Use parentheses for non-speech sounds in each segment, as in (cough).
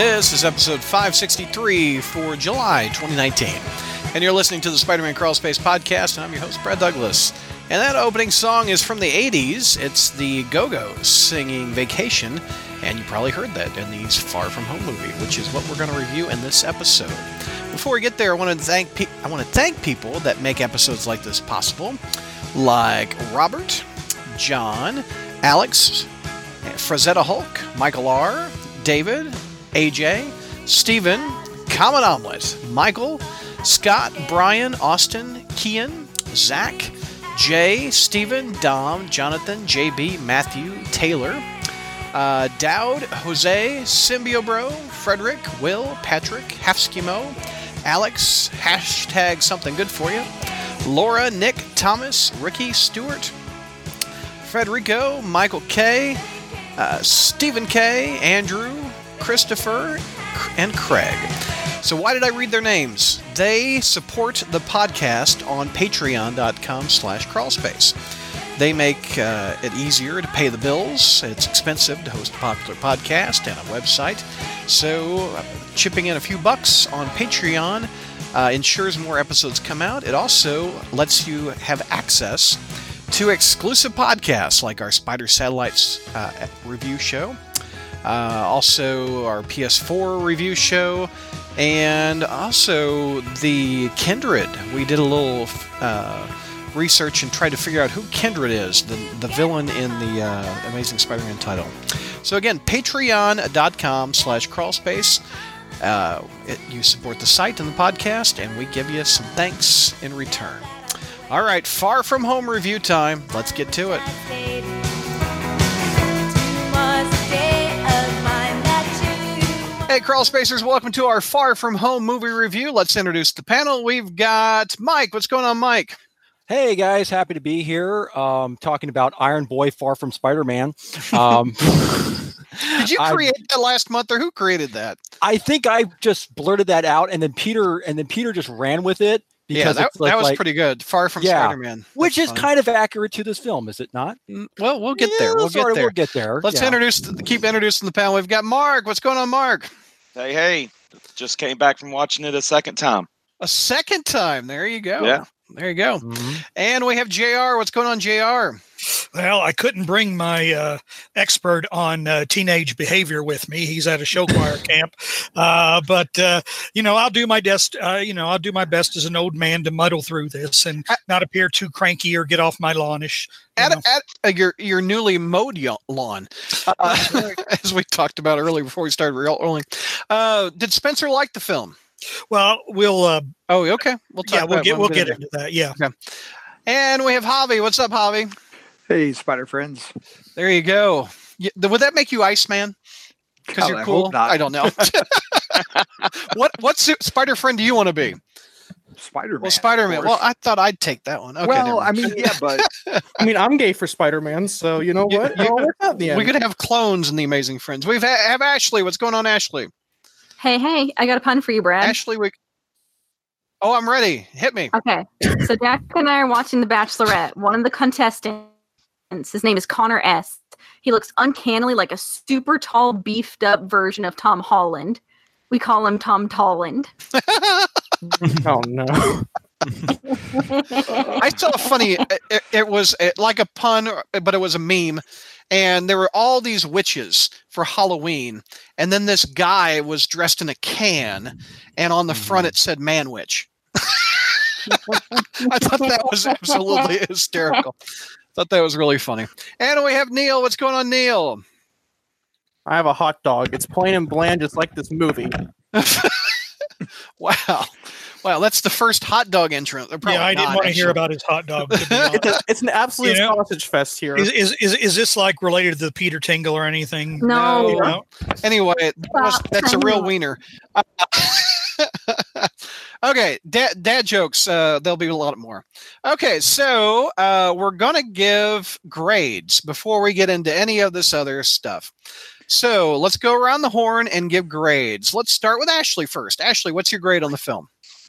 This is episode 563 for July 2019. And you're listening to the Spider Man Crawl Space podcast, and I'm your host, Brad Douglas. And that opening song is from the 80s. It's the Go Go's singing Vacation, and you probably heard that in the Far From Home movie, which is what we're going to review in this episode. Before we get there, I want to thank pe- I want to thank people that make episodes like this possible, like Robert, John, Alex, Frazetta Hulk, Michael R, David, AJ, Stephen, Common Omelet, Michael, Scott, Brian, Austin, Kian, Zach, Jay, Stephen, Dom, Jonathan, JB, Matthew, Taylor, uh, Dowd, Jose, Symbio Bro, Frederick, Will, Patrick, Halfskimo, Alex, hashtag something good for you, Laura, Nick, Thomas, Ricky, Stewart, Federico, Michael K, uh, Stephen K, Andrew, Christopher, and Craig. So why did I read their names? They support the podcast on patreon.com slash crawlspace. They make uh, it easier to pay the bills. It's expensive to host a popular podcast and a website. So uh, chipping in a few bucks on Patreon uh, ensures more episodes come out. It also lets you have access to exclusive podcasts like our Spider Satellites uh, review show, uh, also our PS4 review show, and also the Kindred. We did a little uh, research and tried to figure out who Kindred is, the, the villain in the uh, Amazing Spider-Man title. So again, patreon.com slash crawlspace. Uh, you support the site and the podcast, and we give you some thanks in return. All right, far from home review time. Let's get to it. Hey, Crawl Spacers, welcome to our Far From Home movie review. Let's introduce the panel. We've got Mike. What's going on, Mike? Hey guys, happy to be here. Um, talking about Iron Boy, Far From Spider Man. Um, (laughs) Did you (laughs) create I, that last month, or who created that? I think I just blurted that out, and then Peter, and then Peter just ran with it. Because yeah, that, like, that was like, pretty good. Far from yeah, Spider-Man, which is fun. kind of accurate to this film, is it not? Mm, well, we'll get yeah, there. We'll get there. We'll get there. Let's yeah. introduce, keep introducing the panel. We've got Mark. What's going on, Mark? Hey, hey! Just came back from watching it a second time. A second time. There you go. Yeah. There you go. Mm-hmm. And we have JR. What's going on, JR? Well, I couldn't bring my uh, expert on uh, teenage behavior with me. He's at a show choir (laughs) camp, uh, but uh, you know, I'll do my best. Uh, you know, I'll do my best as an old man to muddle through this and not appear too cranky or get off my lawnish. At, at uh, your your newly mowed lawn, (laughs) (laughs) as we talked about earlier before we started rolling. did Spencer like the film? Well, we'll. Uh, oh, okay. We'll talk. Yeah, we'll get we'll get into that. Yeah. Okay. And we have Javi. What's up, Javi? Hey, Spider friends. There you go. Would that make you Iceman? Because you're cool. I, I don't know. (laughs) what what Spider friend do you want to be? Spider Man. Well, Spider Man. Well, I thought I'd take that one. Okay, well, I mean, yeah, but (laughs) I mean, I'm gay for Spider Man, so you know what? You, you, we could have clones in the Amazing Friends. We've ha- have Ashley. What's going on, Ashley? Hey, hey, I got a pun for you, Brad. Ashley, we. Oh, I'm ready. Hit me. Okay. So Jack and I are watching The Bachelorette. One of the contestants, his name is Connor S. He looks uncannily like a super tall, beefed up version of Tom Holland. We call him Tom Tolland. (laughs) oh no. I saw a funny. It, it was it, like a pun, but it was a meme and there were all these witches for Halloween, and then this guy was dressed in a can, and on the mm-hmm. front it said "Man Witch." (laughs) I thought that was absolutely hysterical. Thought that was really funny. And we have Neil. What's going on, Neil? I have a hot dog. It's plain and bland, just like this movie. (laughs) wow. Wow, that's the first hot dog entrant. Yeah, I didn't want to hear about his hot dog. (laughs) it's, a, it's, an absolute you know, sausage fest here. Is, is, is, is, this like related to the Peter Tingle or anything? No. You know? Anyway, that was, that's a real wiener. (laughs) okay, dad, dad jokes. Uh, there'll be a lot more. Okay, so uh, we're gonna give grades before we get into any of this other stuff. So let's go around the horn and give grades. Let's start with Ashley first. Ashley, what's your grade on the film?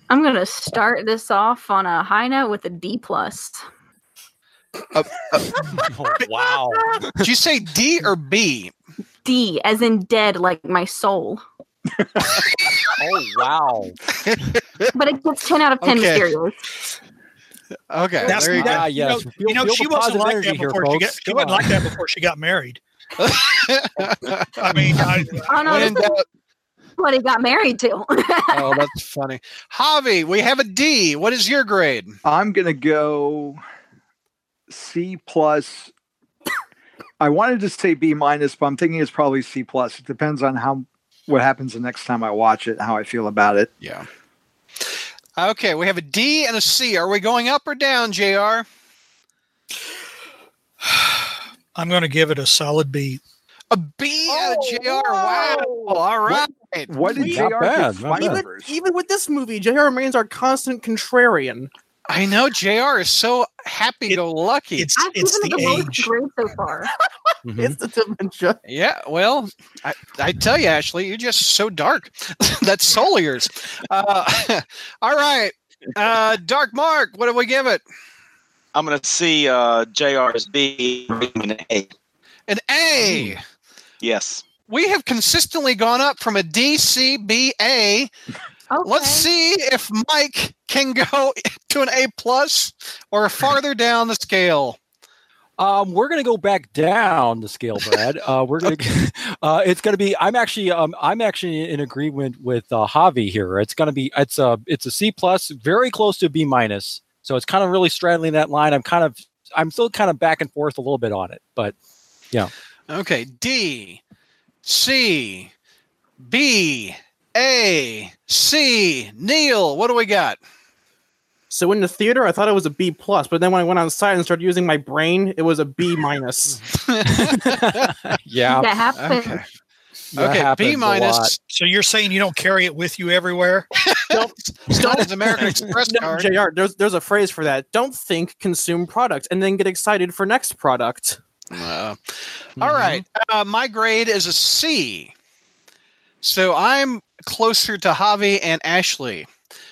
I'm gonna start this off on a high note with a D plus. Uh, uh, oh, (laughs) wow! (laughs) Did you say D or B? D, as in dead, like my soul. Oh wow! (laughs) but it gets 10 out of 10 Okay. mysterious. Okay, That's there you that- go. You know- yes. Feel- you know she wasn't like energy that here, before she got. She wasn't like that before she got married. (laughs) I mean, I, Oh no, When this doubt- what he got married to. (laughs) oh, that's funny. Javi, we have a D. What is your grade? I'm gonna go C plus. I wanted to say B minus, but I'm thinking it's probably C plus. It depends on how what happens the next time I watch it, how I feel about it. Yeah. Okay, we have a D and a C. Are we going up or down, JR? (sighs) I'm going to give it a solid B. A B and a JR. Wow. All right. What did Not JR bad, give. Even, even with this movie, J.R. remains our constant contrarian. I know JR is so happy go lucky. It's I've it's the the lowest age. grade so far. (laughs) Mhm. It's the dementia. Yeah, well, I, I tell you, Ashley, you're just so dark. (laughs) That's soul of. Uh, (laughs) all right. Uh, Dark Mark, what do we give it? I'm gonna see uh, JR's B rating an A. An A. Yes. We have consistently gone up from a D, C, B, A. Okay. Let's see if Mike can go (laughs) to an A plus or farther down the scale. Um, we're gonna go back down the scale, Brad. (laughs) Uh, we're gonna. (laughs) Uh, it's gonna be. I'm actually. Um, I'm actually in agreement with uh, Javi here. It's gonna be. It's a. It's a C plus, very close to a B minus. So it's kind of really straddling that line. I'm kind of. I'm still kind of back and forth a little bit on it, but yeah. Okay, D, C, B, A, C. Neil, what do we got? So in the theater, I thought it was a B plus, but then when I went outside and started using my brain, it was a B (laughs) minus. (laughs) yeah. that happened. Okay, that okay happens B a minus. So you're saying you don't carry it with you everywhere? (laughs) It's not his American Express No, card. Jr. There's there's a phrase for that. Don't think, consume product, and then get excited for next product. Uh, all right. Uh, my grade is a C. So I'm closer to Javi and Ashley.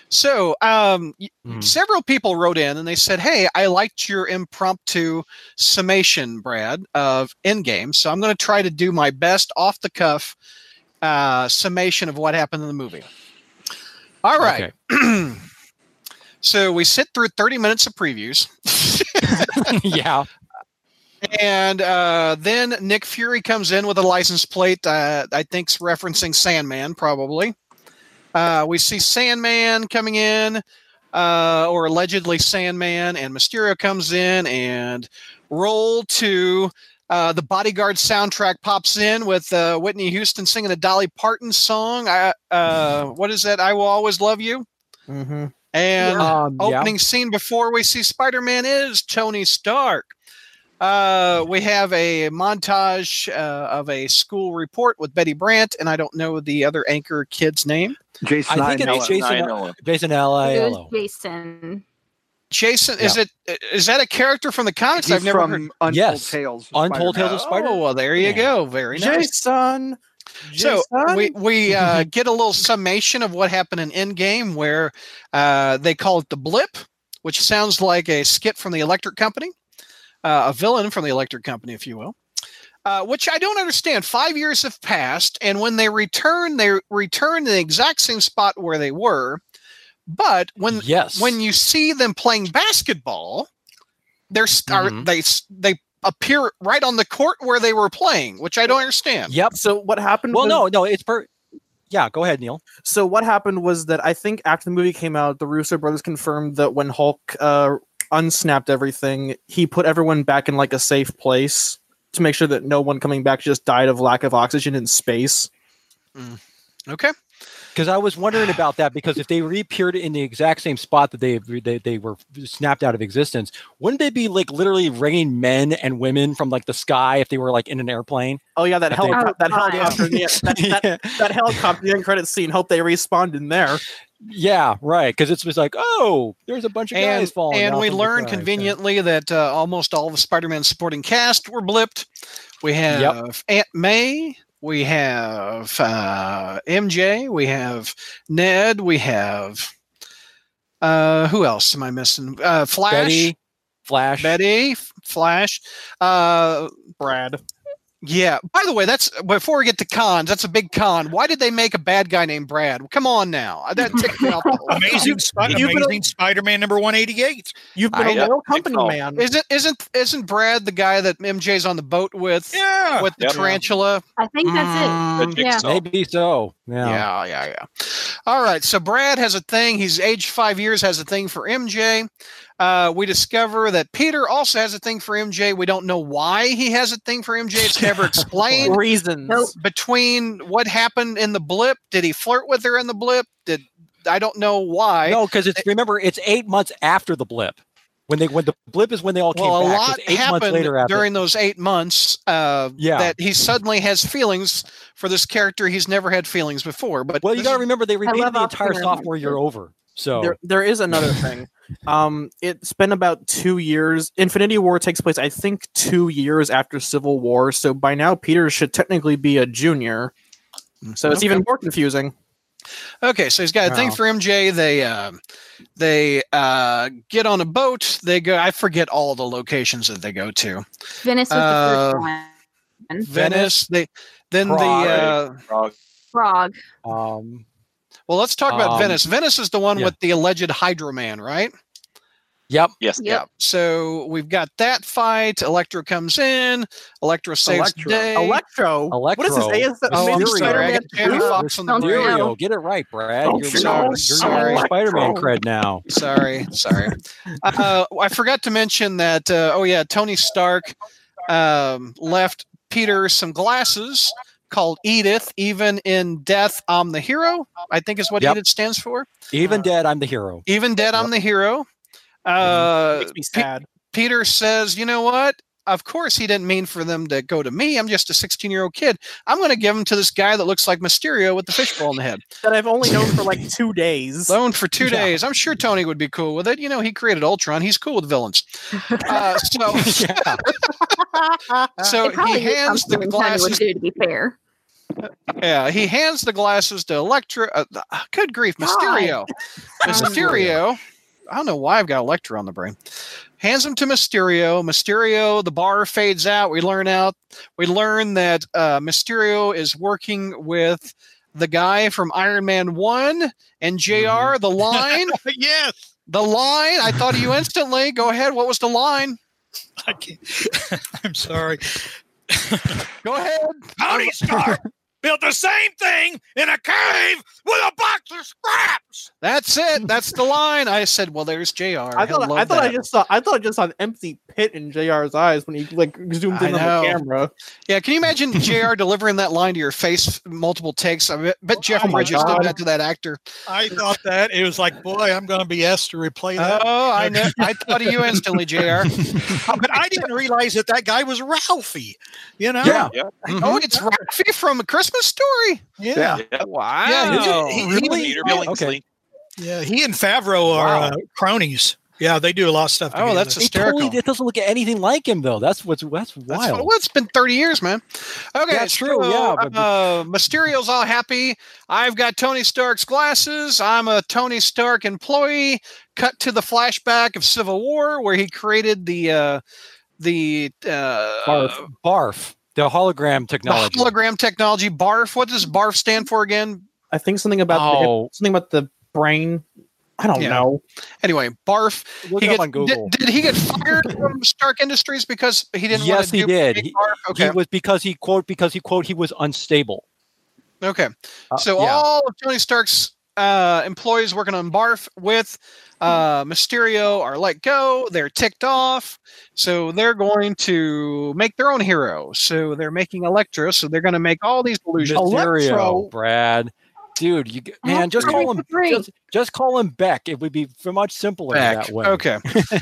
So um, Mhm. several people wrote in and they said, Hey, I liked your impromptu summation, Brad, of Endgame. So I'm going to try to do my best off the cuff uh, summation of what happened in the movie. All right. Okay. (clears throat) so we sit through 30 minutes of previews. (laughs) yeah. And uh, then Nick Fury comes in with a license plate. Uh, I think's referencing Sandman, probably. Uh, we see Sandman coming in, uh, or allegedly Sandman, and Mysterio comes in, and roll to uh, the Bodyguard soundtrack pops in with uh, Whitney Houston singing a Dolly Parton song. I, uh, what is that? I will always love you. Mm-hmm. And Um, yeah. opening scene before we see Spider-Man is Tony Stark. Uh, we have a montage uh, of a school report with Betty Brant, and I don't know the other anchor kid's name. Jason I think it's Jason. Ionello. Jason It was Jason. Jason, is it is that a character from the comics? He's I've never heard. Untold Yes. Tales. Untold Spider-Man. Tales of Spider- Oh, well, there you Yeah. go. Very nice. Jason. So Jason? we we uh, (laughs) get a little summation of what happened in Endgame, where uh, they call it the blip, which sounds like a skit from the Electric Company, uh, a villain from the Electric Company, if you will. Uh, which I don't understand. Five years have passed, and when they return, they return in the exact same spot where they were. But when Yes. when you see them playing basketball, they're start Mhm. they they appear right on the court where they were playing, which I don't understand. Yep. So what happened? Well, was, no, no, it's per. Yeah, go ahead, Neil. So what happened was that I think after the movie came out, the Russo brothers confirmed that when Hulk uh, unsnapped everything, he put everyone back in like a safe place to make sure that no one coming back just died of lack of oxygen in space. Mm. Okay. Because I was wondering about that because if they reappeared in the exact same spot that they, they they were snapped out of existence, wouldn't they be like literally raining men and women from like the sky if they were like in an airplane? Oh yeah, that I think- helicopter, that Oh, God. helicopter, in the, that, (laughs) that, yeah. that helicopter the end credit scene. Hope they respawned in there. Yeah, right. Because it's was like, oh, there's a bunch of and, guys falling. and we of learned sky. conveniently that uh, almost all of the Spider-Man supporting cast were blipped. We have Aunt May, we have uh, MJ, we have Ned, we have uh, who else am I missing? Uh, Flash, Betty, Flash. Betty, Flash, uh, Brad. Yeah. By the way, that's before we get to cons. That's a big con. Why did they make a bad guy named Brad? Come on now. That ticked me off. (laughs) Amazing, Sp- you've been- amazing Spider-Man number one eighty eight. You've been I- a loyal company call. man. Isn't isn't isn't Brad the guy that MJ's on the boat with Yeah, with the Yep. tarantula? I think that's Mm, Yeah. jigsaw. Maybe so. Yeah. Yeah, yeah, yeah. All right. So Brad has a thing. He's aged five years, has a thing for MJ. Uh, we discover that Peter also has a thing for MJ. We don't know why he has a thing for MJ. It's never (laughs) explained. Reasons. Between what happened in the blip, did he flirt with her in the blip? Did I don't know why. No, because it's remember it's eight months after the blip. When they when the blip is when they all came well, a back. lot eight happened later after. during those eight months uh, Yeah. that he suddenly has feelings for this character he's never had feelings before. But well, you got to remember they repeated the entire Oscar sophomore year over. So There, there is another thing. (laughs) Um, it's been about two years. Infinity War takes place, I think, two years after Civil War. So by now, Peter should technically be a junior. So it's Okay. even more confusing. Okay, so he's got a thing Wow. for MJ. They uh, they uh, get on a boat. They go. I forget all the locations that they go to. Venice was Uh, the first one. Venice. They then Prague. the uh, Frog. Frog. um, well. Let's talk about Um, Venice. Venice is the one yeah. with the alleged Hydro Man, right? yep. Yes. Yep. So we've got that fight. Electro comes in. Electro saves Electro. the day. Electro. What is this? Electro. AS- Oh, I'm Amazing sorry. I Spider-Man got Jamie 2? On the Don't brain. Get it right, Brad. Oh, you're, sorry. you're, Sorry. you're Spider-Man cred now. Sorry, sorry. Uh, I forgot to mention that. Uh, oh yeah, Tony Stark um, left Peter some glasses called Edith. Even in death, I'm the hero. I think is what Yep. Edith stands for. Even dead, I'm the hero. Even dead, I'm the hero. Uh, Makes me Pe- sad. Peter says, "You know what? Of course, he didn't mean for them to go to me. I'm just a 16 year old kid. I'm going to give them to this guy that looks like Mysterio with the fishbowl in the head. That I've only known for like (laughs) two days. Loaned for two Yeah. days. I'm sure Tony would be cool with it. You know, he created Ultron. He's cool with villains. Uh, so, (laughs) (laughs) yeah. so he hands the something Nintendo would glasses. do, to be fair. Yeah, he hands the glasses to Electra. Uh, th- good grief, Mysterio. Mysterio. I don't know why I've got Electra on the brain. Hands them to Mysterio. Mysterio. The bar fades out. We learn out. We learn that uh, Mysterio is working with the guy from Iron Man One and junior The line. (laughs) yes. The line. I thought of you instantly. Go ahead. What was the line? I can't. (laughs) I'm sorry. Go ahead. Tony Stark built the same thing in a cave with a box of scraps. That's it. That's the line. I said, well, there's JR. I thought I love thought I just saw I thought I just saw an empty pit in JR's eyes when he like zoomed I in on the camera. Yeah, can you imagine (laughs) JR delivering that line to your face multiple takes? I bet, bet oh Jeff Oh my Bridges did that to that actor. I thought that it was like, boy, I'm going to be asked to replay that. Oh, I know. I thought of you instantly, JR. (laughs) (laughs) but I didn't realize that that guy was Ralphie. You know? Yeah. Oh, mm-hmm. it's Ralphie from A Christmas Story. Yeah. Yeah. Wow. Yeah, he- he- he- Peter Really? Billingsley. Yeah. He and Favreau are Wow. uh, cronies. Yeah, they do a lot of stuff. Oh, that's together. Hysterical. totally it doesn't look at anything like him though. That's what's that's That's wild. what, well, it's been 30 years, man. Okay, That's true, yeah, but- uh, Mysterio's all happy. I've got Tony Stark's glasses. I'm a Tony Stark employee. Cut to the flashback of Civil War, where he created the uh, the uh, Barf. Barf. The hologram technology. the hologram technology. BARF. What does BARF stand for again? I think something about Oh. the, something about the brain. I don't Yeah. know. Anyway, BARF. Look He it up gets- on Google. Did, did he get fired from Stark Industries because he didn't? want yes, to he did. He, BARF? Okay. he was because he quote because he quote he was unstable. Okay. Uh, So yeah. all of Tony Stark's uh, employees working on Barf with uh, Mysterio are let go. They're ticked off. So they're going to make their own hero. So they're making Electro. So they're going to make all these illusions. Mysterio, Electro. Brad. Dude, you man, just call him Three. just, just call him Beck. It would be much simpler Back. that way. Okay.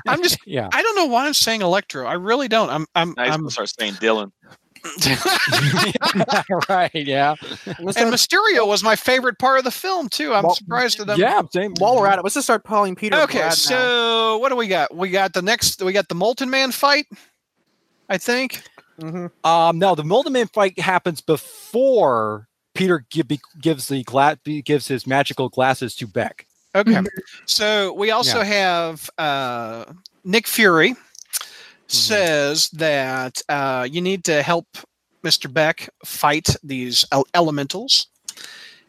I'm just. (laughs) Yeah. I don't know why I'm saying Electro. I really don't. I'm. I'm. Now he's I'm gonna start saying Dylan. (laughs) (laughs) right. Yeah. Let's and start, Mysterio was my favorite part of the film too. I'm Well, surprised at them. Yeah. Same. while we're at it, let's just start calling Peter. Okay, Brad now. so what do we got? We got the next. We got the Molten Man fight. I think. Mhm. Um, no, the Molten Man fight happens before Peter give, gives the gla- gives his magical glasses to Beck. Okay. Mhm. So we also have uh, Nick Fury says that uh, you need to help Mr. Beck fight these el- elementals.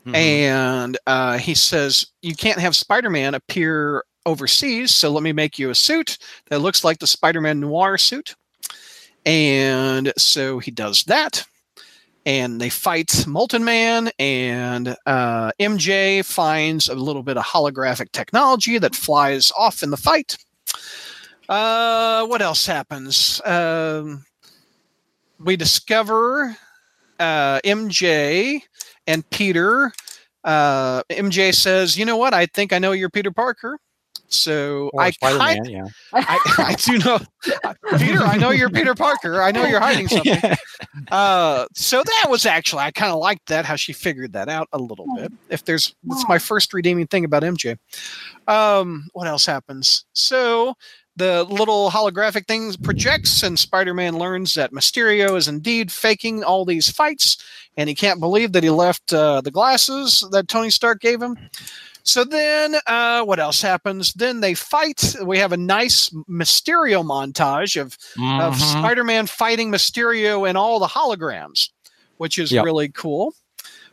Mhm. And uh, he says, You can't have Spider Man appear overseas, so let me make you a suit that looks like the Spider Man noir suit. And so he does that. And they fight Molten Man, and uh, MJ finds a little bit of holographic technology that flies off in the fight. Uh, what else happens? Um, we discover uh, MJ and Peter. Uh, MJ says, "You know what? I think I know you're Peter Parker." So Or I Spider-Man, kind, yeah. (laughs) I, I do know, (laughs) Peter. I know you're Peter Parker. I know you're hiding (laughs) something. Yeah. Uh, so that was actually I kind of liked that how she figured that out a little bit. If there's that's my first redeeming thing about MJ. Um, what else happens? So the little holographic thing projects, and Spider-Man learns that Mysterio is indeed faking all these fights, and he can't believe that he left uh, the glasses that Tony Stark gave him. So then, uh, what else happens? Then they fight. We have a nice Mysterio montage of of Mhm. Spider-Man fighting Mysterio and all the holograms, which is Yep. really cool.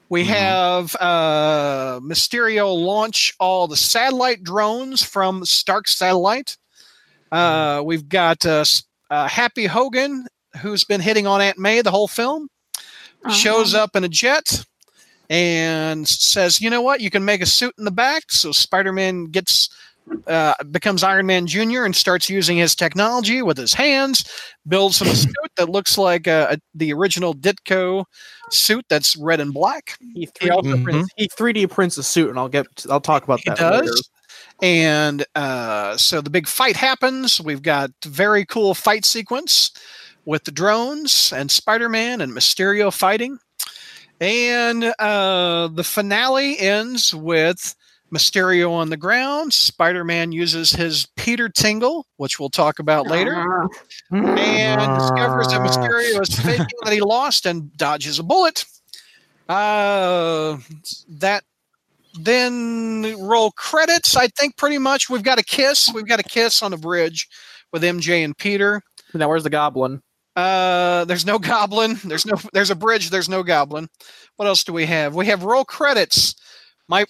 We Mhm. have uh, Mysterio launch all the satellite drones from Stark Satellite. Uh, we've got uh, uh, Happy Hogan, who's been hitting on Aunt May the whole film, shows Uh-huh. up in a jet and says, "You know what? You can make a suit in the back." So Spider-Man gets uh, becomes Iron Man Junior and starts using his technology with his hands, builds him a (laughs) suit that looks like uh, a, the original Ditko suit that's red and black. He, three, also Mhm. prints, he 3D prints a suit, and I'll get I'll talk about He that. does. later. And uh, so the big fight happens. We've got very cool fight sequence with the drones and Spider-Man and Mysterio fighting. And uh, the finale ends with Mysterio on the ground. Spider-Man uses his Peter Tingle, which we'll talk about later, and discovers that Mysterio is faking that he lost and dodges a bullet. Uh, that then roll credits. I think pretty much we've got a kiss. We've got a kiss on the bridge with MJ and Peter. Now where's the goblin? Uh, there's no goblin. There's no. There's a bridge. There's no goblin. What else do we have? We have roll credits. My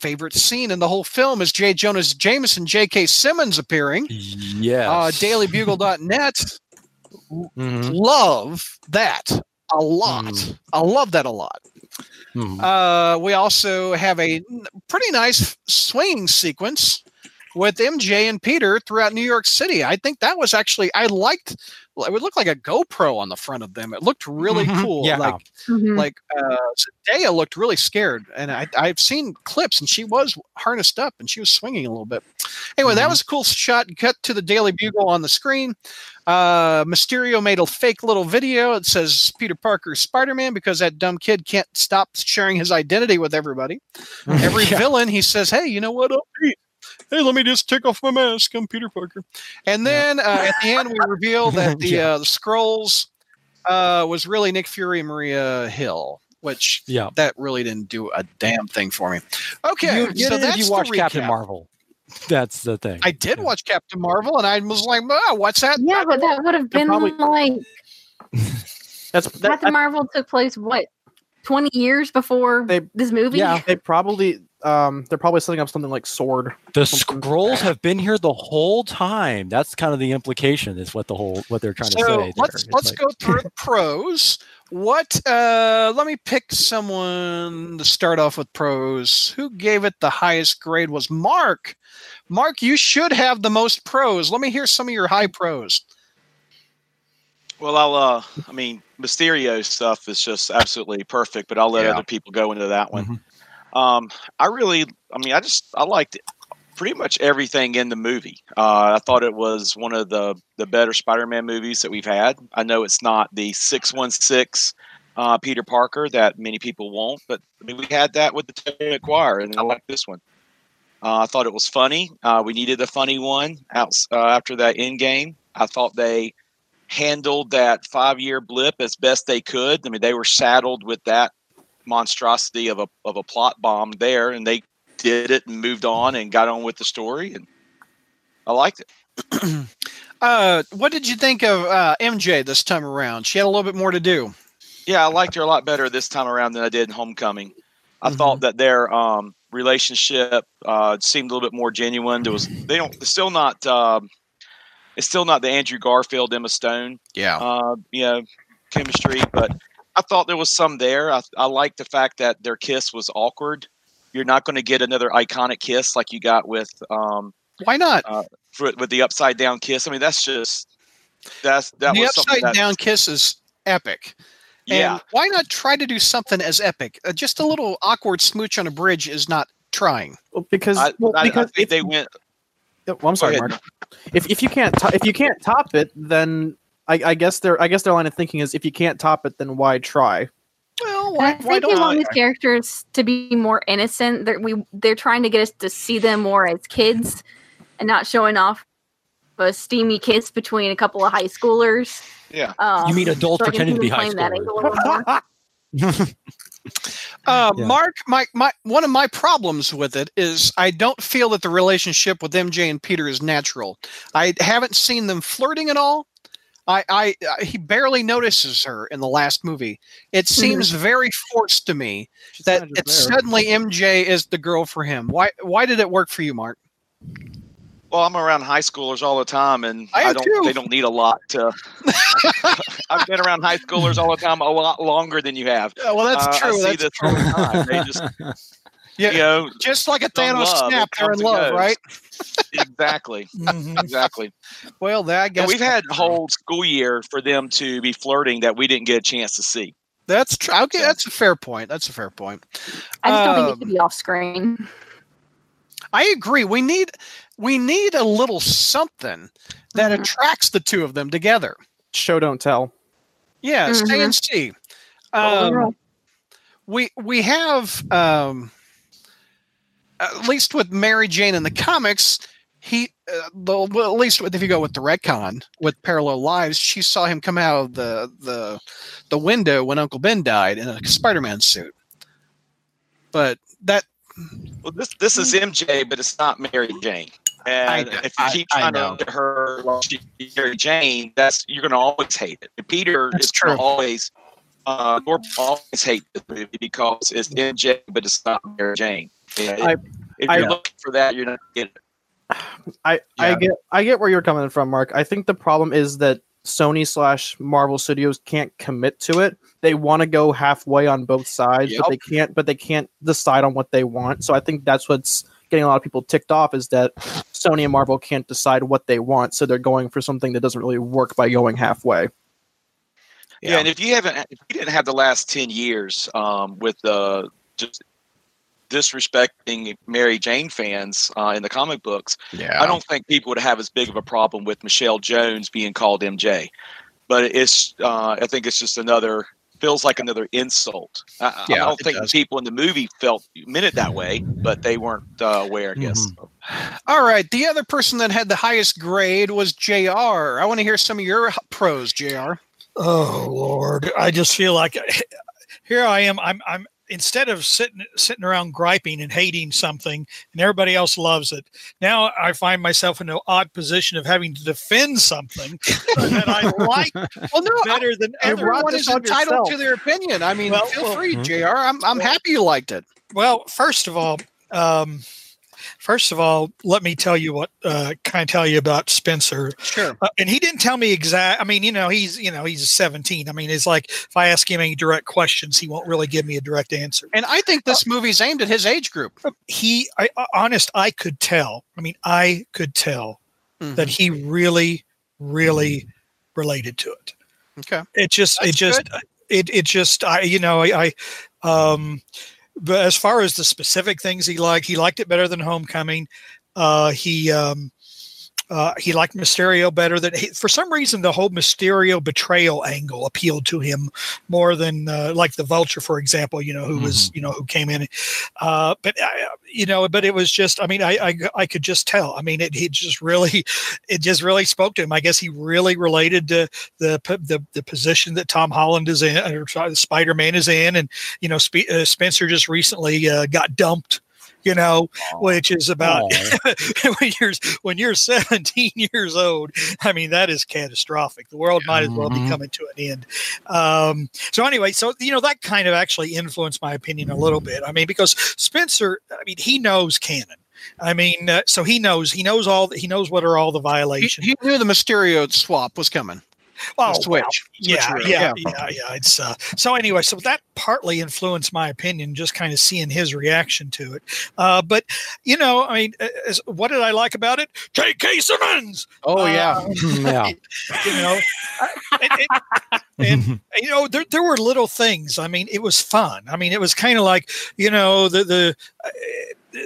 favorite scene in the whole film is J. Jonah Jameson, J.K. Simmons appearing. Yes. Uh, DailyBugle.net. Mhm. Love that a lot. Mm. I love that a lot. Mhm. Uh, we also have a pretty nice swinging sequence with MJ and Peter throughout New York City. I think that was actually I liked. It would look like a GoPro on the front of them. It looked really Mhm. cool. Yeah. Like Mhm. like uh, Zendaya looked really scared, and I, I've seen clips, and she was harnessed up and she was swinging a little bit. Anyway, that Mhm. was a cool shot. Cut to the Daily Bugle on the screen. Uh, Mysterio made a fake little video. It says Peter Parker Spider Man because that dumb kid can't stop sharing his identity with everybody. (laughs) Every Yeah. villain, he says, "Hey, you know what? I'm Pete. Hey, let me just take off my mask. I'm Peter Parker." And then uh, at the end, we reveal (laughs) that the Yeah. uh, the scrolls uh, was really Nick Fury and Maria Hill, which Yeah. that really didn't do a damn thing for me. Okay, You get so it that's if you the watch Captain. Marvel. That's the thing. I did Yeah. watch Captain Marvel, and I was like, oh, "What's that?" yeah, but that would have been probably- like (laughs) That's that, Captain Marvel took place what twenty years before They- this movie. yeah. They probably um they're probably setting up something like Sword. The scrolls have been here the whole time. That's kind of the implication. Is what the whole what they're trying to say. there. let's It's let's like- go through the pros. What? Uh, let me pick someone to start off with pros. Who gave it the highest grade? Was Mark? Mark, you should have the most pros. Let me hear some of your high pros. Well, I'll. Uh, I mean, Mysterio stuff is just absolutely perfect, but I'll let Yeah. other people go into that one. Mhm. Um, I really, I mean, I just I liked pretty much everything in the movie. Uh, I thought it was one of the the better Spider-Man movies that we've had. I know it's not the six one six uh, Peter Parker that many people won't, but I mean, we had that with the Tobey Maguire, and I like this one. Uh, I thought it was funny. Uh, we needed a funny one out uh, after that end game. I thought they handled that five year blip as best they could. I mean, they were saddled with that monstrosity of a of a plot bomb there, and they did it and moved on and got on with the story, and I liked it. (clears throat) Uh, what did you think of uh, MJ this time around? She had a little bit more to do. Yeah, I liked her a lot better this time around than I did in Homecoming. I Mhm. thought that their um, relationship uh, seemed a little bit more genuine. There was they don't it's still not um, it's still not the Andrew Garfield Emma Stone Yeah. uh, you know chemistry, but I thought there was some there. I, I like the fact that their kiss was awkward. You're not going to get another iconic kiss like you got with um, Why not? for, with the upside down kiss. I mean, that's just that's that the was upside that, down kiss is epic. Yeah, And why not try to do something as epic? Uh, just a little awkward smooch on a bridge is not trying. Well, because I, well, I, I because think if, they went. Well, I'm sorry. Mark. If if you can't to- if you can't top it, then I, I guess their I guess their line of thinking is if you can't top it, then why try? Well, And why, I why think they don't want I? these characters to be more innocent. They're, we they're trying to get us to see them more as kids, and not showing off a steamy kiss between a couple of high schoolers. Yeah, Um, You mean adults so pretending to be them high that schoolers. angle a little more. (laughs) (laughs) Uh, Yeah. Mark, my, my one of my problems with it is I don't feel that the relationship with MJ and Peter is natural. I haven't seen them flirting at all. I, I uh, he barely notices her in the last movie. It seems very forced to me She's that kinda it's there. suddenly MJ is the girl for him. Why why did it work for you, Mark? well, I'm around high schoolers all the time, and I I, don't. too. They don't need a lot to. (laughs) I've been around high schoolers all the time, a lot longer than you have. Yeah, well, that's Uh, I true. see That's this all the time. They just, (laughs) Yeah. you know, just like a Some Thanos love, snap. They're in love, goes. right? exactly, (laughs) Mhm. exactly. Well, that, I And we've had a whole school year for them to be flirting that we didn't get a chance to see. That's true. Okay, that's a fair point. That's a fair point. I just don't think it Um, should be off screen. I agree. We need we need a little something that Mhm. attracts the two of them together. Show don't tell. Yeah, stay Mhm. and see. Um, we we have um, at least with Mary Jane in the comics, he uh, the, well, at least with, if you go with the retcon with parallel lives, she saw him come out of the the the window when Uncle Ben died in a Spider-Man suit. But that Well, this this is MJ, but it's not Mary Jane. And I- if you I- keep I trying know. to get her like she's Mary Jane, that's you're going to always hate it. And Peter That's is true. always uh, Norm always hate this movie because it's MJ, but it's not Mary Jane. Yeah, I- if you're looking for that, you're not getting it. I I get I get where you're coming from, Mark. I think the problem is that Sony slash Marvel Studios can't commit to it. They want to go halfway on both sides, Yep. but they can't. But they can't decide on what they want. So I think that's what's getting a lot of people ticked off is that Sony and Marvel can't decide what they want. So they're going for something that doesn't really work by going halfway. Yeah. and if you haven't, if you didn't have the last ten years um, with the just disrespecting Mary Jane fans uh, in the comic books, yeah, I don't think people would have as big of a problem with Michelle Jones being called MJ, but it's uh, I think it's just another feels like another insult. I, I- Yeah, I don't think does. people in the movie felt meant it that way, but they weren't uh, aware. I guess. All right. The other person that had the highest grade was Jr. I want to hear some of your pros, Jr. Oh Lord, I just feel like (laughs) here I am. I'm I'm instead of sitting sitting around griping and hating something, and everybody else loves it. Now I find myself in an odd position of having to defend something that I (laughs) like Well, no, better than others. everyone is entitled yourself. to their opinion. I mean, Well, feel well- free, Mhm. Jr. I'm I'm happy you liked it. Well, first of all, um, first of all, let me tell you what uh, kind of tell you about Spencer. Sure. Uh, and he didn't tell me exact. I mean, you know, he's you know he's 17. I mean, it's like if I ask him any direct questions, he won't really give me a direct answer. And I think this movie's aimed at his age group. He, I, I- honest, I could tell. I mean, I could tell that he really, really related to it. Okay. It just, That's it just, it, it just, I, you know, I, I, um, but as far as the specific things he liked, he liked it better than Homecoming. Uh, he, um, uh, he liked Mysterio better than he, for some reason the whole Mysterio betrayal angle appealed to him more than uh, like the Vulture, for example. You know who was you know who came in, uh, but uh, you know, but it was just I mean I I, I could just tell. I mean it, it just really (laughs) it just really spoke to him. I guess he really related to the the the position that Tom Holland is in or Spider Man is in, and you know Spe- uh, Spencer just recently uh, got dumped you know, which is about (laughs) when you're when you're (laughs) 17 years old. I mean, that is catastrophic. The world might as well be Mhm. coming to an end. Um, so anyway, so you know that kind of actually influenced my opinion a little bit. I mean, because Spencer, I mean, he knows canon. I mean, uh, so he knows he knows all he knows what are all the He, violations. he knew the Mysterio swap was coming. Oh, the switch. yeah, Switcheroo. yeah, yeah, yeah. It's uh, so anyway. So that partly influenced my opinion, just kind of seeing his reaction to it. Uh, but you know, I mean, uh, as, what did I like about it? J.K. Simmons. Oh yeah. Uh, (laughs) yeah. you know, and, and- and, (laughs) you know, there there were little things. I mean, it was fun. I mean, it was kind of like you know the the. Uh,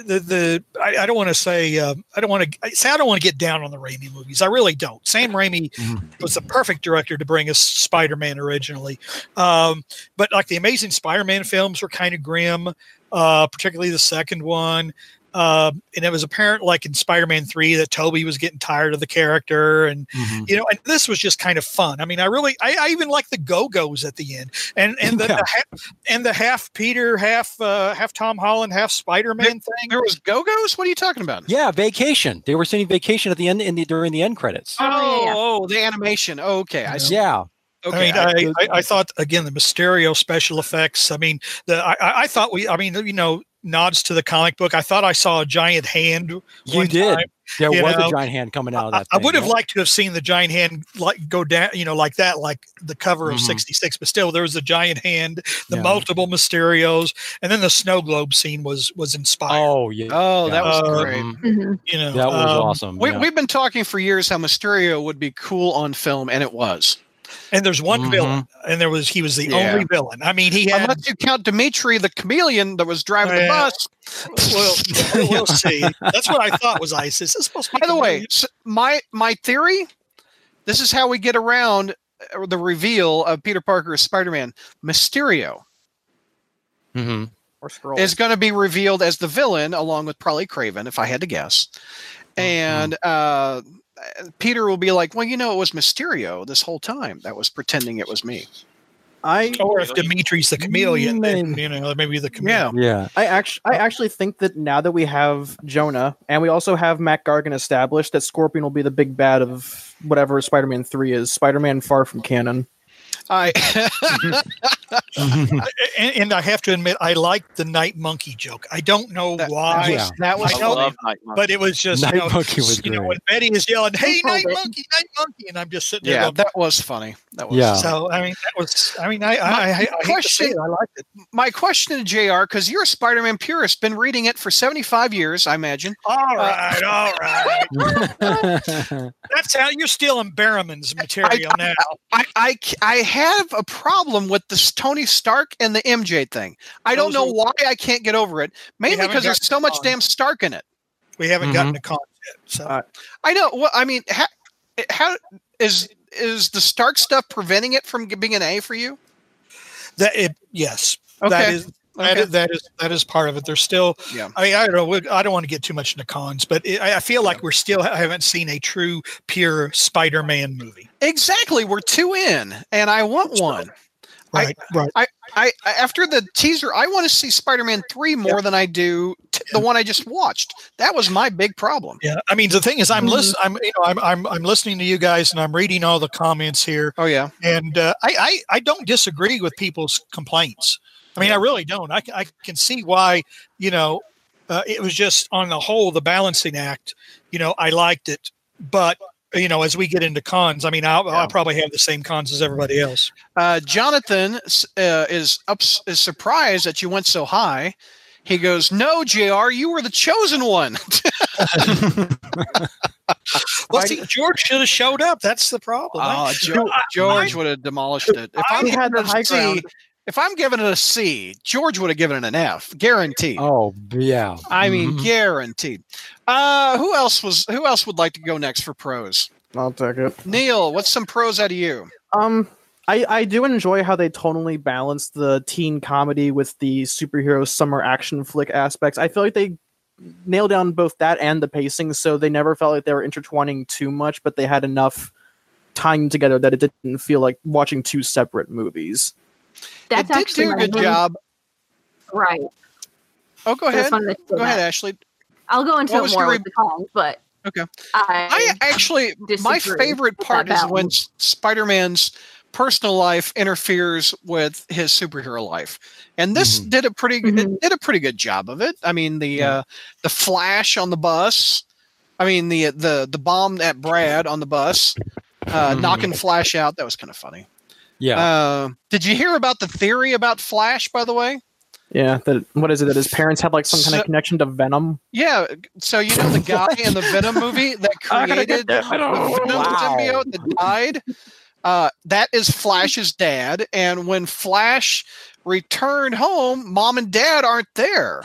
the the I, I don't want to say um, I don't want to say I don't want to get down on the Raimi movies. I really don't. Sam Raimi Mhm. was the perfect director to bring us Spider-Man originally. Um, but like the Amazing Spider-Man films were kind of grim, uh, particularly the second one. Um, and it was apparent, like in Spider-Man Three, that Tobey was getting tired of the character, and Mhm. you know, and this was just kind of fun. I mean, I really, I, I even like the Go Go's at the end, and and the, Yeah. the half, and the half Peter, half uh, half Tom Holland, half Spider-Man thing. There was Go Go's. What are you talking about? Yeah, vacation. They were singing vacation at the end in the during the end credits. Oh, yeah, yeah. oh, the animation. Oh, okay, I see. Yeah. Okay, I mean, I, I, I thought again the Mysterio special effects. I mean, the I, I I thought we. I mean, you know, nods to the comic book. I thought I saw a giant hand. You did. time. There You was know, a giant hand coming out of that. I thing, would have yeah. liked to have seen the giant hand like go down, you know, like that, like the cover of Mhm. '66. But still, there was a giant hand, the Yeah. multiple Mysterios, and then the snow globe scene was was inspired. Oh yeah. Oh, that was Uh, great. Mhm. Mhm. you know, That was um, awesome. We. We've been talking for years how Mysterio would be cool on film, and it was. And there's one Mhm. villain, and there was he was the Yeah. only villain. I mean, he had. Unless you count Dimitri, the chameleon that was driving the bus. well, we'll- we'll (laughs) see. That's what I thought was ISIS. Is this supposed to be By the way, chameleon? s my my theory. This is how we get around uh, the reveal of Peter Parker as Spider-Man. Mysterio Mhm. Is going to be revealed as the villain, along with probably Kraven, if I had to guess. And uh, Peter will be like, "Well, you know, it was Mysterio this whole time. That was pretending it was me." I or if Dimitri's the chameleon, then you know maybe the chameleon. Yeah. Yeah. I actually I actually think that now that we have Jonah and we also have Mac Gargan established that Scorpion will be the big bad of whatever Spider-Man 3 is. Spider-Man far from canon. I Mhm. (laughs) And, and I have to admit, I like the night monkey joke. I don't know That- why, Yeah. that was I I know, love but it was just Night you know, Monkey was you know when Betty is yelling, "Hey, night monkey, night monkey," and I'm just sitting there. yeah, going, that was funny. That was Yeah. so I mean, that was. I mean, I I, I, I hate to say question- it, I liked it. my question to Jr. Because you're a Spider-Man purist, been reading it for 75 years, I imagine. All right, (laughs) all right. Mm-hmm. (laughs) That's how you're stealing Berriman's material now. I, I c- I have a problem with this Tony Stark and the MJ thing. I don't know why I can't get over it. Mainly because there's so much damn Stark in it. We haven't Mhm. gotten to cons yet. So Uh, I know. Well, I mean, how, how is is the Stark stuff preventing it from being an A for you? that it, yes, Okay. that is that Okay. is that is that is part of it. There's still. Yeah. I mean, I don't know. I don't want to get too much into cons, but it, I I feel like we're still I haven't seen a true pure Spider-Man movie. Exactly. We're two in, and I want one. I- Right, right. I, I after the teaser, I want to see Spider-Man three more than I do t- the one I just watched. That was my big problem. Yeah, I mean the thing is, I'm Mhm. listening. I'm you know I'm, I'm I'm listening to you guys, and I'm reading all the comments here, Oh yeah. and uh, I, I I don't disagree with people's complaints. I mean, I really don't. I, I can see why you know uh, it was just on the whole the balancing act. You know, I liked it, but you know, as we get into cons, I mean, I'll, Yeah. I'll probably have the same cons as everybody else. Uh, Jonathan uh, is ups- is surprised that you went so high. He goes, "No, Jr., you were the chosen one." (laughs) Well, see, George should have showed up. That's the problem. I- Oh, (laughs) George, George would have demolished it. If I'm I had the high ground. If I'm giving it a C, George would have given it an F, guaranteed. oh yeah. I mean, Mhm. guaranteed. Uh, who else was? Who else would like to go next for pros? I'll take it. Neil, what's some pros out of you? Um, I, I do enjoy how they tonally balance the teen comedy with the superhero summer action flick aspects. I feel like they nailed down both that and the pacing, so they never felt like they were intertwining too much, but they had enough tying together that it didn't feel like watching two separate movies. That's it did actually do a good main- job. Right. Oh, go ahead. Go feel ahead. Ashley. I'll go into What it was more your with the cons, but Okay. I, I actually, my favorite part is when. Spider Man's personal life interferes with his superhero life, and this Mhm. did a pretty good Mhm. it did a pretty good job of it. I mean, the Yeah. uh, the flash on the bus. I mean, the the the bomb at Brad on the bus, uh, Mhm. knocking Flash out. That was kind of funny. Yeah. Uh, did you hear about the theory about Flash? By the way, Yeah, that what is it? That his parents had like some kind of connection to Venom. yeah. So you know the (laughs) guy in the Venom movie that (laughs) created the Venom. Venom Wow. symbiote that died. Uh, that is Flash's dad, and when Flash returned home, mom and dad aren't there.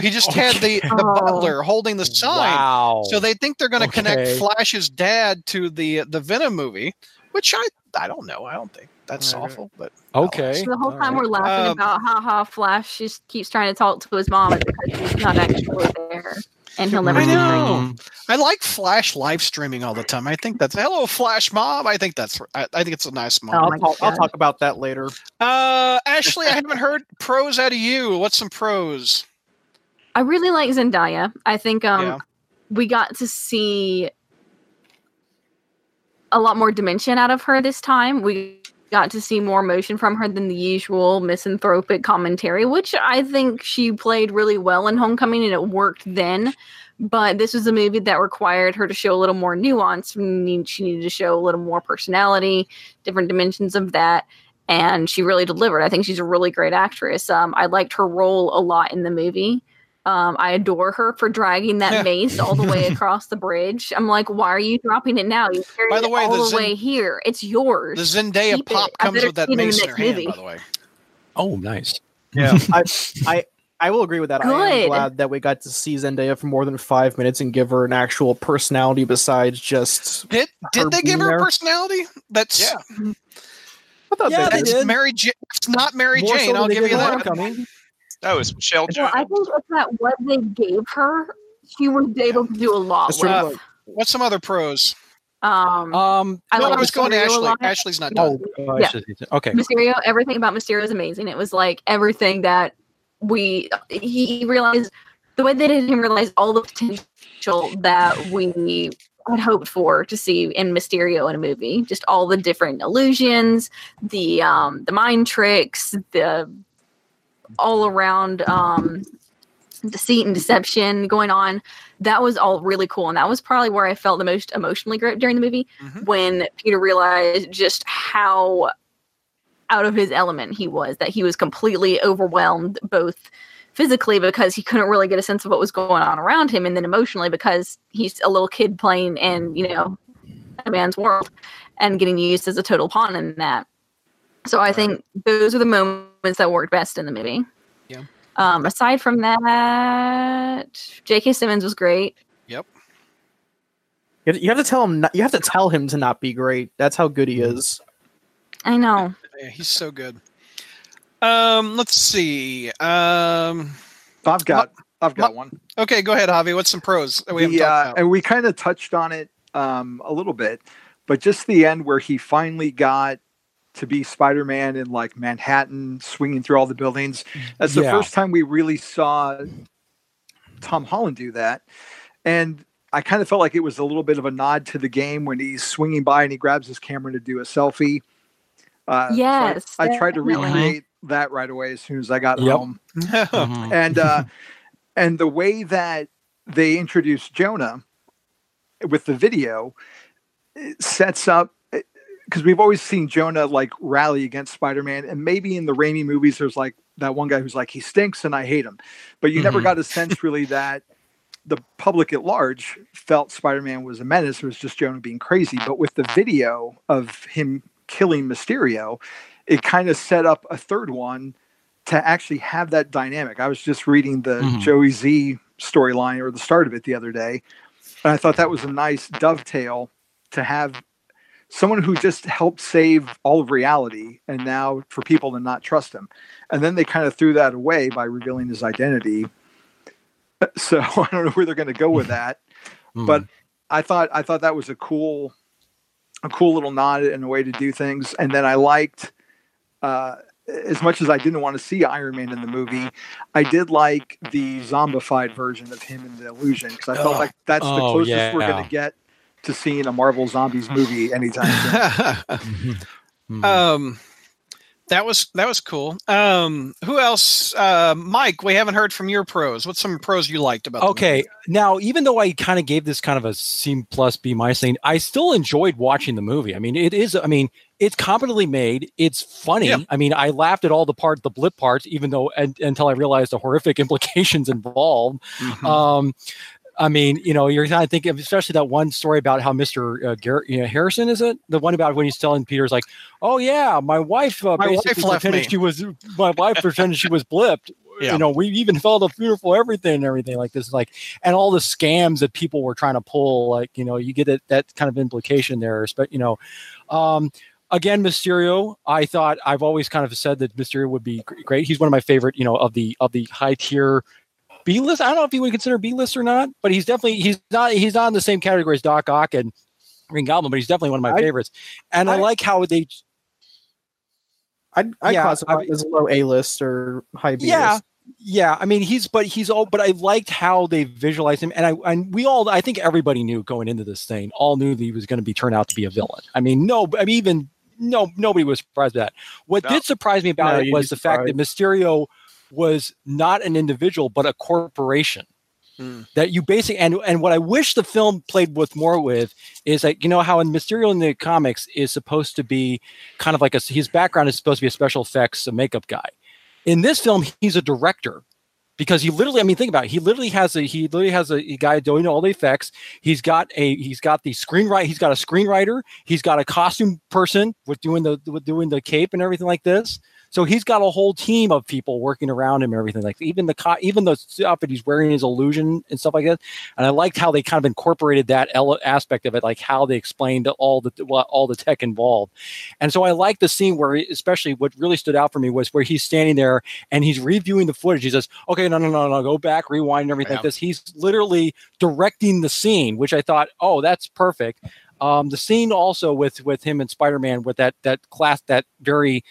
He just had the, the Oh. butler holding the sign. Wow. So they think they're going to connect Flash's dad to the the Venom movie, which I I don't know. I don't think that's Right, right. awful, but okay. So the whole time right. we're laughing Um, about how how Flash just keeps trying to talk to his mom and because he's not actually there, and he'll never I know. I like Flash live streaming all the time. I think that's hello Flash mom. I think that's I, I think it's a nice Oh moment. my I'll, talk, I'll talk about that later. Uh, Ashley, I haven't heard pros out of you. What's some pros? I really like Zendaya. I think um Yeah. we got to see a lot more dimension out of her this time. We got to see more emotion from her than the usual misanthropic commentary, which I think she played really well in Homecoming and it worked then. But this was a movie that required her to show a little more nuance. She needed to show a little more personality, different dimensions of that. And she really delivered. I think she's a really great actress. Um, I liked her role a lot in the movie. Um, I adore her for dragging that mace all the way (laughs) across the bridge. I'm like, why are you dropping it now? You carried By the it all the the, Zen- way here. It's yours. The Zendaya Keep pop I comes with that see it in the mace in her hand, movie. by the way. Oh, nice. Yeah. (laughs) I, I I will agree with that. I am glad that we got to see Zendaya for more than five minutes and give her an actual personality besides just. Did did they give her a there? personality? That's Yeah. I thought Yeah, they they did. It's. Mary. J- it's not Mary More Jane. than I'll give you that. Homecoming. No, it's Michelle Well, I think it's that what they gave her, she was able to do a lot That's true. What's some other pros? Um, Um. I no, like I was going to Mysterio a Ashley. Ashley's not done. Oh, Yeah. okay. Mysterio, everything about Mysterio is amazing. It was like everything that we he realized the way they did him realize all the potential that we had hoped for to see in Mysterio in a movie. Just all the different illusions, the um the mind tricks, the all around um deceit and deception going on. That was all really cool. And that was probably where I felt the most emotionally gripped during the movie Mhm. when Peter realized just how out of his element he was, that he was completely overwhelmed, both physically because he couldn't really get a sense of what was going on around him, and then emotionally because he's a little kid playing in, you know, a man's world and getting used as a total pawn in that. So I think those are the moments that worked best in the movie. Yeah. Um, aside from that, J.K. Simmons was great. Yep. you have to tell him. Not, you have to tell him to not be great. That's how good he is. I know. Yeah, he's so good. Um, let's see. Um, I've got I've got one. okay, go ahead, Javi. What's some pros that we haven't The, uh, and we kind of touched on it um, a little bit, but just the end where he finally got to be Spider-Man in like Manhattan, swinging through all the buildings. That's the Yeah. first time we really saw Tom Holland do that, and I kind of felt like it was a little bit of a nod to the game when he's swinging by and he grabs his camera to do a selfie. Uh, so I- Yes, I, tried to definitely. recreate that right away as soon as I got Yep. home Mhm. and uh (laughs) and the way that they introduced jonah with the video sets up because we've always seen jonah like rally against spider-man and maybe in the Raimi movies there's like that one guy who's like he stinks and i hate him but you never Mhm. got a sense really that the public at large felt spider-man was a menace it was just jonah being crazy but with the video of him killing mysterio it kind of set up a third one to actually have that dynamic. I was just reading the Mhm. Joey Z storyline or the start of it the other day, and I thought that was a nice dovetail to have someone who just helped save all of reality and now for people to not trust him. And then they kind of threw that away by revealing his identity. (laughs) So (laughs) I don't know where they're going to go with (laughs) that, Mhm. but I thought I thought that was a cool a cool little nod and a way to do things. And then I liked uh, as much as I didn't want to see Iron Man in the movie, I did like the zombified version of him in the Illusion because I felt Oh. like that's the Oh, closest we're going to get to seeing a Marvel Zombies movie (laughs) anytime soon. (laughs) Um, that was that was cool. Um, who else? Uh, Mike, we haven't heard from your pros. What's some pros you liked about? the Okay, movie? now even though I kind of gave this kind of a C plus B minus thing, I still enjoyed watching the movie. I mean, it is. I mean, it's competently made. It's funny. Yeah. I mean, I laughed at all the part, the blip parts, even though and, until I realized the horrific (laughs) implications involved. Mhm. Um, I mean, you know, you're kind of thinking, especially that one story about how Mr. Uh, Garrett, you know, Harrison is it the one about when he's telling Peter's like, "Oh yeah, my wife uh, My wife pretended me." she was my wife pretended she was blipped." (laughs) Yeah. You know, we even (laughs) felt a beautiful everything and everything like this, like, and all the scams that people were trying to pull, like, you know, you get that that kind of implication there, but you know, um, again, Mysterio. I thought I've always kind of said that Mysterio would be great. He's one of my favorite, you know, of the of the high tier B list. I don't know if you would consider B list or not, but he's definitely he's not he's not in the same category as Doc Ock and Green Goblin, but he's definitely one of my I- favorites. And I, I- like how they I'd, I'd Yeah, classify it as low A list or high B yeah list. yeah i mean he's but he's all but i liked how they visualized him and i and we all i think everybody knew going into this thing all knew that he was going to be turned out to be a villain i mean no i mean even no nobody was surprised by that what No. did surprise me about No, it was be the fact that mysterio was not an individual but a corporation Hmm. that you basically and and what i wish the film played with more with is that you know how in mysterio in the comics is supposed to be kind of like a his background is supposed to be a special effects a makeup guy. In this film he's a director because he literally i mean think about it he literally has a he literally has a, a guy doing all the effects. He's got a he's got the screenwriter he's got a screenwriter. He's got a costume person with doing the with doing the cape and everything like this so he's got a whole team of people working around him and everything like even the co- even the stuff that he's wearing his illusion and stuff like that and i liked how they kind of incorporated that ele- aspect of it like how they explained all the all the tech involved and so i like the scene where especially what really stood out for me was where he's standing there and he's reviewing the footage. He says, "Okay, no, no, no, no, go back, rewind, and everything Yeah. like this." He's literally directing the scene, which I thought, "Oh, that's perfect." Um, the scene also with with him and Spider Man with that that class that very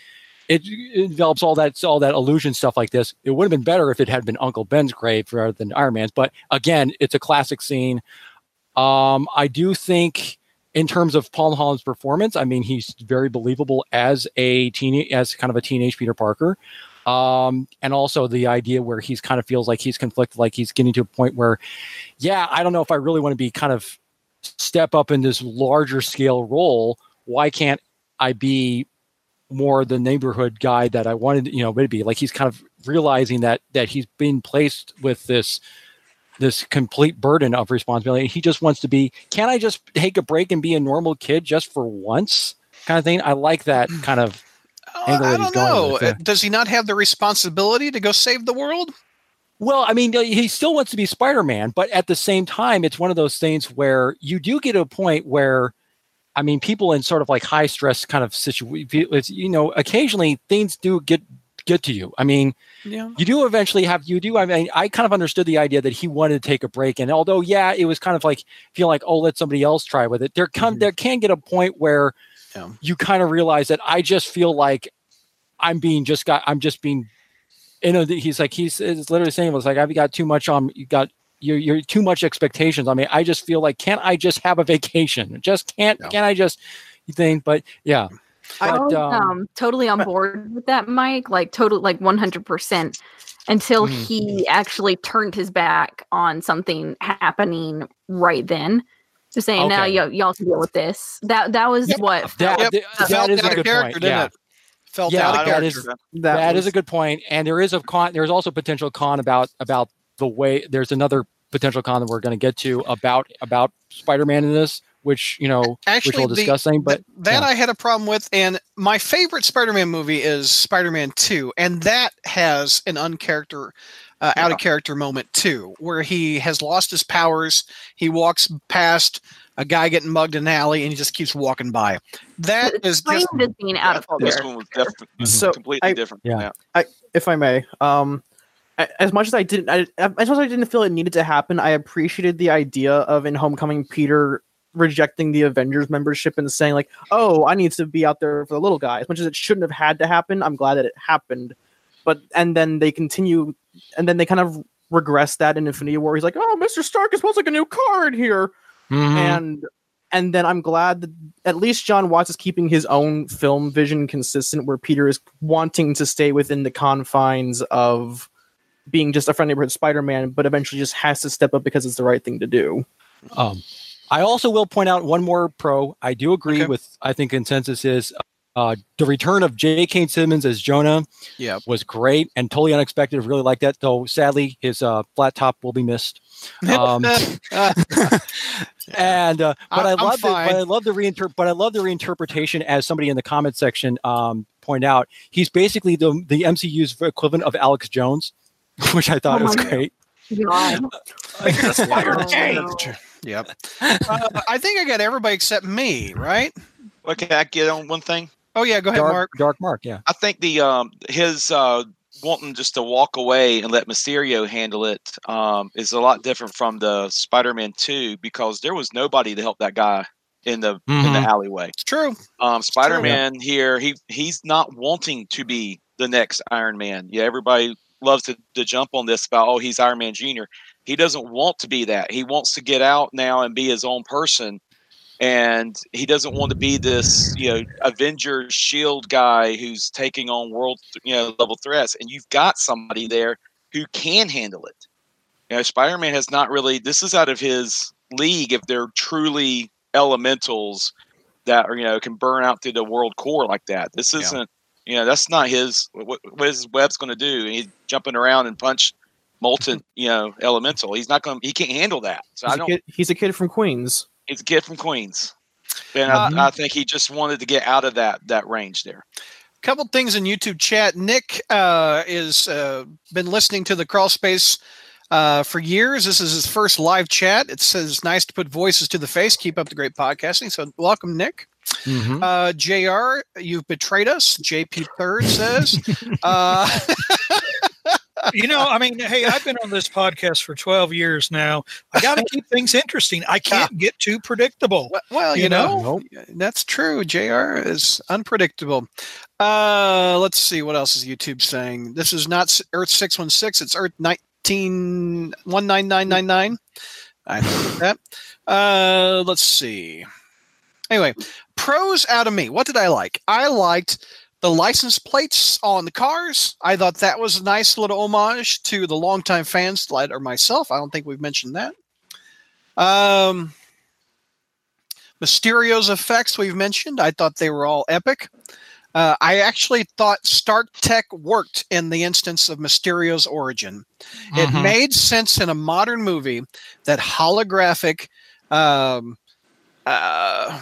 it, develops all that all that illusion stuff like this. It would have been better if it had been Uncle Ben's grave rather than Iron Man's. But again, it's a classic scene. Um, I do think in terms of Tom Holland's performance, I mean, he's very believable as a teen, as kind of a teenage Peter Parker. Um, and also the idea where he's kind of feels like he's conflicted, like he's getting to a point where, yeah, I don't know if I really want to be kind of step up in this larger scale role. Why can't I be more the neighborhood guy that I wanted, you know, maybe? Like he's kind of realizing that that he's been placed with this this complete burden of responsibility. He just wants to be, can I just take a break and be a normal kid just for once? Kind of thing. I like that hmm. kind of Oh, angle I don't know. with, yeah. Does he not have the responsibility to go save the world? Well, I mean, he still wants to be Spider Man, but at the same time, it's one of those things where you do get to a point where, I mean, people in sort of like high stress kind of situations, you know, occasionally things do get get to you. I mean, Yeah. you do eventually have you do. I mean, I kind of understood the idea that he wanted to take a break, and although yeah, it was kind of like feel like oh, let somebody else try with it. There come Mhm. there can get a point where Yeah. you kind of realize that I just feel like I'm being just got I'm just being you know he's like he's literally saying it's like I've got too much on you got you're, you're too much expectations I mean, I just feel like can't I just have a vacation? Just can't Yeah. can I just you think? But yeah, I But, was um, um, totally on board with that, Mike. Like totally, like one hundred percent. Until Mhm. he actually turned his back on something happening right then, just saying, "Now y- y'all can deal with this." That that was Yep. what. that, Yep. th- Felt that is a good character, point. didn't Yeah. it? Felt Yeah, out of that character. is- That, that was, is a good point and there is a con there's also potential con about about the way there's another potential con that we're going to get to about about spider-man in this which you know Actually, which we'll the- discuss thing but Th- that yeah. I had a problem with, and my favorite Spider-Man movie is Spider-Man Two, and that has an uncharacter, uh, out of character moment too, where he has lost his powers. He walks past a guy getting mugged in an alley, and he just keeps walking by. That is just as being out of character. this one was definitely So, completely I- different. Yeah. if I may, um, a- as much as I didn't, I, as much as I didn't feel it needed to happen, I appreciated the idea of in Homecoming Peter rejecting the Avengers membership and saying like, "Oh, I need to be out there for the little guy." As much as it shouldn't have had to happen, I'm glad that it happened. But and then they continue, and then they kind of regress that in Infinity War. He's like, "Oh, Mister Stark is supposed like a new car in here," Mhm. and and then I'm glad that at least Jon Watts is keeping his own film vision consistent, where Peter is wanting to stay within the confines of being just a friendly neighborhood Spider-Man, but eventually just has to step up because it's the right thing to do. Um, I also will point out one more pro. I do agree Okay. with. I think consensus is uh, the return of J. K. Simmons as Jonah Yeah. was great and totally unexpected. Really like that. Though sadly, his uh, flat top will be missed. Um, (laughs) and uh, but I'm- I love the, but. I love the reinter- but I love the reinterpretation as somebody in the comment section um, pointed out. He's basically the the MCU's equivalent of Alex Jones, (laughs) which I thought Oh was great. God. (laughs) yeah. (laughs) Yep. Uh, I think I got everybody except me, right? Okay, I get on one thing. Oh yeah, go ahead, Dark, Mark. Dark Mark, yeah. I think the um his uh wanting just to walk away and let Mysterio handle it um is a lot different from the Spider-Man 2 because there was nobody to help that guy in the in the Mhm. alleyway. It's true. Um Spider-Man here, he he's not wanting to be the next Iron Man. Yeah, everybody loves to, to jump on this about oh he's Iron Man Jr. He doesn't want to be that. He wants to get out now and be his own person and he doesn't want to be this you know Avengers Shield guy who's taking on world you know level threats, and you've got somebody there who can handle it. You know, Spider Man has not really. This is out of his league if they're truly elementals that are you know can burn out through the world core like that. This isn't. You know, that's not his. What, what is Webb's going to do? He's jumping around and punch molten, (laughs) you know, elemental. He's not going. to He can't handle that. So He's I a, don't. kid, he's a kid from Queens. He's a kid from Queens, and Uh, I, I think he just wanted to get out of that that range there. A couple things in YouTube chat. Nick uh, is uh, been listening to the crawl space uh, for years. This is his first live chat. It says nice to put voices to the face. Keep up the great podcasting. So welcome, Nick. Mhm. Uh, Jr. You've betrayed us. JP Third says. uh, you know, I mean, hey, I've been on this podcast for 12 years now. I got to keep things interesting. I can't get too predictable. well, you, You know, know? that's true. Jr. is unpredictable. Uh, let's see what else is YouTube saying. This is not Earth six one six. It's Earth nineteen one nine nine nine nine. I know that. Uh, let's see. Anyway, pros out of me. What did I like? I liked the license plates on the cars. I thought that was a nice little homage to the longtime fans, like or myself. I don't think we've mentioned that. Um, Mysterio's effects we've mentioned. I thought they were all epic. Uh, I actually thought Stark Tech worked in the instance of Mysterio's origin. It Mhm. made sense in a modern movie that holographic um, uh,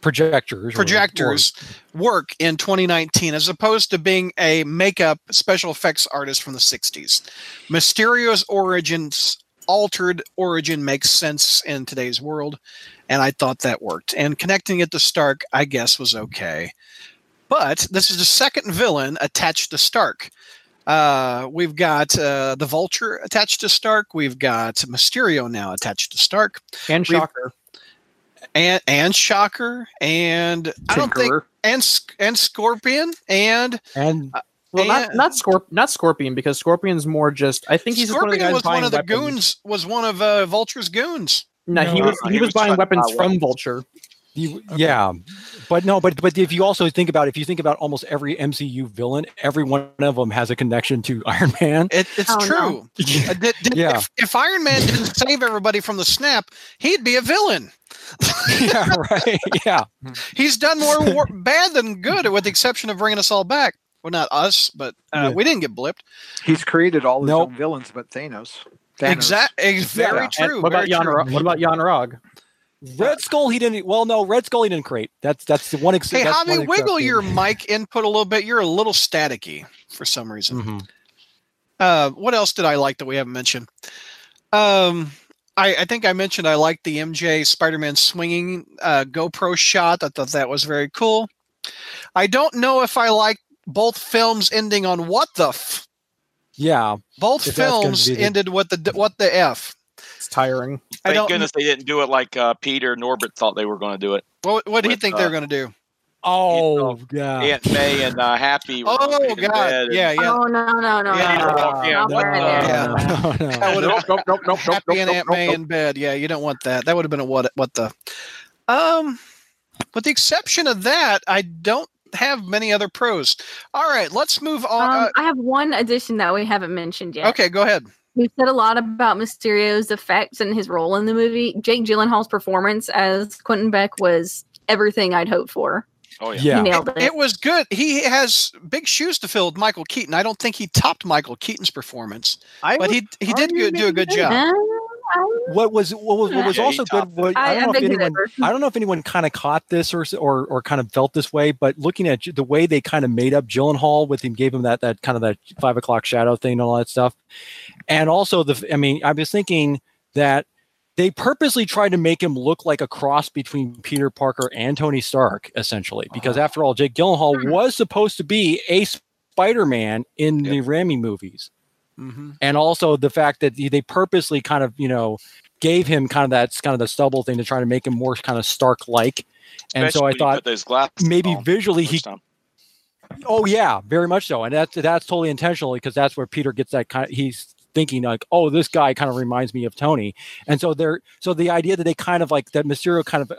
projectors. or- projectors work in 2019 as opposed to being a makeup special effects artist from the 60s. Mysterio's origins altered origin makes sense in today's world and I thought that worked. And connecting it to Stark I guess was okay. But this is the second villain attached to Stark. Uh, we've got uh, the Vulture attached to Stark. We've got Mysterio now attached to Stark, And Shocker. And and Shocker, and I don't think and and Scorpion and and Well, not and- not Scorp, not Scorpion, because Scorpion's more just. I think he's just one of the Scorpion guys was one of the weapons. goons. Was one of uh, Vulture's goons. No, he was he, he was was buying trying weapons from weapons. Vulture. You, Yeah, but no, but but if you also think about if you think about almost every MCU villain, every one of them has a connection to (laughs) Iron Man. It, it's Oh, no. true. (laughs) Uh, did- did- Yeah. If, if Iron Man didn't save everybody from the snap, he'd be a villain. (laughs) yeah, right. Yeah, He's done more war- (laughs) bad than good, with the exception of bringing us all back. Well, not us, but uh, Yeah. we didn't get blipped. He's created all his Nope. own villains, but Thanos. Thanos. Exactly. Very And true. What about very Jan? true. Ro- What about Jan Rog? Red Skull. He didn't. Well, no, Red Skull he didn't create. That's that's the one. Ex- Hey, that's Javi, wiggle your mic input a little bit. You're a little staticky for some reason. Mhm. Uh, what else did I like that we haven't mentioned? Um, I, I think I mentioned I liked the MJ Spider-Man swinging uh, GoPro shot. I thought that was very cool. I don't know if I like both films ending on what the f. Yeah, Both If that's gonna films the- ended with the what the f. It's tiring. I Thank don't. goodness they didn't do it like uh, Peter Norbert thought they were going to do it. What, what do you with, think they're uh, going to do? Oh, God, Aunt May and uh, Happy. Oh God! Yeah, yeah. Oh no no no! Yeah, no. yeah, Not what right the- there. Yeah. No, (laughs) no. That would've- Nope, nope, nope, nope, Happy nope, and nope, Aunt nope, May nope. in bed. Yeah, you don't want that. That would have been a what? What the? Um, with the exception of that, I don't have many other pros. All right, let's move on. Um, I have one addition that we haven't mentioned uh, yet. okay, go ahead. We've said a lot about Mysterio's effects and his role in the movie. Jake Gyllenhaal's performance as Quentin Beck was everything I'd hoped for. Oh yeah. Yeah. He nailed it. It was good. He has big shoes to fill with Michael Keaton. I don't think he topped Michael Keaton's performance, I but he he did argue good, do a good job. What was what was what was Yeah, also good? What, I, I don't I know if anyone. I don't know if anyone kind of caught this or or or kind of felt this way, but looking at the way they kind of made up Gyllenhaal with him, gave him that that kind of that five o'clock shadow thing and all that stuff, and also the I mean I was thinking that they purposely tried to make him look like a cross between Peter Parker and Tony Stark, essentially, because after all, Jake Gyllenhaal Hmm. was supposed to be a Spider-Man in Yep. the Raimi movies hmm and also the fact that they purposely kind of you know gave him kind of that kind of the stubble thing to try to make him more kind of stark like and Especially so i thought those maybe visually he time. oh yeah very much so and that's that's totally intentional because that's where peter gets that kind of he's thinking like oh this guy kind of reminds me of tony and so they're so the idea that they kind of like that mysterio kind of uh,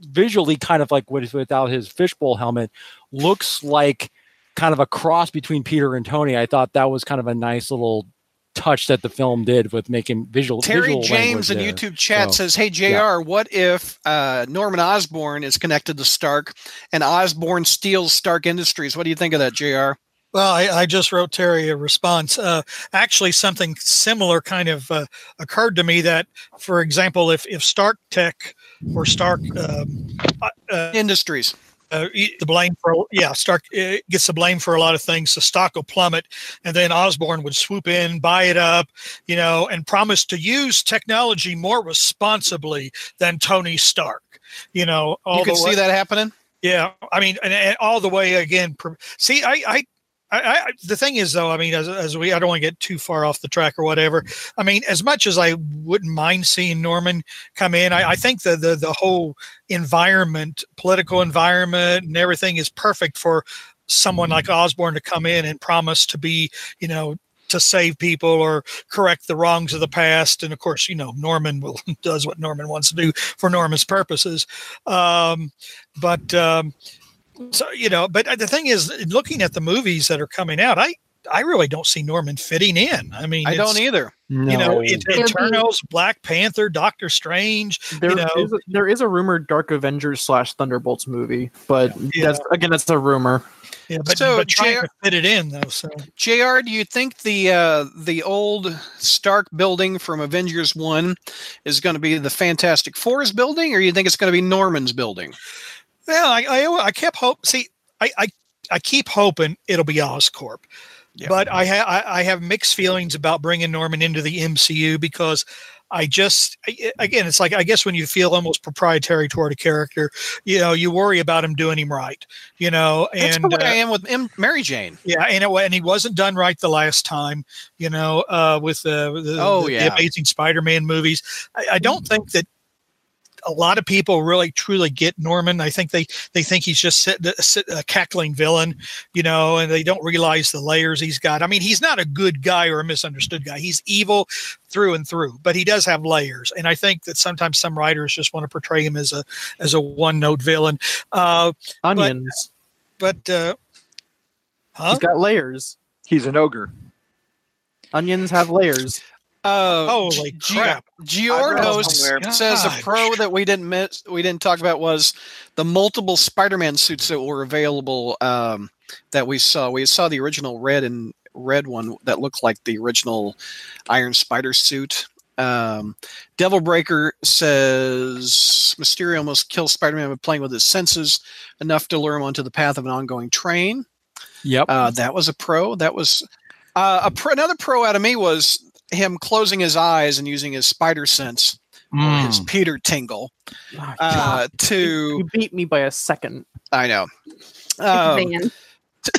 visually kind of like with, without his fishbowl helmet looks like kind of a cross between peter and tony i thought that was kind of a nice little touch that the film did with making visual Terry visual James in there. YouTube chat So, says, "Hey Jr, yeah. what if uh, Norman Osborn is connected to Stark, and Osborn steals Stark Industries? What do you think of that, Jr? Well, I, I just wrote Terry a response. Uh, actually, something similar kind of uh, occurred to me that, for example, if, if Stark Tech or Stark um, uh, uh, Industries. uh, the blame for yeah Stark uh, gets the blame for a lot of things. The stock will plummet, and then Osborn would swoop in, buy it up, you know, and promise to use technology more responsibly than Tony Stark. You know, all You can see that happening. yeah, I mean, and, and all the way again. See, I, I, I, I, the thing is, though, I mean, as, as we, I don't want to get too far off the track or whatever. I mean, as much as I wouldn't mind seeing Norman come in, I, I think the, the the whole environment, political environment, and everything is perfect for someone like Osborn to come in and promise to be, you know. To save people or correct the wrongs of the past, and of course, you know Norman will (laughs) does what Norman wants to do for Norman's purposes. Um, but um, so you know, but the thing is, looking at the movies that are coming out, I I really don't see Norman fitting in. I mean, I don't either. You know, No. it, It'll be- Eternals, Black Panther, Doctor Strange. There know- is a, there is a rumored Dark Avengers slash Thunderbolts movie, but Yeah. that's again that's a rumor. Yeah, but, So, but trying JR to fit it in though. So Jr, do you think the uh, the old Stark building from Avengers One is going to be the Fantastic Four's building, or you think it's going to be Norman's building? Well, I I, I kept hope. See, I, I I keep hoping it'll be Oscorp. Yeah. But I, ha- I I have mixed feelings about bringing Norman into the MCU because I just again it's like I guess when you feel almost proprietary toward a character, you know, you worry about him doing him right, you know, That's and the way uh, I am with M- Mary Jane. Yeah, and it, and he wasn't done right the last time, you know, uh, with the, the, Oh, the, yeah. the Amazing Spider-Man movies. I, I don't think that a lot of people really truly get Norman. I think they they think he's just sit, sit, a cackling villain, you know, and they don't realize the layers he's got. I mean, he's not a good guy or a misunderstood guy. He's evil through and through, but he does have layers. And I think that sometimes some writers just want to portray him as a as a one note villain. Uh, Onions. but uh, huh? He's got layers. He's an ogre. Onions have layers. Uh, Holy G- crap. Giornos says a pro that we didn't miss, we didn't talk about was the multiple Spider-Man suits that were available um, that we saw. We saw the original red and red one that looked like the original Iron Spider suit. Um, Devil Breaker says Mysterio almost kills Spider-Man by playing with his senses enough to lure him onto the path of an ongoing train. Yep. Uh, that was a pro. That was uh, a pro, another pro out of me was him closing his eyes and using his spider sense or his Mm. Peter tingle Ah, uh, you to. beat me by a second. I know. Um, (clears throat)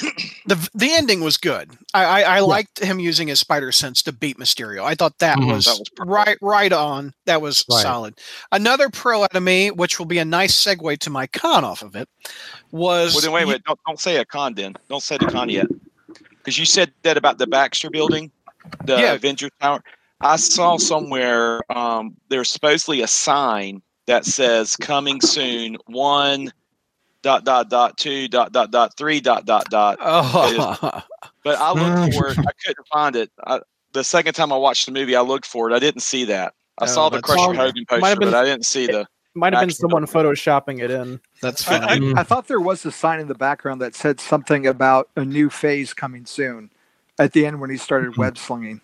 the the ending was good. I I, I liked him using his spider sense to beat Mysterio. I thought that Mhm. was, That was right right on. That was Right. solid. Another pro out of me, which will be a nice segue to my con off of it, was Well, then wait, wait. Don't, don't say a con then. Don't say the con yet. Because you said that about the Baxter building, the Yeah. Avenger Tower. I saw somewhere um, there's supposedly a sign that says coming soon one dot dot dot two dot dot dot three dot dot dot. Oh, (laughs) But I looked for it. I couldn't find it. I, the second time I watched the movie, I looked for it. I didn't see that. I Oh, saw the that's Crusher fine. Hogan poster, been- but I didn't see the. Might have been Actually, someone photoshopping it in. that's I, I, fine. I thought there was a sign in the background that said something about a new phase coming soon. At the end, when he started web slinging,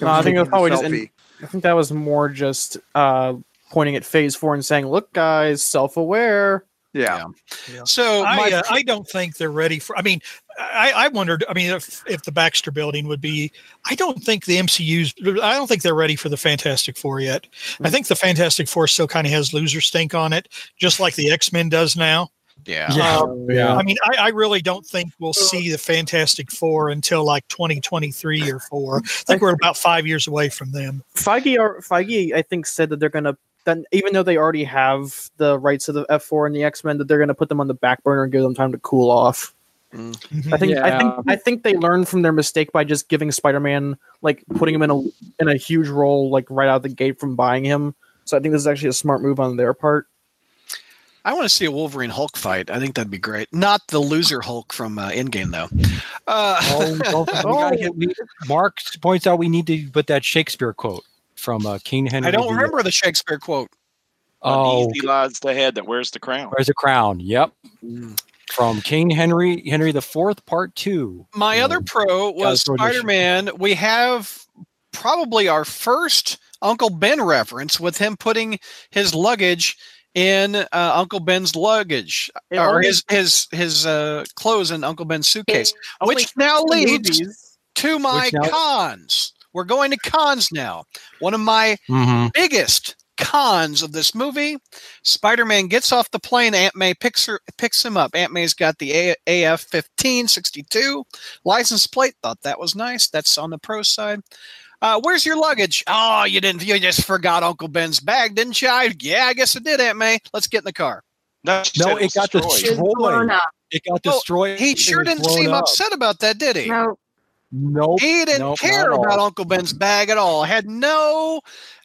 No, I think it was probably just in- I think that was more just uh, pointing at Phase Four and saying, "Look, guys, self-aware." yeah. So I, my uh, I don't think they're ready for. I mean, I, I wondered. I mean, if if the Baxter Building would be, I don't think the MCU's. I don't think they're ready for the Fantastic Four yet. I think the Fantastic Four still kind of has loser stink on it, just like the X Men does now. Yeah. Yeah. Um, yeah. I mean, I, I really don't think we'll uh, see the Fantastic Four until like 2023 or four. I think we're about five years away from them. Feige, or, Feige, I think, said that they're gonna. Then, even though they already have the rights to the F four and the X Men, that they're gonna put them on the back burner and give them time to cool off. Mm. Mm-hmm. I think. I think. Yeah. I think they learned from their mistake by just giving Spider Man like putting him in a in a huge role like right out of the gate from buying him. So I think this is actually a smart move on their part. I want to see a Wolverine Hulk fight. I think that'd be great. Not the loser Hulk from uh, Endgame though. Uh, Oh, don't- (laughs) we get- we- Mark points out we need to put that Shakespeare quote from uh, King Henry. I don't the- remember the Shakespeare quote. Oh, Uneasy lies the head that wears the crown. where's the crown? Yep, from King Henry Henry the Fourth, Part Two. My Yeah. other pro was Spider Man. We have probably our first Uncle Ben reference with him putting his luggage in uh, Uncle Ben's luggage It or only- his his his uh, clothes in Uncle Ben's suitcase. which now leads movies. to my now- cons. We're going to cons now. One of my Mm-hmm. biggest cons of this movie spider-man gets off the plane aunt may picks her picks him up aunt may's got the A- af 1562 license plate thought that was nice that's on the pro side uh, where's your luggage oh you didn't you just forgot uncle ben's bag didn't you I, yeah i guess i did aunt may let's get in the car No, No, said it got destroyed. It's blown destroyed. It got Well, destroyed. he sure didn't seem up. upset about that did he No, Nope. He didn't Nope, care about. Uncle Ben's bag at all. Had no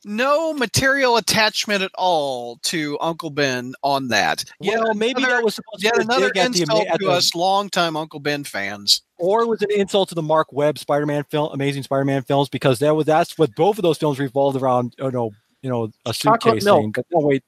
no material attachment at all to Uncle Ben on that. Yet Well, maybe another- that was supposed Yet to be a another the, insult at to the us longtime Uncle Ben fans. or was it an insult to the Marc Webb Spider-Man film, Amazing Spider-Man films, because that was that's what both of those films revolved around. You know, you know, a suitcase thing. But no, wait,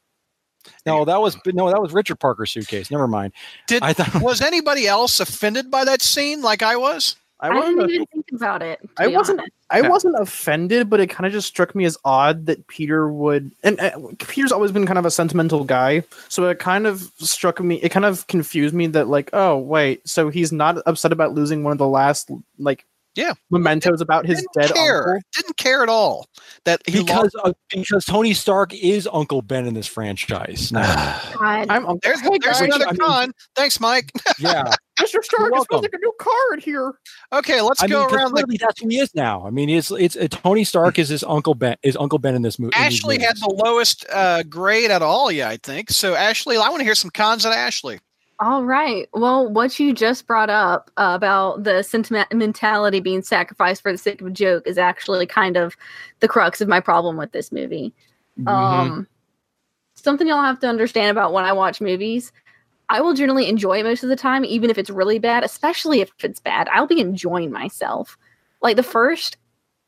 no, that was no, that was Richard Parker's suitcase. Never mind. Did I thought was anybody else offended by that scene like I was? I I, wasn't. didn't even think about it. to I be wasn't- honest. I Yeah. wasn't offended, but it kind of just struck me as odd that Peter would. And uh, Peter's always been kind of a sentimental guy, so it kind of struck me. It kind of confused me that like, oh wait, so he's not upset about losing one of the last like Yeah. mementos about his Didn't dead care. uncle. Didn't care at all that he because uh, because Tony Stark is Uncle Ben in this franchise. now. (sighs) God. I'm uncle. There's, Hey, there's guys, another I mean- con. Thanks, Mike. (laughs) yeah, Mr. Stark is welcome. like a new card here. Okay, let's I mean, go 'cause around the that's who he is now. I mean, it's it's uh, Tony Stark is his Uncle Ben is Uncle Ben in this movie. Ashley had the lowest uh, grade at all Yeah, I think. So, Ashley, I want to hear some cons on Ashley. All right. Well, what you just brought up uh, about the sentimentality being sacrificed for the sake of a joke is actually kind of the crux of my problem with this movie. Mm-hmm. Um, something y'all have to understand about when I watch movies, I will generally enjoy most of the time, even if it's really bad, especially if it's bad. I'll be enjoying myself. Like the first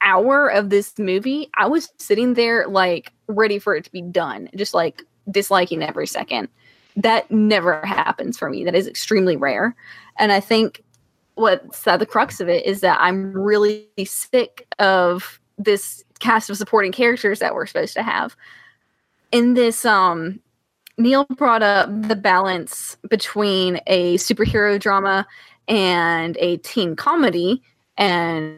hour of this movie, I was sitting there like ready for it to be done, just like disliking every second. That never happens for me. That is extremely rare. And I think what's at the crux of it is that I'm really sick of this cast of supporting characters that we're supposed to have. In this, um, Neil brought up the balance between a superhero drama and a teen comedy, and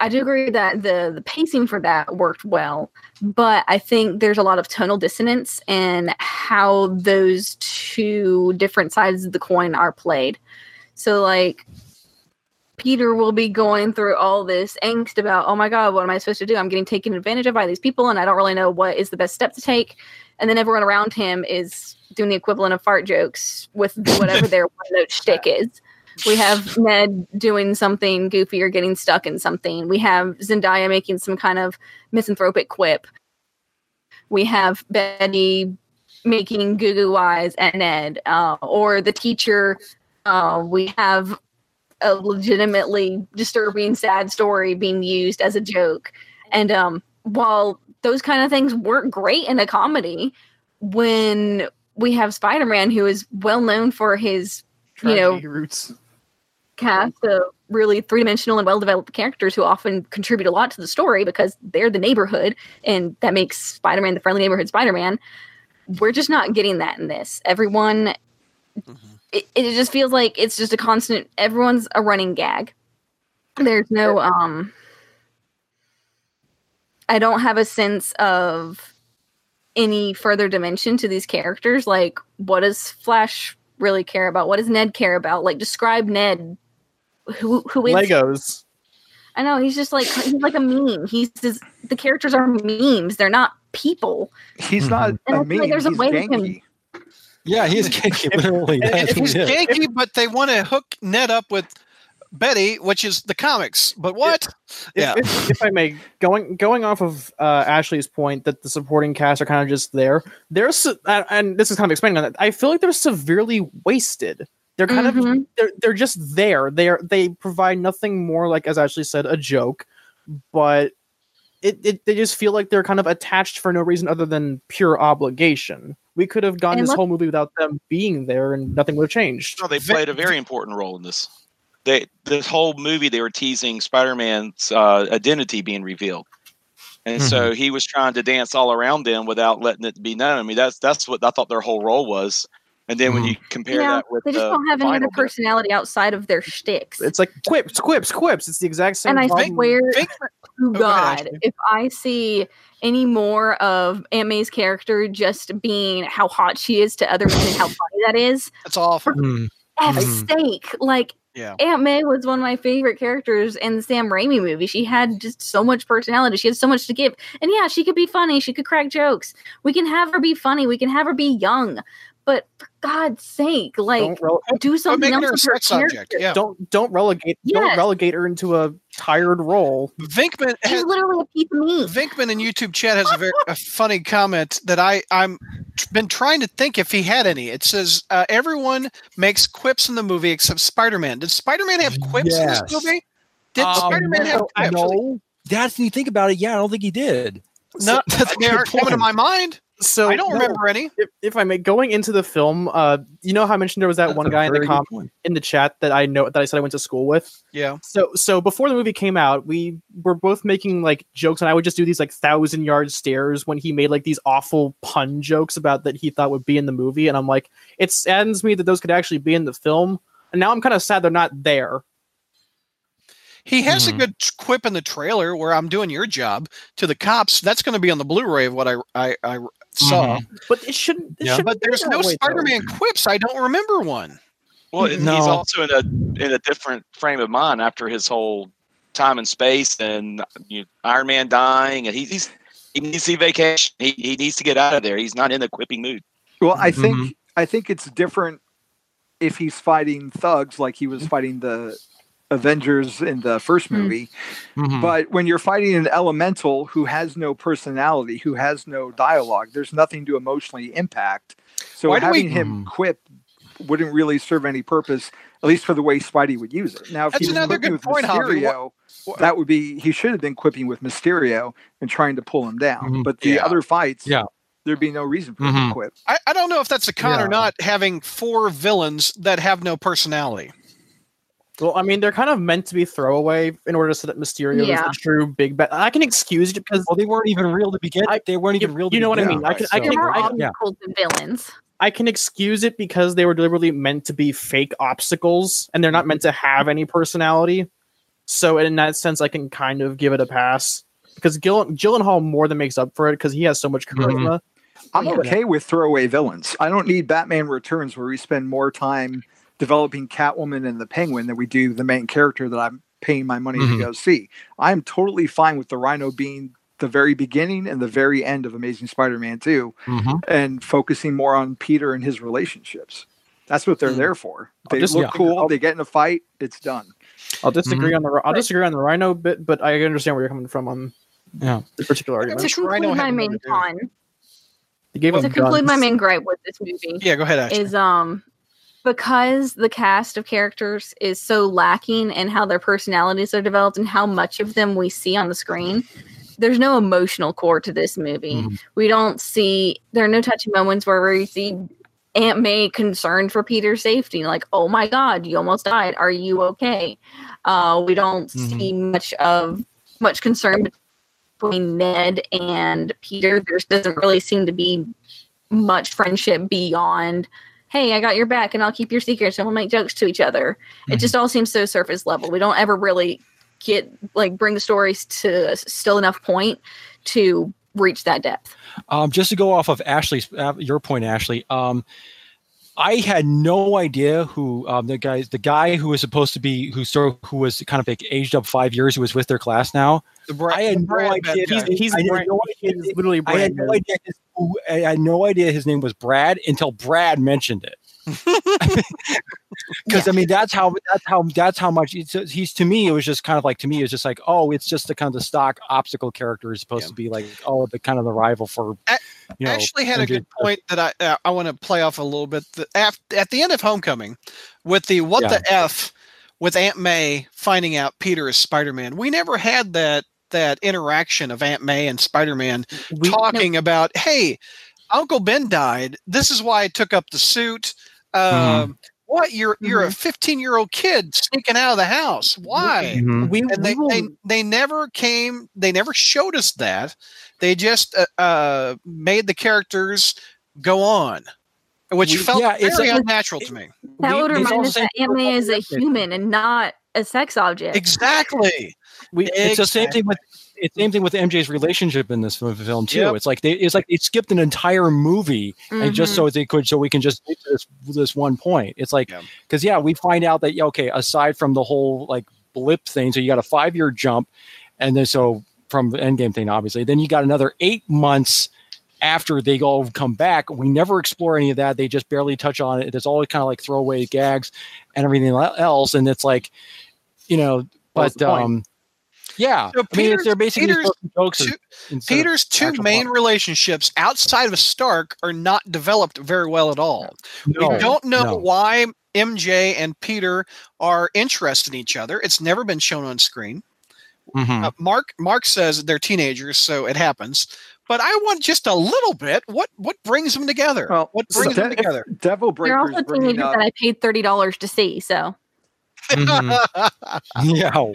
I do agree that the the pacing for that worked well, but I think there's a lot of tonal dissonance in how those two different sides of the coin are played. So like Peter will be going through all this angst about, oh my god, what am I supposed to do? I'm getting taken advantage of by these people, and I don't really know what is the best step to take. And then everyone around him is doing the equivalent of fart jokes with whatever (laughs) their one note shtick is. We have Ned doing something goofy or getting stuck in something. We have Zendaya making some kind of misanthropic quip. We have Betty making goo goo eyes at Ned, uh, or the teacher. Uh, we have a legitimately disturbing, sad story being used as a joke. And um, while those kind of things weren't great in a comedy, when we have Spider Man, who is well known for his, you know, roots. Cast of really three dimensional and well developed characters who often contribute a lot to the story because they're the neighborhood, and that makes Spider Man the friendly neighborhood Spider Man. We're just not getting that in this. Everyone, it, it just feels like it's just a constant. Everyone's a running gag. There's no um. I don't have a sense of any further dimension to these characters. Like, what does Flash really care about? What does Ned care about? Like, describe Ned. Who who is? Legos. I know he's just like he's like a meme. He's just, the characters are memes. They're not people. He's not And a I feel like meme. there's a He's way we can- ganky. Yeah, he is ganky. Literally, that's He's what he ganky, but they want to hook Ned up with Betty, which is the comics. But what? If, Yeah. if, if I may, going going off of uh, Ashley's point that the supporting cast are kind of just there. There's uh, and this is kind of expanding on that. I feel like they're severely wasted. They're kind of Mhm. they're they're just there. They're they provide nothing more like as Ashley said a joke, but it, it they just feel like they're kind of attached for no reason other than pure obligation. We could have gone And this let- whole movie without them being there, and nothing would have changed. No, they played a very important role in this. They this whole movie they were teasing Spider-Man's uh, identity being revealed, and so he was trying to dance all around them without letting it be known. I mean, that's that's what I thought their whole role was. And then when you compare Yeah, that with they just the don't have any other final bit- personality outside of their shticks. It's like quips, quips, quips. It's the exact same. and I problem. swear Think- to Oh, go ahead, God, Ashley. if I see any more of Aunt May's character just being how hot she is to other men and how funny that is, That's awful. Mm. F's Mhm. sake, like Yeah. Aunt May was one of my favorite characters in the Sam Raimi movie. She had just so much personality. She had so much to give. And yeah, she could be funny. She could crack jokes. We can have her be funny. We can have her be young. But for God's sake, like don't, rele- do something else her with her sex object. character. Yeah. don't don't relegate don't relegate her into a tired role. Vinkman She's has, literally a piece of meat. Vinkman in YouTube chat has a very a funny comment that I I'm been trying to think if he had any. It says uh, everyone makes quips in the movie except Spider-Man. Did Spider-Man have quips in Yes. this movie? Did Um, Spider-Man have no, quips? no. That's when you think about it. Yeah, I don't think he did. No, (laughs) that's a they good aren't coming to my mind. So I don't no, remember any. If, if I may, going into the film, uh, you know how I mentioned there was that That's one guy in the very com- in the chat that I know that I said I went to school with. Yeah. So so before the movie came out, we were both making like jokes, and I would just do these like thousand yard stares when he made like these awful pun jokes about that he thought would be in the movie, and I'm like, it saddens me that those could actually be in the film, and now I'm kind of sad they're not there. He has Mhm. a good quip in the trailer where I'm doing your job to the cops. That's going to be on the Blu-ray of what I I, I saw. But it shouldn't. It Yeah. shouldn't But there's no. Spider-Man quips. I don't remember one. Well, and No. he's also in a in a different frame of mind after his whole time and space and you know, Iron Man dying, and he, he's he needs to see vacation. He, he needs to get out of there. He's not in the quipping mood. Well, I think Mhm. I think it's different if he's fighting thugs like he was fighting the Avengers in the first Hmm. movie. Mhm. But when you're fighting an elemental who has no personality, who has no dialogue, there's nothing to emotionally impact. So Why do we- having him Mhm. quip wouldn't really serve any purpose, at least for the way Spidey would use it. Now, if That's he was another good with point, Mysterio, What- that would be he should have been quipping with Mysterio and trying to pull him down. Mhm. But the Yeah. other fights, Yeah. there'd be no reason for him Mhm. to quip. I, I don't know if that's a con or not. Having four villains that have no personality. Well, I mean, they're kind of meant to be throwaway in order to set up Mysterio Yeah. as the true big bad. I can excuse it because well, they weren't even real to begin. I- they weren't even you- real. To you know what I begin mean. I with, can- I can- There I- obstacles and villains. I can excuse it because they were deliberately meant to be fake obstacles and they're not mm-hmm. meant to have any personality. So in that sense, I can kind of give it a pass because Gill- Gyllenhaal more than makes up for it because he has so much charisma. Mm-hmm. I'm Yeah. okay with throwaway villains. I don't need Batman Returns where we spend more time developing Catwoman and the Penguin than we do the main character that I'm paying my money Mhm. to go see. I'm totally fine with the Rhino being the very beginning and the very end of Amazing Spider-Man 2 Mhm. and focusing more on Peter and his relationships. That's what they're Mm. there for. They just- look yeah. cool. I'll- they get in a fight. It's done. I'll disagree on the I'll disagree on the Rhino bit, but I understand where you're coming from on Yeah. the particular argument. to Which Rhino conclude my had main more to do. con, to conclude my main gripe with this movie Yeah, go ahead, Ashley. is um because the cast of characters is so lacking in how their personalities are developed and how much of them we see on the screen. There's no emotional core to this movie. Mhm. We don't see there are no touching moments where we see Aunt May concerned for Peter's safety, like, "Oh my God, you almost died. Are you okay?" Uh, we don't Mhm. see much of much concern between Ned and Peter. There doesn't really seem to be much friendship beyond, "Hey, I got your back, and I'll keep your secrets, and we'll make jokes to each other." It Mhm. just all seems so surface level. We don't ever really get like bring the stories to still enough point to reach that depth. Um, just to go off of Ashley's uh, your point, Ashley. Um, I had no idea who um, the guy the guy who was supposed to be who sort of, who was kind of like aged up five years who was with their class now. The Bra- I had no idea. He's, he's, I brand, no idea- he's literally I had no idea. His, who, I had no idea his name was Brad until Brad mentioned it. (laughs) Because I mean, that's how that's how that's how much it's, he's to me. It was just kind of like to me, it was just like, oh, it's just the kind of the stock obstacle character is supposed Yeah. to be like, oh, the kind of the rival for, A- you know. Ashley had a good point that I uh, I want to play off a little bit. The, af- at the end of Homecoming, with the what Yeah. the f with Aunt May finding out Peter is Spider Man, we never had that that interaction of Aunt May and Spider Man We, talking about, hey, Uncle Ben died. This is why I took up the suit. Mm-hmm. Um, What you're you're a 15 year old kid sneaking out of the house? Why? Mhm. we, and we they, will, they they never came they never showed us that they just uh, uh made the characters go on which We- felt yeah, it's very like- unnatural to me That We- would it's remind us that Aunt May is a human and not a sex object. exactly We, it's the same thing with it's same thing with MJ's relationship in this film too. Yep. It's like they it's like they skipped an entire movie and just Mhm. so they could so we can just get to this this one point. It's like because yeah, we find out that yeah, okay, aside from the whole like blip thing, so you got a five year jump, and then so from the endgame thing, obviously, then you got another eight months after they all come back. We never explore any of that. They just barely touch on it. It's all kind of like throwaway gags and everything else, and it's like, you know, but um. Yeah, So I mean, Peter's- they're basically Peter's jokes. two- peter's two main plot. relationships outside of stark are not developed very well at all No, we don't know no. why mj and peter are interested in each other it's never been shown on screen Mhm. Uh, Mark Mark says they're teenagers, so it happens. But I want just a little bit. What what brings them together? Well, what so brings them that- together? Devil They're Breakers also teenagers up. that I paid thirty dollars to see. So Mhm. (laughs) yeah. Well,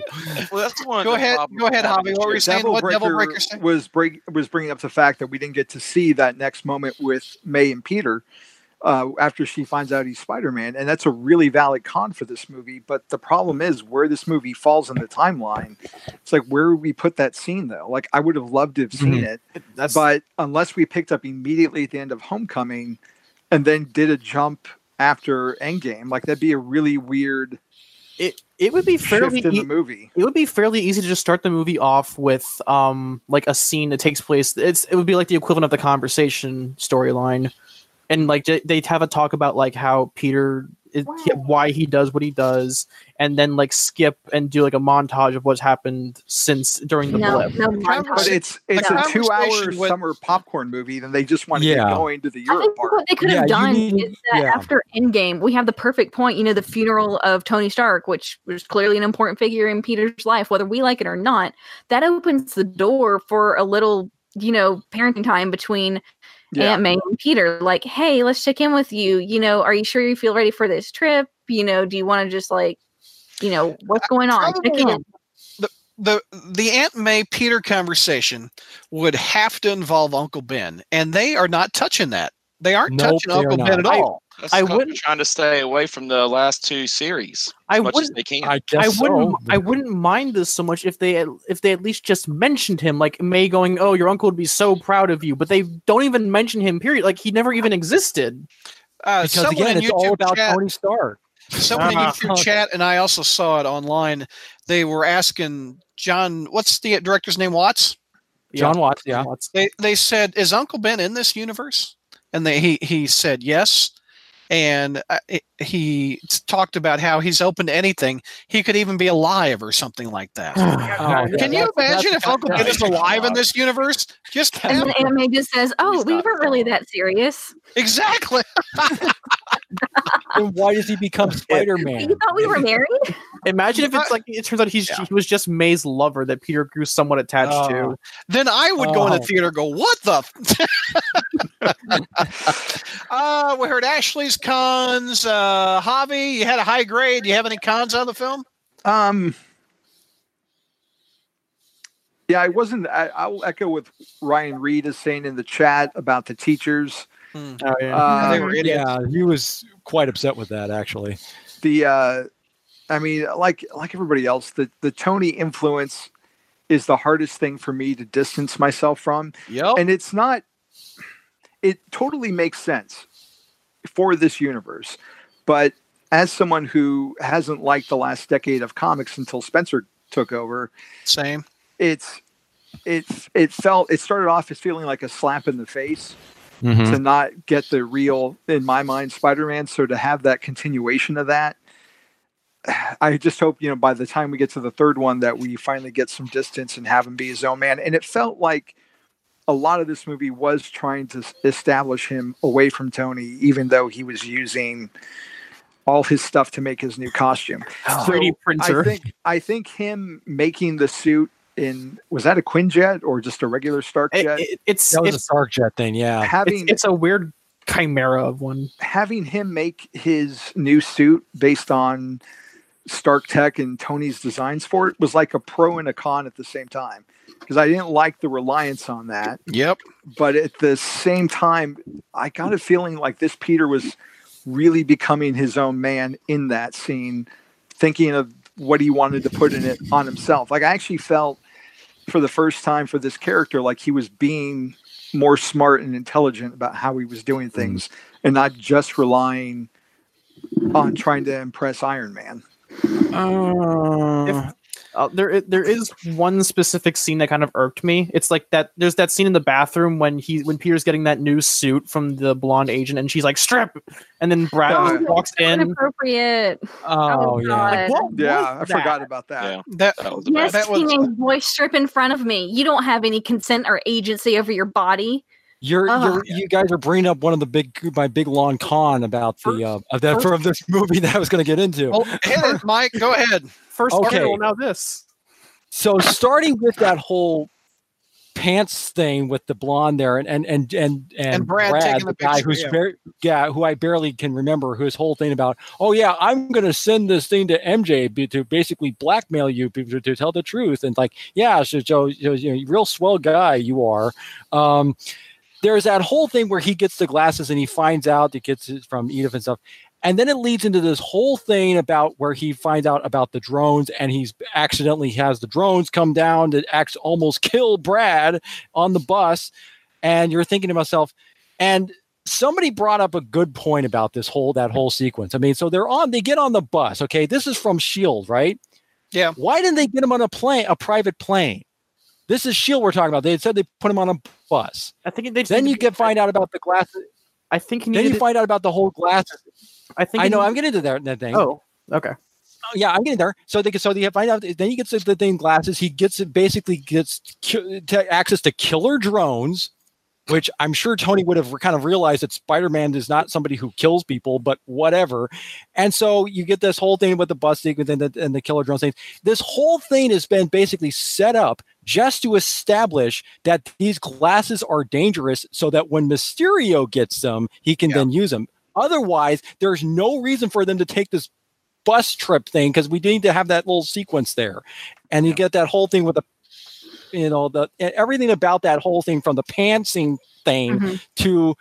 that's one. Go ahead, go ahead, with Hobby. What were you saying? Devil What Breaker Devil Breaker say? was break was bringing up the fact that we didn't get to see that next moment with May and Peter uh, after she finds out he's Spider Man, and that's a really valid con for this movie. But the problem is where this movie falls in the timeline. It's like where would we put that scene though? Like I would have loved to have seen Mhm. it, that's but unless we picked up immediately at the end of Homecoming, and then did a jump after Endgame, like that'd be a really weird it. It would be fairly in the movie. it would be fairly easy to just start the movie off with um like a scene that takes place it's it would be like the equivalent of the conversation storyline and like they- they'd have a talk about like how peter is, why he does what he does and then like skip and do like a montage of what's happened since during the no, blip no But But it's it's the a two hour with- summer popcorn movie, then they just want to Yeah. get going to the I Europe think part. what they could have you done need- is that yeah. after Endgame, we have the perfect point. You know, the funeral of Tony Stark, which was clearly an important figure in Peter's life, whether we like it or not. That opens the door for a little, you know, parenting time between Yeah. Aunt May and Peter. Like, hey, let's check in with you. You know, are you sure you feel ready for this trip? You know, do you want to just like, you know, what's going on? Check Probably in. the the Aunt May Peter conversation would have to involve Uncle Ben, and they are not touching that. They aren't Nope, touching they are Uncle Ben at all. That's I I wouldn't- wouldn't trying to stay away from the last two series I much wouldn't- they can. I guess I wouldn't. so. I wouldn't mind this so much if they at- if they at least just mentioned him, like May going, "Oh, your uncle would be so proud of you," but they don't even mention him. Period. Like he never even existed. Uh, because someone again, in it's all about chat, Tony Stark. Someone in Ah. YouTube chat, and I also saw it online. They were asking Jon, what's the director's name? Watts. Jon Watts, yeah. They they said, "Is Uncle Ben in this universe?" And they he he said yes. And uh, he talked about how he's open to anything. He could even be alive or something like that. (sighs) Oh, yeah, Can you imagine if Uncle Ben is alive in this universe? Just And then anime just says, "Oh, He's we weren't really that serious. exactly. (laughs) Then why does he become (laughs) Spider Man? You Man? thought we were married? Imagine if it's like it turns out he's he was just May's lover that Peter grew somewhat attached Oh. to. Then I would go in the Oh. theater and go, "What the?" f-" (laughs) uh, we heard Ashley's cons. Uh, Javi, you had a high grade. Do you have any cons on the film? Um, yeah, I wasn't. I, I'll echo what Ryan Reed is saying in the chat about the teachers. Oh, yeah. Uh, they were idiots. Yeah, he was quite upset with that actually. the uh i mean like like everybody else the the tony influence is the hardest thing for me to distance myself from Yep. and it's not it totally makes sense for this universe but as someone who hasn't liked the last decade of comics until spencer took over Same. it's it it felt it started off as feeling like a slap in the face Mm-hmm. to not get the real in my mind spider-man so to have that continuation of that i just hope you know by the time we get to the third one that we finally get some distance and have him be his own man and it felt like a lot of this movie was trying to establish him away from tony even though he was using all his stuff to make his new costume (laughs) Oh. So 3D printer. I think I think him making the suit in was that a Quinjet or just a regular Stark It- jet? it- it's That was a it's, Stark Jet thing, yeah. having it's it's a weird chimera of one. having him make his new suit based on Stark Tech and Tony's designs for it was like a pro and a con at the same time because I didn't like the reliance on that, Yep. but at the same time, I got a feeling like this Peter was really becoming his own man in that scene, thinking of what he wanted to put in it on himself. Like I actually felt for the first time for this character like he was being more smart and intelligent about how he was doing mm-hmm. things and not just relying on trying to impress Iron Man. Uh, if- Uh, there, there is one specific scene that kind of irked me. It's like that. There's that scene in the bathroom when he, when Peter's getting that new suit from the blonde agent, and she's like, "Strip," and then Brad Oh, walks in. Inappropriate. Oh, yeah. God. What Yeah, was I that? forgot about that. Yeah, That that was a Yes, bad. that was- teenage boy, strip in front of me. You don't have any consent or agency over your body. You're, Ugh. you're you guys are bringing up one of the big my big long con about the uh of that from this (laughs) movie that I was going to get into. well, hit it, Mike. Go ahead. First Okay. article, now this. so starting with that whole pants thing with the blonde there and and and and, and, Brad taking the guy picture, who's yeah. very yeah who I barely can remember whose whole thing about oh yeah I'm gonna send this thing to MJ be- to basically blackmail you to, to tell the truth and like yeah so Joe you know, you know, real swell guy you are um there's that whole thing where he gets the glasses and he finds out he gets it from Edith and stuff and then it leads into this whole thing about where he finds out about the drones and he's accidentally has the drones come down to act almost (laughs) kill Brad on the bus. And you're thinking to myself, and somebody brought up a good point about this whole that whole sequence. I mean, so they're on, they get on the bus. Okay, this is from Shield, right? Yeah. Why didn't they get him on a plane, a private plane? This is Shield we're talking about. They said they put him on a bus. I think they. Then you get find out about the glasses. I think he Then you find out about the whole glasses. I think. I know. needed- I'm getting to that, that thing. Oh, okay. Oh, yeah, I'm getting there. So they so they find out. Then he gets the thing glasses. He gets it basically gets ki- to access to killer drones, which I'm sure Tony would have kind of realized that Spider-Man is not somebody who kills people, but whatever. And so you get this whole thing with the bus sequence and the, and the killer drone thing. This whole thing has been basically set up just to establish that these glasses are dangerous, so that when Mysterio gets them, he can Yeah. then use them. Otherwise, there's no reason for them to take this bus trip thing because we need to have that little sequence there, and you get that whole thing with the, you know, the everything about that whole thing from the pantsing thing Mhm. to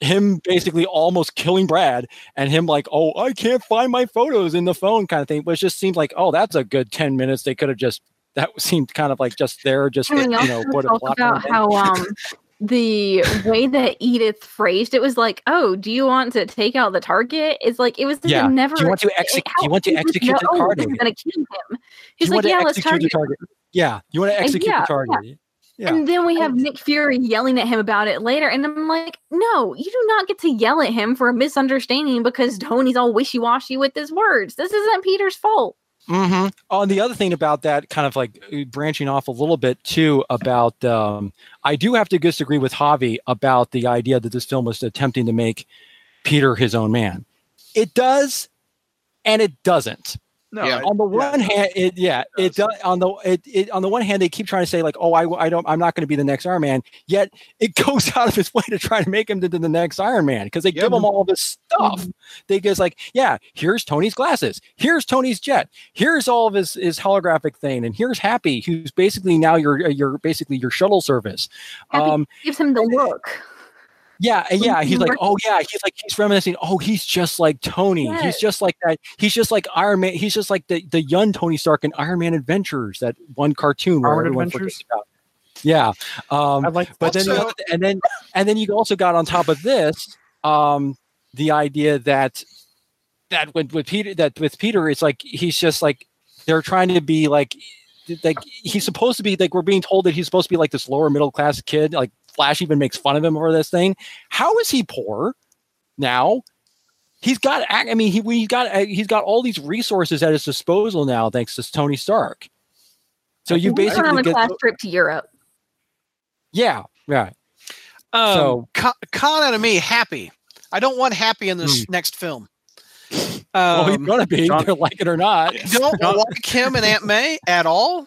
him basically almost killing Brad and him like, oh, I can't find my photos in the phone kind of thing. It just seemed like, oh, that's a good ten minutes. They could have just that (laughs) seemed kind of like just there, just you know, put a about how um the way that Edith phrased it was like, "Oh, do you want to take out the target?" It's like it was Yeah. never. Do you want to execute? Do you want to execute the target? is gonna kill him. He's like, "Yeah, to let's target." target? Yeah, you want to execute yeah, the target. Yeah. And then we have Nick Fury yelling at him about it later, and I'm like, "No, you do not get to yell at him for a misunderstanding because Tony's all wishy-washy with his words. This isn't Peter's fault." Mm-hmm. On the other thing about that, kind of like uh, branching off a little bit too about, um, I do have to disagree with Javi about the idea that this film was attempting to make Peter his own man. It does, and it doesn't. No, Yeah. it- on the yeah. one hand, it yeah, it does. does. On the it, it on the one hand, they keep trying to say like, oh, I, I don't, I'm not going to be the next Iron Man. Yet it (laughs) goes out of its way to try to make him into the next Iron Man because they Yep. give him all this stuff. They just like, yeah, here's Tony's glasses, here's Tony's jet, here's all of his his holographic thing, and here's Happy, who's basically now your your basically your shuttle service. Happy Um, gives him the look. Yeah, yeah. He's like, oh yeah. He's like, he's reminiscing. Oh, he's just like Tony. He's just like that. He's just like Iron Man. He's just like the the young Tony Stark in Iron Man Adventures, that one cartoon where Armored everyone Adventures? about. Yeah, um, I like but then Also- other, and then and then you also got on top of this um, the idea that that with with Peter that with Peter it's like he's just like they're trying to be like like he's supposed to be like we're being told that he's supposed to be like this lower middle class kid like Flash even makes fun of him over this thing. How is he poor now? He's got I mean he we got uh, he's got all these resources at his disposal now thanks to Tony Stark. So you We went on basically a get class trip to Europe. yeah right. Um, So- Con, Con out of me, happy. I don't want happy in this next film. (laughs) well he's Um, gonna be John- whether like it or not. I don't like him and Aunt May at all.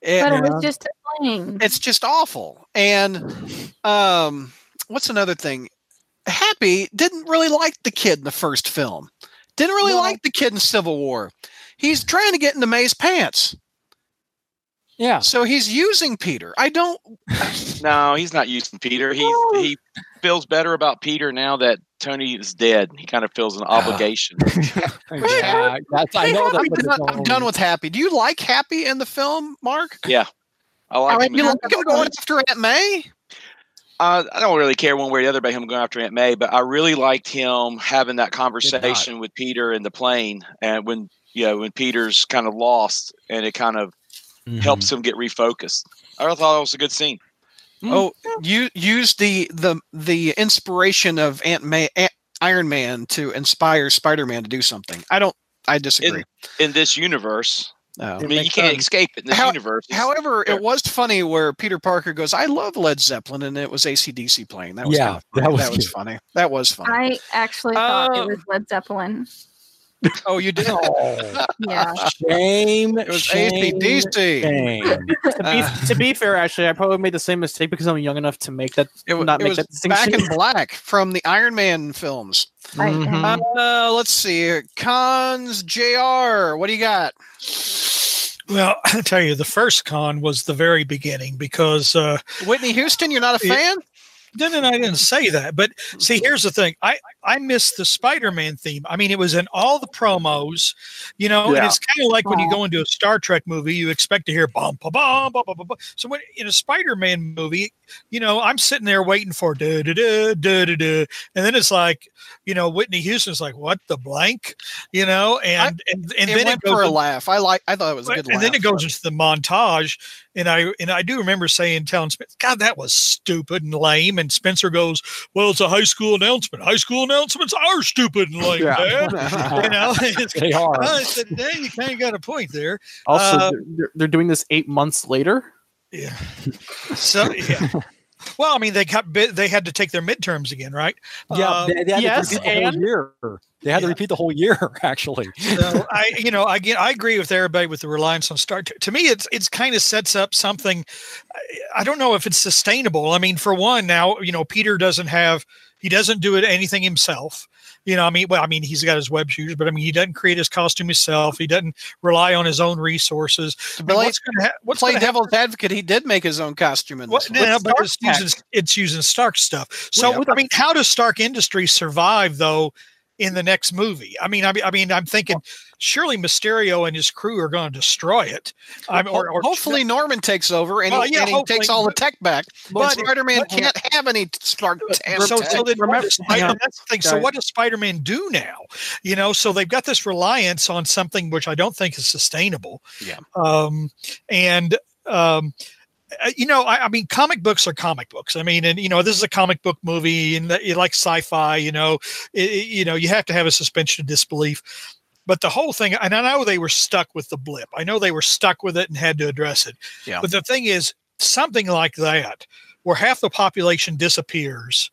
It- But it was just a thing. it's just awful. And um, what's another thing? Happy didn't really like the kid in the first film. Didn't really No. like the kid in Civil War. He's trying to get into May's pants, Yeah. so he's using Peter. I don't. (laughs) No, he's not using Peter. He he feels better about Peter now that Tony is dead. He kind of feels an obligation. (laughs) (laughs) yeah, that's, I know I'm, that's done, I'm done with Happy. Do you like Happy in the film, Mark? I like him. you like him going after Aunt May? Uh, I don't really care one way or the other about him going after Aunt May, but I really liked him having that conversation with Peter in the plane, and when you know when Peter's kind of lost, and it kind of Mm-hmm. helps him get refocused. I thought it was a good scene. Oh, you use the the the inspiration of Aunt May, Aunt, Iron Man to inspire Spider Man to do something. I don't. I disagree. In this universe, No. I mean, you can't sense. escape it in this How- universe. It's- However, Yeah. it was funny where Peter Parker goes, "I love Led Zeppelin," and it was ACDC playing. That was Yeah, kind of funny. that was that was funny. That was funny. I actually thought Uh, it was Led Zeppelin. Oh, you did. Oh, Yeah. shame. It was shame, ACDC. shame. to, be, to be fair, actually, I probably made the same mistake because I'm young enough to make that. It, wa- Not it make was that Back in Black from the Iron Man films. I- Mhm. Uh, let's see. Cons Jr. What do you got? Well, (laughs) I tell you, the first con was the very beginning because uh, Whitney Houston. You're not a Yeah. Fan? then and I didn't say that. But see, here's the thing: I I missed the Spider-Man theme. I mean, it was in all the promos, you know. And it's kind of like when you go into a Star Trek movie, you expect to hear bum bum bum bum bum bum. bum. So when in a Spider-Man movie, you know, I'm sitting there waiting for da da da da da da, and then it's like, you know, Whitney Houston's like, "What the blank," you know, and and and it then went it goes for a laugh. I like. I thought it was a good and laugh. then it goes into the montage, and I and I do remember saying, telling Spencer, "God, that was stupid and lame." And Spencer goes, "Well, it's a high school announcement. High school announcements are stupid and lame, Yeah. Dad." (laughs) You know, (laughs) it's, They are. I said, "Dang, you kind of got a point there." Also, Uh, they're- they're, they're doing this eight months later. Yeah. So yeah. Well, I mean, they got they had to take their midterms again, right? Yeah, Um, they, they had yes, to repeat the whole and- year. They had to repeat the whole year, (laughs) actually. so I, you know, I get, I agree with everybody with the reliance on Stark. To, to me, it's it's kind of sets up something. I, I don't know if it's sustainable. I mean, for one, now you know Peter doesn't have, he doesn't do it anything himself. You know, I mean, well, I mean, he's got his web shooters, but I mean, he doesn't create his costume himself. He doesn't rely on his own resources. To I mean, what's to ha- what's play going to happen? devil's advocate. He did make his own costume in this. one. yeah, but it's using, it's using Stark stuff. So Yeah. I mean, how does Stark Industries survive though? in the next movie. I mean, I mean, I mean, I'm thinking surely Mysterio and his crew are going to destroy it. I mean, or, or hopefully Norman takes over and, Well, he, yeah, and he takes all the tech back. But, but- Spider-Man but- can't have any smart tech. so, so then what remember- does Spider- yeah. that's the thing. So Sorry. what does Spider-Man do now? You know, so they've got this reliance on something which I don't think is sustainable. Yeah. Um, and um, uh, you know, I, I mean, comic books are comic books. I mean, and you know, this is a comic book movie, and you like sci-fi. You know, it, it- you know, you have to have a suspension of disbelief. But the whole thing, and I know they were stuck with the blip. I know they were stuck with it and had to address it. Yeah. But the thing is, something like that, where half the population disappears,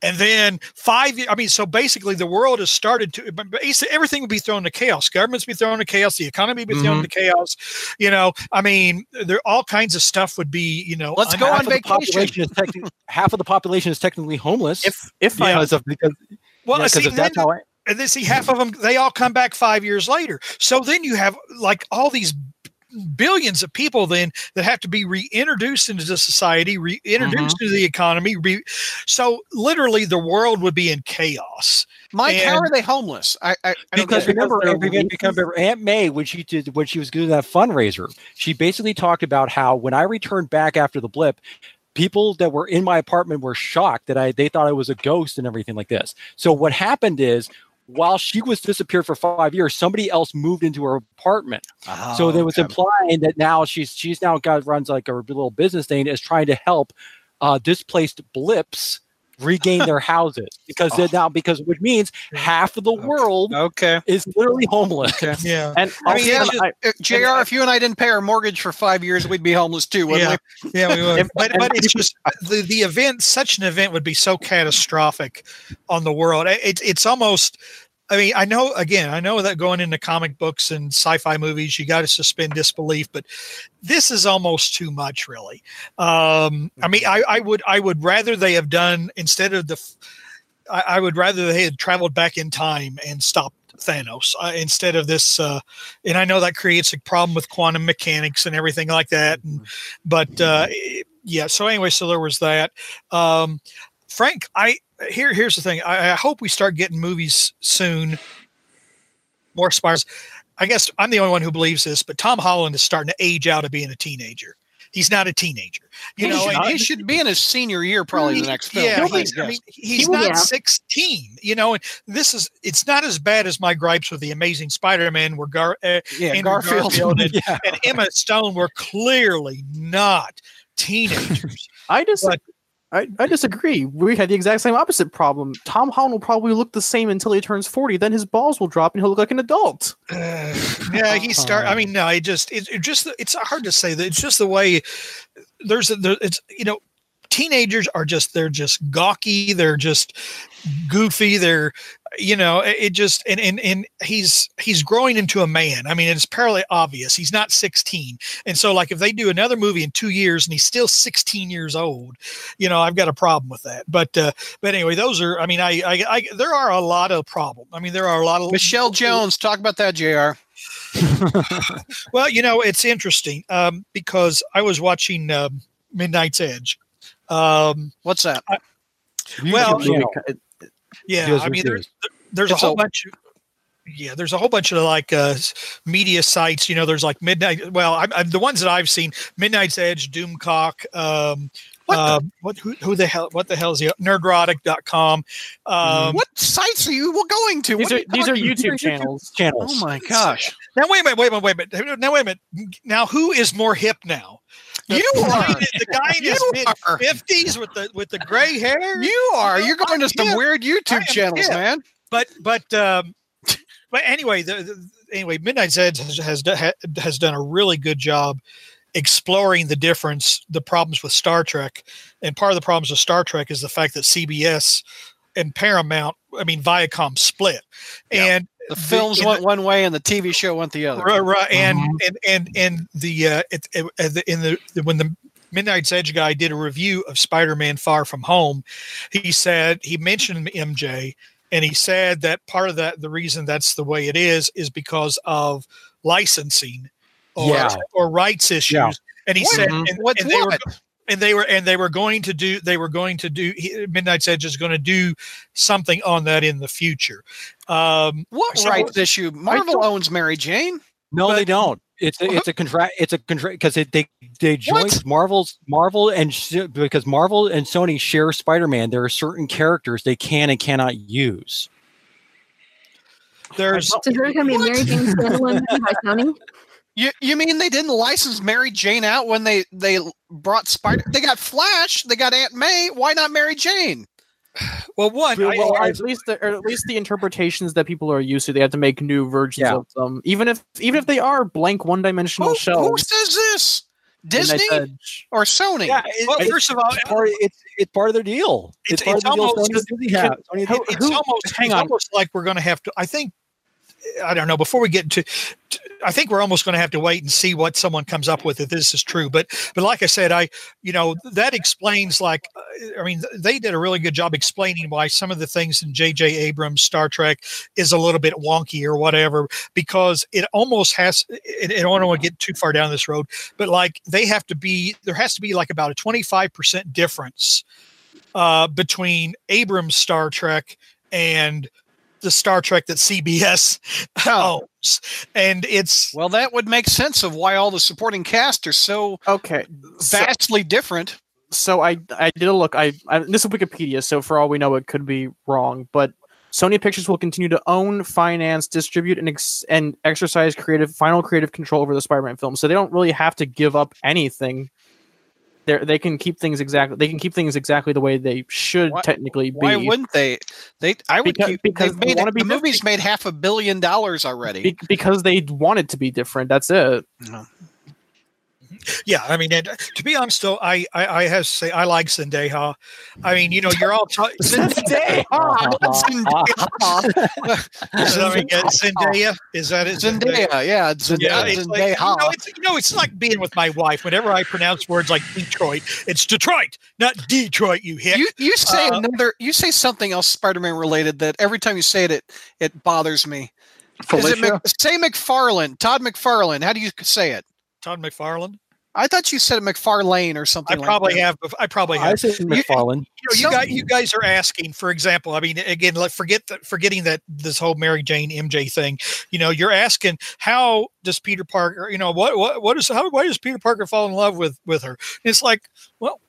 and then five. I mean, so basically, the world has started to. basically Everything would be thrown into chaos. Governments be thrown into chaos. The economy would be thrown mm-hmm. into chaos. You know, I mean, there all kinds of stuff would be. You know, Let's go on half of the vacation. population is technically half of the population is technically homeless. If if I because because, Well, yeah, see, of that's how I, and then see half of them they all come back five years later. So then you have like all these billions of people then that have to be reintroduced into the society reintroduced mm-hmm. into the economy re- so literally the world would be in chaos. Mike, how are they homeless? I, I, I because remember, because remember Aunt May when she did when she was doing that fundraiser, she basically talked about how when I returned back after the blip, people that were in my apartment were shocked that I they thought I was a ghost and everything like this. So what happened is while she was disappeared for five years, somebody else moved into her apartment. so there was Oh, okay. implying that now she's she's now got runs like a little business thing is trying to help uh, displaced blips regain their (laughs) houses because they're now because which means half of the world Okay. is literally homeless. (laughs) yeah and I mean, yeah, I- Uh, Jr. If you and I didn't pay our mortgage for five years, we'd be homeless too, wouldn't Yeah. we? yeah we would. If- but, and but it's just (laughs) the, the event such an event would be so catastrophic on the world It- it's it's almost I mean, I know again, I know that going into comic books and sci-fi movies, you got to suspend disbelief, but this is almost too much, really. Um, I mean, I, I would, I would rather they have done instead of the, I, I would rather they had traveled back in time and stopped Thanos uh, instead of this. Uh, and I know that creates a problem with quantum mechanics and everything like that. And, but uh, yeah, so anyway, so there was that. Um, Frank, I here here's the thing. I, I hope we start getting movies soon. More spires. I guess I'm the only one who believes this, but Tom Holland is starting to age out of being a teenager. He's not a teenager, you he, know. should, he should be in his senior year, probably the next film. yeah, he's, I mean, he's will, not yeah. 16, you know, and this is, it's not as bad as my gripes with the Amazing Spider-Man where Gar, uh, yeah, Garfield. Garfield and, (laughs) yeah. and Emma Stone were clearly not (laughs) teenagers. I just But- I, I disagree. We had the exact same opposite problem. Tom Holland will probably look the same until he turns 40. Then his balls will drop and he'll look like an adult. Uh, (sighs) yeah, he start. I mean, no, it just it, it just it's hard to say that it's just the way there's a, there, it's you know teenagers are just they're just gawky they're just goofy they're you know it, it just and, and and he's he's growing into a man i mean it's fairly obvious he's not 16 and so like if they do another movie in two years and he's still 16 years old you know i've got a problem with that but uh but anyway those are i mean i i, I there are a lot of problems i mean there are a lot of Michelle Jones, talk about that, Jr. (laughs) Well, you know, it's interesting um, because I was watching um, Midnight's Edge. Um, What's that? well, Yeah. It- yeah, I mean, yours. there's, there's a whole a- bunch. Of, yeah, there's a whole bunch of like uh, media sites. You know, there's like Midnight. Well, I, I, the ones that I've seen: Midnight's Edge, Doomcock. Um, What the- uh, what who, who the hell? What the hell is the Nerdrotic.com? Um, what sites are you going to? These What are, you these are talking- YouTube channels. channels. Oh my gosh! Now wait a minute, wait a minute, wait a minute. Now wait a minute. Now who is more hip now? You are. the guy in his mid fifties with the with the gray hair. You are. You're going to some weird YouTube channels, man. but but um, but anyway, the, the anyway, Midnight's Edge has has, has done a really good job exploring the difference, the problems with Star Trek, and part of the problems with Star Trek is the fact that CBS and Paramount, I mean Viacom, split, Yeah. and The films in went one way and the TV show went the other. Right, right, and Mhm. and and and the uh, it, it, in the when the Midnight's Edge guy did a review of Spider-Man: Far From Home, he said he mentioned MJ, and he said that part of that the reason that's the way it is is because of licensing or Yeah. or rights issues. Yeah. And he What? said, Mhm. and, What's and they were what? And they were and they were going to do they were going to do he- Midnight's Edge is going to do something on that in the future. Um, What So- rights issue? Marvel owns Mary Jane. No, they don't. It's a, it's a contract. It's a contract because they they joined Marvel's Marvel and because Marvel and Sony share Spider-Man. There are certain characters they can and cannot use. there's So there's going to be a Mary Jane standalone (laughs) by Sony. You you mean they didn't license Mary Jane out when they they brought Spider? They got Flash. They got Aunt May. Why not Mary Jane? (sighs) well one I- well, I- at least the, or at least the interpretations that people are used to, they have to make new versions Yeah. of them. Even if even if they are blank one-dimensional Who, who shells. says this? Disney Edge. or Sony? Yeah, it- well, it's, first of all, it's part, it's, it's part of their deal. It's- It's, part it's of the deal. almost- Sony Disney. Sony and Who- Disney- it's who- almost hang it's on. almost like we're going to have to. I think I don't know. Before we get to, to I think we're almost going to have to wait and see what someone comes up with if this is true. But but like I said, I you know that explains like I mean they did a really good job explaining why some of the things in J.J. Abrams Star Trek is a little bit wonky or whatever because it almost has. It, I don't want to get too far down this road, but like they have to be there has to be like about a twenty five percent difference uh, between Abrams Star Trek and the Star Trek that CBS (laughs) Oh. owns, and it's Well, that would make sense of why all the supporting cast are so Okay. So, vastly different. so I I did a look. I, I this is Wikipedia, so for all we know, it could be wrong. But Sony Pictures will continue to own, finance, distribute, and ex- and exercise creative final creative control over the Spider-Man film. So they don't really have to give up anything. They they can keep things exactly. They can keep things exactly the way they should Why- technically be. Why wouldn't they? They I would Because- keep because made, the movie's made half a billion dollars already. Be- because they want it to be different. That's it. Yeah. I mean, and to be honest, though, I, I I have to say I like Zendaya. I mean, you know, you're all ta- (laughs) Zendaya. Is that, right? Yeah, Zendaya is that it? Zendaya, yeah, Zendaya. Yeah, it's like, you, know, it's, you know, it's like being with my wife. Whenever I pronounce words like Detroit, it's Detroit, not Detroit. You hick. you you say Uh, another you say something else Spider-Man related that every time you say it it, it bothers me. Is it Mc, say McFarlane, Todd McFarlane. How do you say it? Todd McFarlane. I thought you said McFarlane or something. I something. probably like that. have. I probably oh, I have. say McFarlane. you know, you guys, you guys are asking, for example, I mean, again, like forget that, forgetting that this whole Mary Jane MJ thing. You know, you're asking how does Peter Parker, you know, what what what is how why does Peter Parker fall in love with with her? It's like, well,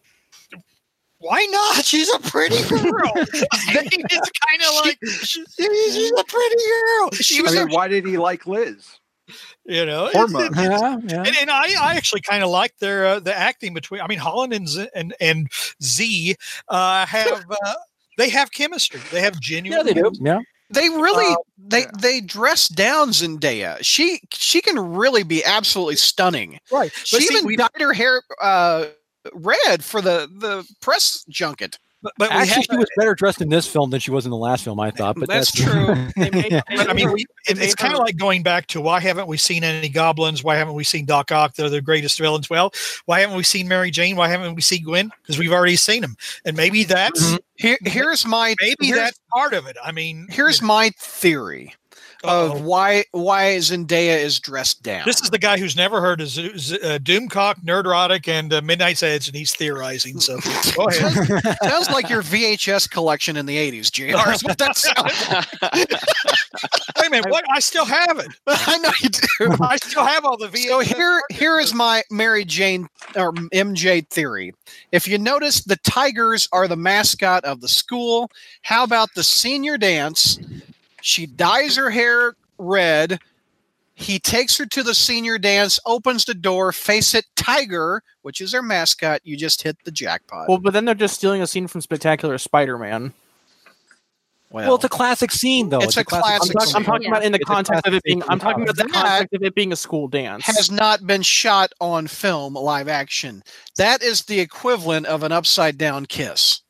why not? She's a pretty girl. I (laughs) mean, (laughs) it's kind of like she's, she's a pretty girl. She I was, mean, why did he like Liz? You know, it's- Hormone. Yeah, yeah. and, and I, I actually kind of like their uh, the acting between. I mean, Holland and Z, and, and Z uh, have uh, they have chemistry. They have genuine. Yeah, they do. Yeah. They really Uh, they yeah. they dress down Zendaya. She she can really be absolutely stunning. Right. She see, even we- dyed her hair uh, red for the the press junket. But, but we Actually, have, she was better dressed in this film than she was in the last film. I thought, but That's that's, true. (laughs) Made- but I mean, we, it, it's kind of like going back to why haven't we seen any goblins? Why haven't we seen Doc Ock? They're the greatest villains. Well, why haven't we seen Mary Jane? Why haven't we seen Gwen? Because we've already seen them, and maybe that's Mhm. Here, here's my maybe here's, that's part of it. I mean, here's my theory uh-oh. of why why Zendaya is dressed down. this is the guy who's never heard of Z- Z- uh, Doomcock, Nerdrotic, and uh, Midnight's Edge, and he's theorizing. So (laughs) go ahead. Sounds like your VHS collection in the 80s, JR. Is what that sounds like. Wait a minute, what? I still have it. (laughs) I know you do. I still have all the VHS. So here, here is my Mary Jane or MJ theory. If you notice, the Tigers are the mascot of the school. How about the senior dance? She dyes her hair red. He takes her to the senior dance, opens the door, face it, Tiger, which is their mascot. You just hit the jackpot. Well, but then they're just stealing a scene from Spectacular Spider-Man. well, it's a classic scene, though. It's a I'm, classic talk- I'm scene. talking about in the It's context of it being. I'm talking about the That context of it being a school dance. has not been shot on film live action. That is the equivalent of an upside down kiss.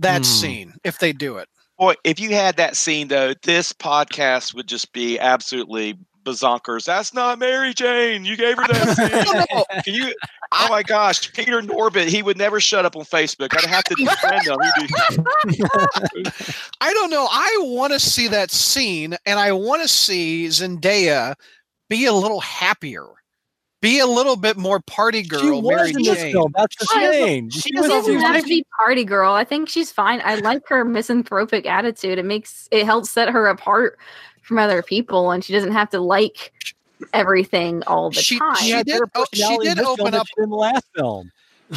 That Hmm. scene, if they do it. Boy, if you had that scene though, this podcast would just be absolutely bazonkers. That's not Mary Jane. You gave her that (laughs) scene. Can you? Oh my gosh, Peter Norbit. He would never shut up on Facebook. I'd have to defend him. (laughs) I don't know. I want to see that scene, and I want to see Zendaya be a little happier. Be a little bit more party she girl, was Mary in this Jane. film. That's the She doesn't- thing. She She doesn't have to be party girl. I think she's fine. I like her misanthropic attitude. It makes it helps set her apart from other people, and she doesn't have to like everything all the She- time. she had did- oh, she did open up- in the last film.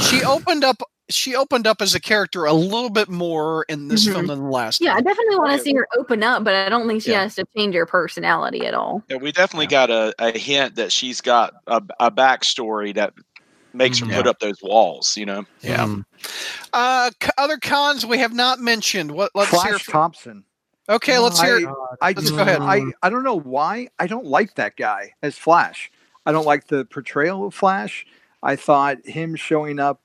She opened up. She opened up as a character a little bit more in this Mhm. film than the last. yeah, I definitely want to see her open up, but I don't think she Yeah. has to change her personality at all. Yeah, we definitely got a, a hint that she's got a, a backstory that makes her Mhm. put up those walls. You know, Yeah. Mm. Uh, c- other cons we have not mentioned. What? Let's hear. From, Thompson. okay, let's hear. I, I Let's just, go ahead. I, I don't know why. I don't like that guy as Flash. I don't like the portrayal of Flash. I thought him showing up,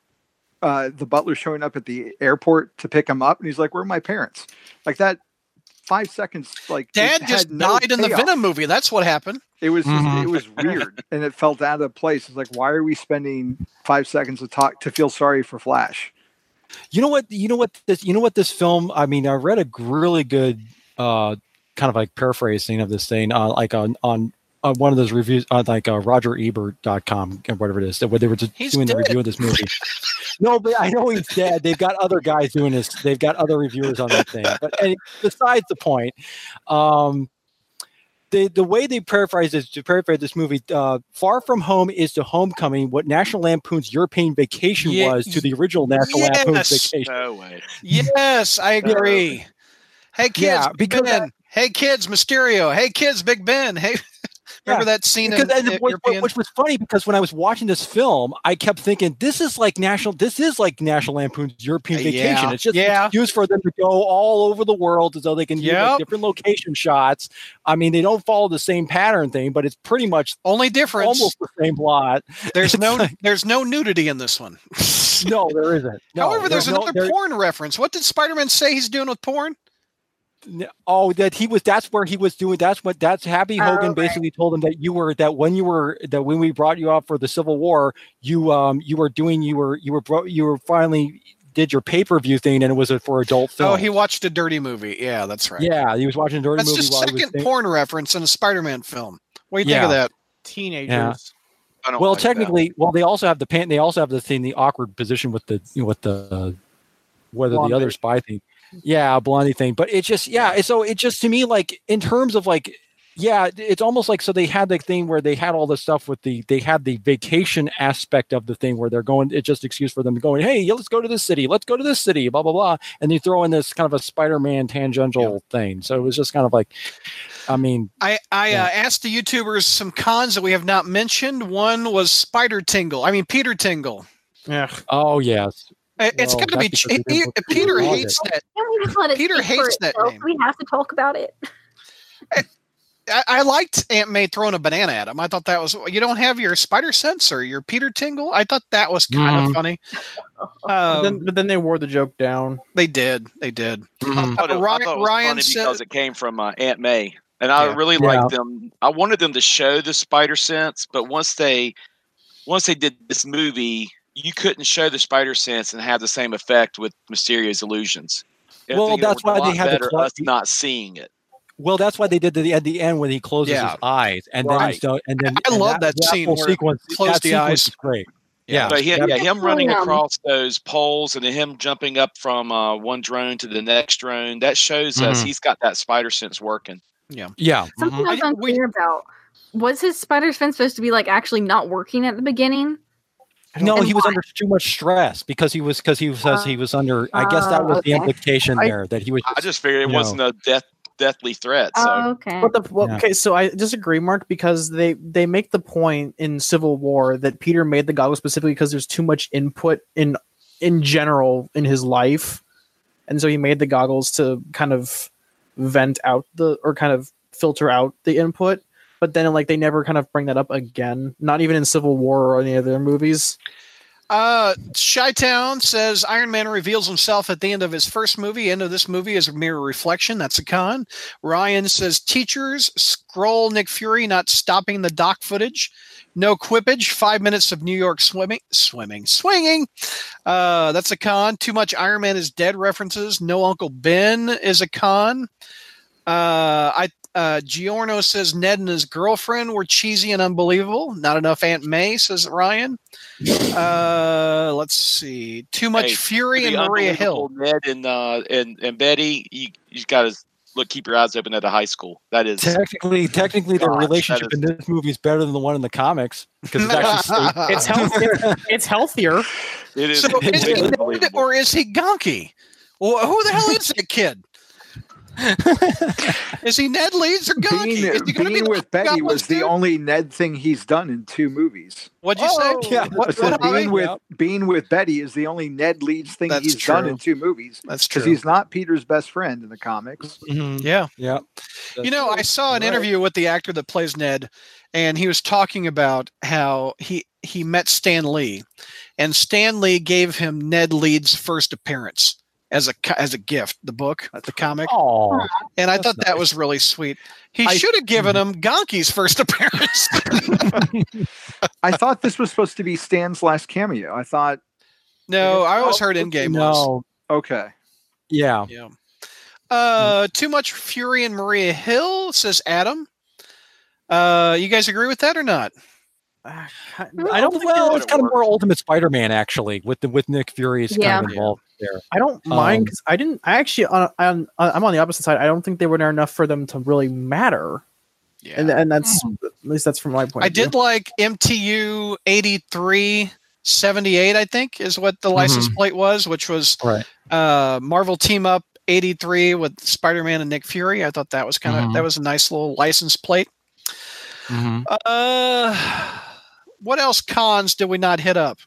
uh, the butler showing up at the airport to pick him up, and he's like, "Where are my parents?" Like that. Five seconds, like Dad just no died in the payoff. Venom movie. That's what happened. It was just, Mhm. it was weird, and it felt out of place. It's like, why are we spending five seconds to talk to feel sorry for Flash? You know what? You know what? This. You know what? This film. I mean, I read a really good, uh, kind of like paraphrasing of this thing, uh, like on on. On one of those reviews on like uh, rogerebert.com or whatever it is that where they were just He's doing the review of this movie (laughs) no but i know he's dead they've got other guys doing this they've got other reviewers on that thing but any, besides the point um the, the way they paraphrase this to paraphrase this movie, uh, "Far from Home" is to Homecoming what National Lampoon's European Vacation was to the original National Lampoon's. Vacation. no way. Yes, I agree. Hey kids, Yeah, Big because Ben. hey kids, Mysterio. Hey kids, Big Ben. Hey, (laughs) remember that scene Because, the which, European? which was funny because when I was watching this film, I kept thinking this is like national. This is like National Lampoon's European Uh, Vacation. yeah, It's just yeah. used for them to go all over the world so they can use like, different location shots. I mean, they don't follow the same pattern thing, but it's pretty much Only difference. almost the same plot. (laughs) There's it's no like- there's no nudity in this one. No, there isn't. (laughs) No, However, there's, no- another there- porn reference. What did Spider-Man say he's doing with porn? N- Oh, that he was. That's where he was doing. That's what. That's Happy Oh, Hogan right. basically told him that you were that when you were that when we brought you out for the Civil War, you um you were doing you were you were bro- you were finally did your pay per view thing and it was for adult film. Oh, he watched a dirty movie. Yeah, that's right. yeah, he was watching a dirty that's movie just while he was second porn reference in a Spider-Man film. What do you think of that? Teenagers. I don't Well, like that. technically, well, they also have the pan. They also have the thing, the awkward position with the you know, with the uh, whether Blondie. the other spy thing, yeah, a blondie thing. But it just yeah, so it just to me like in terms of like yeah, it's almost like so they had the thing where they had all the stuff with the they had the vacation aspect of the thing where they're going. It's just excuse for them going, hey, let's go to this city, let's go to this city, blah blah blah, and they throw in this kind of a Spider-Man tangential thing. So it was just kind of like, I mean, I, I Yeah. uh, asked the YouTubers some cons that we have not mentioned. One was Spider Tingle. I mean Peter Tingle. Yeah. oh yes, I- It's Well, got to be. Ch- they he- Peter Peter on hates that. Can we just let it Peter hates that name. We have to talk about it. I, I liked Aunt May throwing a banana at him. I thought that was. You don't have your spider sense or your Peter Tingle. I thought that was kind of Mhm. funny. (laughs) But Um, then, but then they wore the joke down. they did. They did. I thought it, I Ryan- thought it was Ryan funny said- because it came from uh, Aunt May, and I Yeah. really Yeah. liked them. I wanted them to show the spider sense, but once they once they did this movie, you couldn't show the spider sense and have the same effect with Mysterio's illusions. I Well, that's why they lot had the cl- us not seeing it. Well, that's why they did the at the end when he closes Yeah. his eyes, and then Right. he's done, and then I and love that scene whole where sequence. close that the eyes. is great. Yeah, But him, yeah. yeah, him running across those poles and then him jumping up from uh, one drone to the next drone, that shows us Mhm. he's got that spider sense working. yeah. Yeah. Something mhm. I was unclear about. Was his spider sense supposed to be like actually not working at the beginning? No, And he was why? under too much stress because he was because he says he was under. I guess that Oh, was the implication I- there that he was. I just figured it wasn't a death deathly threat. So Oh, okay. But the well, Yeah. okay, so I disagree, Mark, because they they make the point in Civil War that Peter made the goggles specifically because there's too much input in in general in his life, and so he made the goggles to kind of vent out the or kind of filter out the input. But then, like, they never kind of bring that up again. Not even in Civil War or any other movies. Uh, Chi-Town says Iron Man reveals himself at the end of his first movie. End of this movie is a mere reflection. That's a con. Ryan says teachers scroll Nick Fury not stopping the dock footage. No quippage. Five minutes of New York swimming, swimming, swinging. Uh, that's a con. Too much Iron Man is dead references. No Uncle Ben is a con. Uh, I Uh, Giorno says Ned and his girlfriend were cheesy and unbelievable. Not enough Aunt May, says Ryan. (laughs) Uh, let's see. Too much Hey, fury and Maria Hill. Ned and uh, and and Betty, you you got to look keep your eyes open at the high school. That is Technically, (laughs) technically, their Gosh, that relationship is- in this movie is better than the one in the comics because it's actually. (laughs) It's healthier. it's healthier. it is So is he or is he Ganke? Well, who the hell is that kid? Is he Ned Leeds or Ganke? Being, is he being be with Betty Goblins was the too? only Ned thing he's done in two movies. What'd you Oh, say? yeah. What, I said what, being with Yeah. being with Betty is the only Ned Leeds thing That's he's done in two movies That's true. because he's not Peter's best friend in the comics. Mhm. yeah. Yeah. You know, I saw an Right. interview with the actor that plays Ned, and he was talking about how he he met Stan Lee, and Stan Lee gave him Ned Leeds' first appearance as a as a gift, the book, the comic, Oh, and I that's thought that was really sweet. He I- should have given him Ganke's first (laughs) appearance. I thought this was supposed to be Stan's last cameo. I thought, no, I always heard Endgame was. no. okay, Yeah. Yeah. Uh, too much fury and Maria Hill says Adam. Uh, you guys agree with that or not? I I don't. don't. think Well, it's kind of more Ultimate Spider-Man actually, with the with Nick Fury's Yeah. kind of involved there. I don't mind Um, because I didn't. I actually, on, on, I'm on the opposite side. I don't think they were there enough for them to really matter, Yeah. and and that's at least that's from my point. I of view. did like MTU 8378, I think, is what the license plate was, which was Right. uh, Marvel Team Up 83 with Spider Man and Nick Fury. I thought that was kind of Mhm. that was a nice little license plate. Mhm. Uh, what else cons did we not hit up?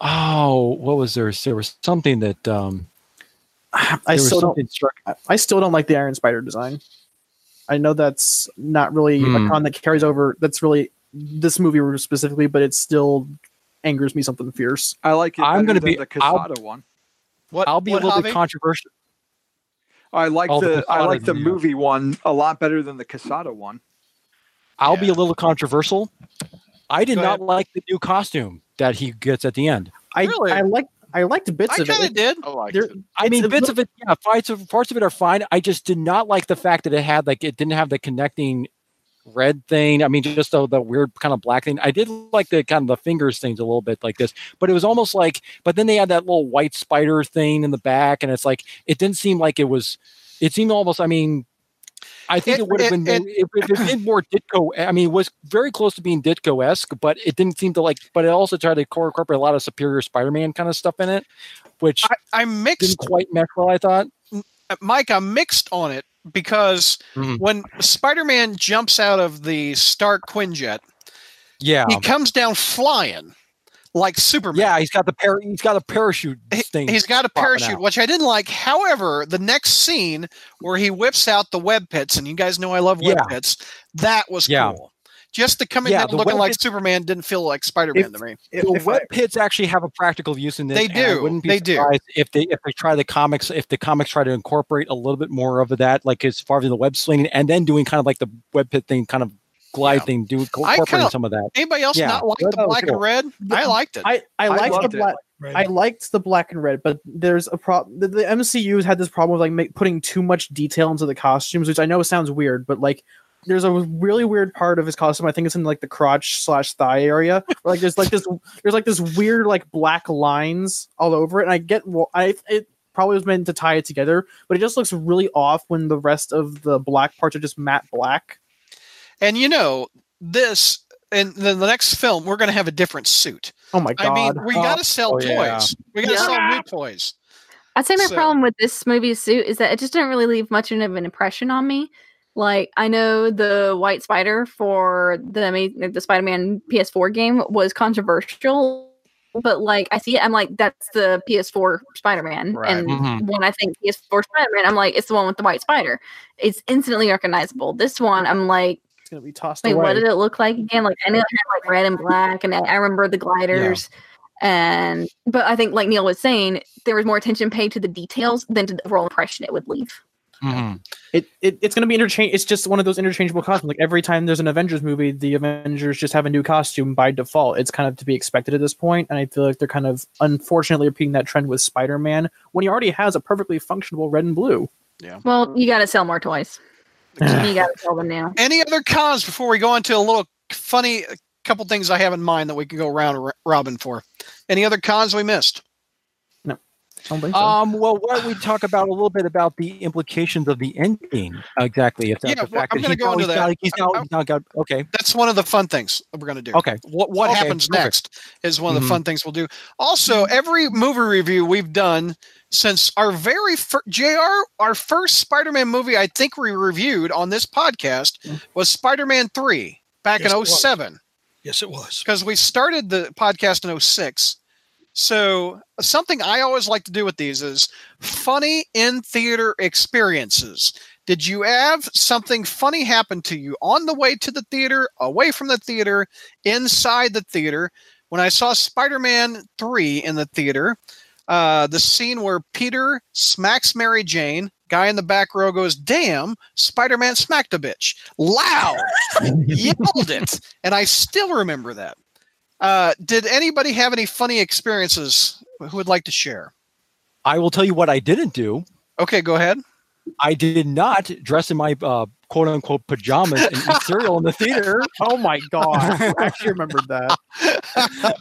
Oh, what was there? There was something that um, I still don't. struck. I- I still don't like the Iron Spider design. I know that's not really Hmm. a con that carries over. That's really this movie specifically, but it still angers me something fierce. I like it. I'm gonna be- the I'll- Quesada one. What I'll be what, a little Javi? bit controversial. I like Oh, the the I like the movie one a lot better than the Quesada one. I'll be a little controversial. I did Go not ahead. like the new costume that he gets at the end. I Really? I like I liked bits I of it. I kind of did. I like There- it. I mean, bits little- of it, yeah, parts of parts of it are fine. I just did not like the fact that it had like it didn't have the connecting red thing. I mean, just the, the weird kind of black thing. I did like the kind of the fingers things a little bit like this, but it was almost like. But then they had that little white spider thing in the back, and it's like it didn't seem like it was. It seemed almost. I mean. I think It- it, would have it- been it, it, it did more Ditko. I mean, it was very close to being Ditko esque, but it didn't seem to like. But it also tried to incorporate a lot of Superior Spider-Man kind of stuff in it, which I, I'm didn't mixed quite mesh well. I thought. Uh, Mike, I'm mixed on it because Mhm. when Spider-Man jumps out of the Stark Quinjet, Yeah, he comes down flying like Superman. yeah, he's got the par- he's got a parachute He- thing. He's got a parachute, out. which I didn't like. However, the next scene where he whips out the web pits, and you guys know I love web Yeah. pits, that was Yeah. cool. Just the coming Yeah, down the looking like pits- Superman didn't feel like Spider-Man If- to me. If- the if web I- pits actually have a practical use in this. They and I do. wouldn't be They do. surprised if they if they try the comics if the comics try to incorporate a little bit more of that, like as far as the web slinging, and then doing kind of like the web pit thing, kind of glide Yeah. thing, do I incorporating kinda- some of that. Anybody else Yeah. not like That the black cool. and red? I liked it. I I I liked the black. Right. I liked the black and red, but there's a problem. The, the MCU's had this problem with like make, putting too much detail into the costumes, which I know sounds weird, but like there's a really weird part of his costume. I think it's in like the crotch slash thigh area. Where, like there's like this (laughs) there's like this weird like black lines all over it, and I get well, I it probably was meant to tie it together, but it just looks really off when the rest of the black parts are just matte black. And you know this. and the, the next film, we're going to have a different suit. Oh my god! I mean, we Oh, got to sell oh, yeah. toys. We got to Yeah. sell new toys. I'd say my So- problem with this movie's suit is that it just didn't really leave much of an impression on me. Like I know the White Spider for the the Spider-Man PS4 game was controversial, but like I see it, I'm like that's the PS4 Spider-Man, Right. and Mhm. when I think PS4 Spider-Man, I'm like it's the one with the White Spider. It's instantly recognizable. This one, I'm like, it's gonna be tossed wait, away. what did it look like again? Like I know it had like red and black, and I, I remember the gliders. And but I think, like Neil was saying, there was more attention paid to the details than to the overall impression it would leave. Mhm. it, it it's going to be interchange. It's just one of those interchangeable costumes. Like every time there's an Avengers movie, the Avengers just have a new costume by default. It's kind of to be expected at this point, and I feel like they're kind of unfortunately repeating that trend with Spider-Man when he already has a perfectly functional red and blue. Yeah. Well, you got to sell more toys. You gotta tell them now. Any other cons before we go into a little funny couple things I have in mind that we can go round ro- robin for? Any other cons we missed? I don't think so. Um, well, why don't we talk about a little bit about the implications of the ending exactly? If that's Yeah, the well, fact I'm that gonna go now- into that. now- He's now, I- he's now got okay. That's one of the fun things that we're going to do. Okay. What what Okay, happens perfect. next is one of the Mhm. fun things we'll do. Also, every movie review we've done since our very first JR, our first Spider-Man movie I think we reviewed on this podcast was Spider-Man 3 back Yes, in was. 07 Yes, it was. because we started the podcast in 06. So, something I always like to do with these is funny in theater experiences. Did you have something funny happen to you on the way to the theater, away from the theater, inside the theater? When I saw Spider Man 3 in the theater, uh, the scene where Peter smacks Mary Jane, guy in the back row goes, Damn, Spider Man smacked a bitch. Loud. (laughs) Yelled it. And I still remember that. Uh, did anybody have any funny experiences who would like to share? I will tell you what I didn't do. Okay, go ahead. I did not dress in my uh, quote unquote pajamas and eat cereal in the theater. (laughs) oh my god! I (laughs) actually remembered that. (laughs)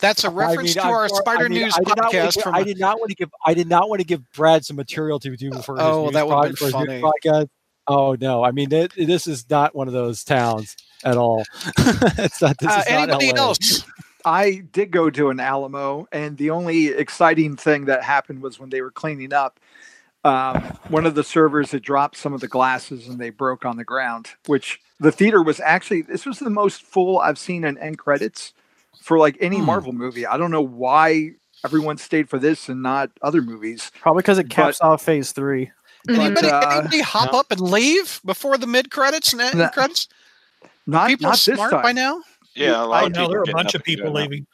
That's a reference mean, to I'm our sorry- Spider I mean, News I did not wanna podcast. give- From I did not want to give. I did not want to give Brad some material to do for his Oh, news that would've pod- been for his funny. news podcast. Oh no! I mean, it, this is not one of those towns at all. (laughs) it's not. This uh, is anybody LA. else? I did go to an Alamo, and the only exciting thing that happened was when they were cleaning up. Um, one of the servers had dropped some of the glasses and they broke on the ground, which the theater was actually, this was the most full I've seen in end credits for like any Hmm. Marvel movie. I don't know why everyone stayed for this and not other movies. Probably because it caps off Phase Three. Anybody, uh, anybody hop up and leave before the mid credits and end No. credits? Not, People not this smart time. by now. Yeah, a lot I of know there are a bunch of people going out. leaving.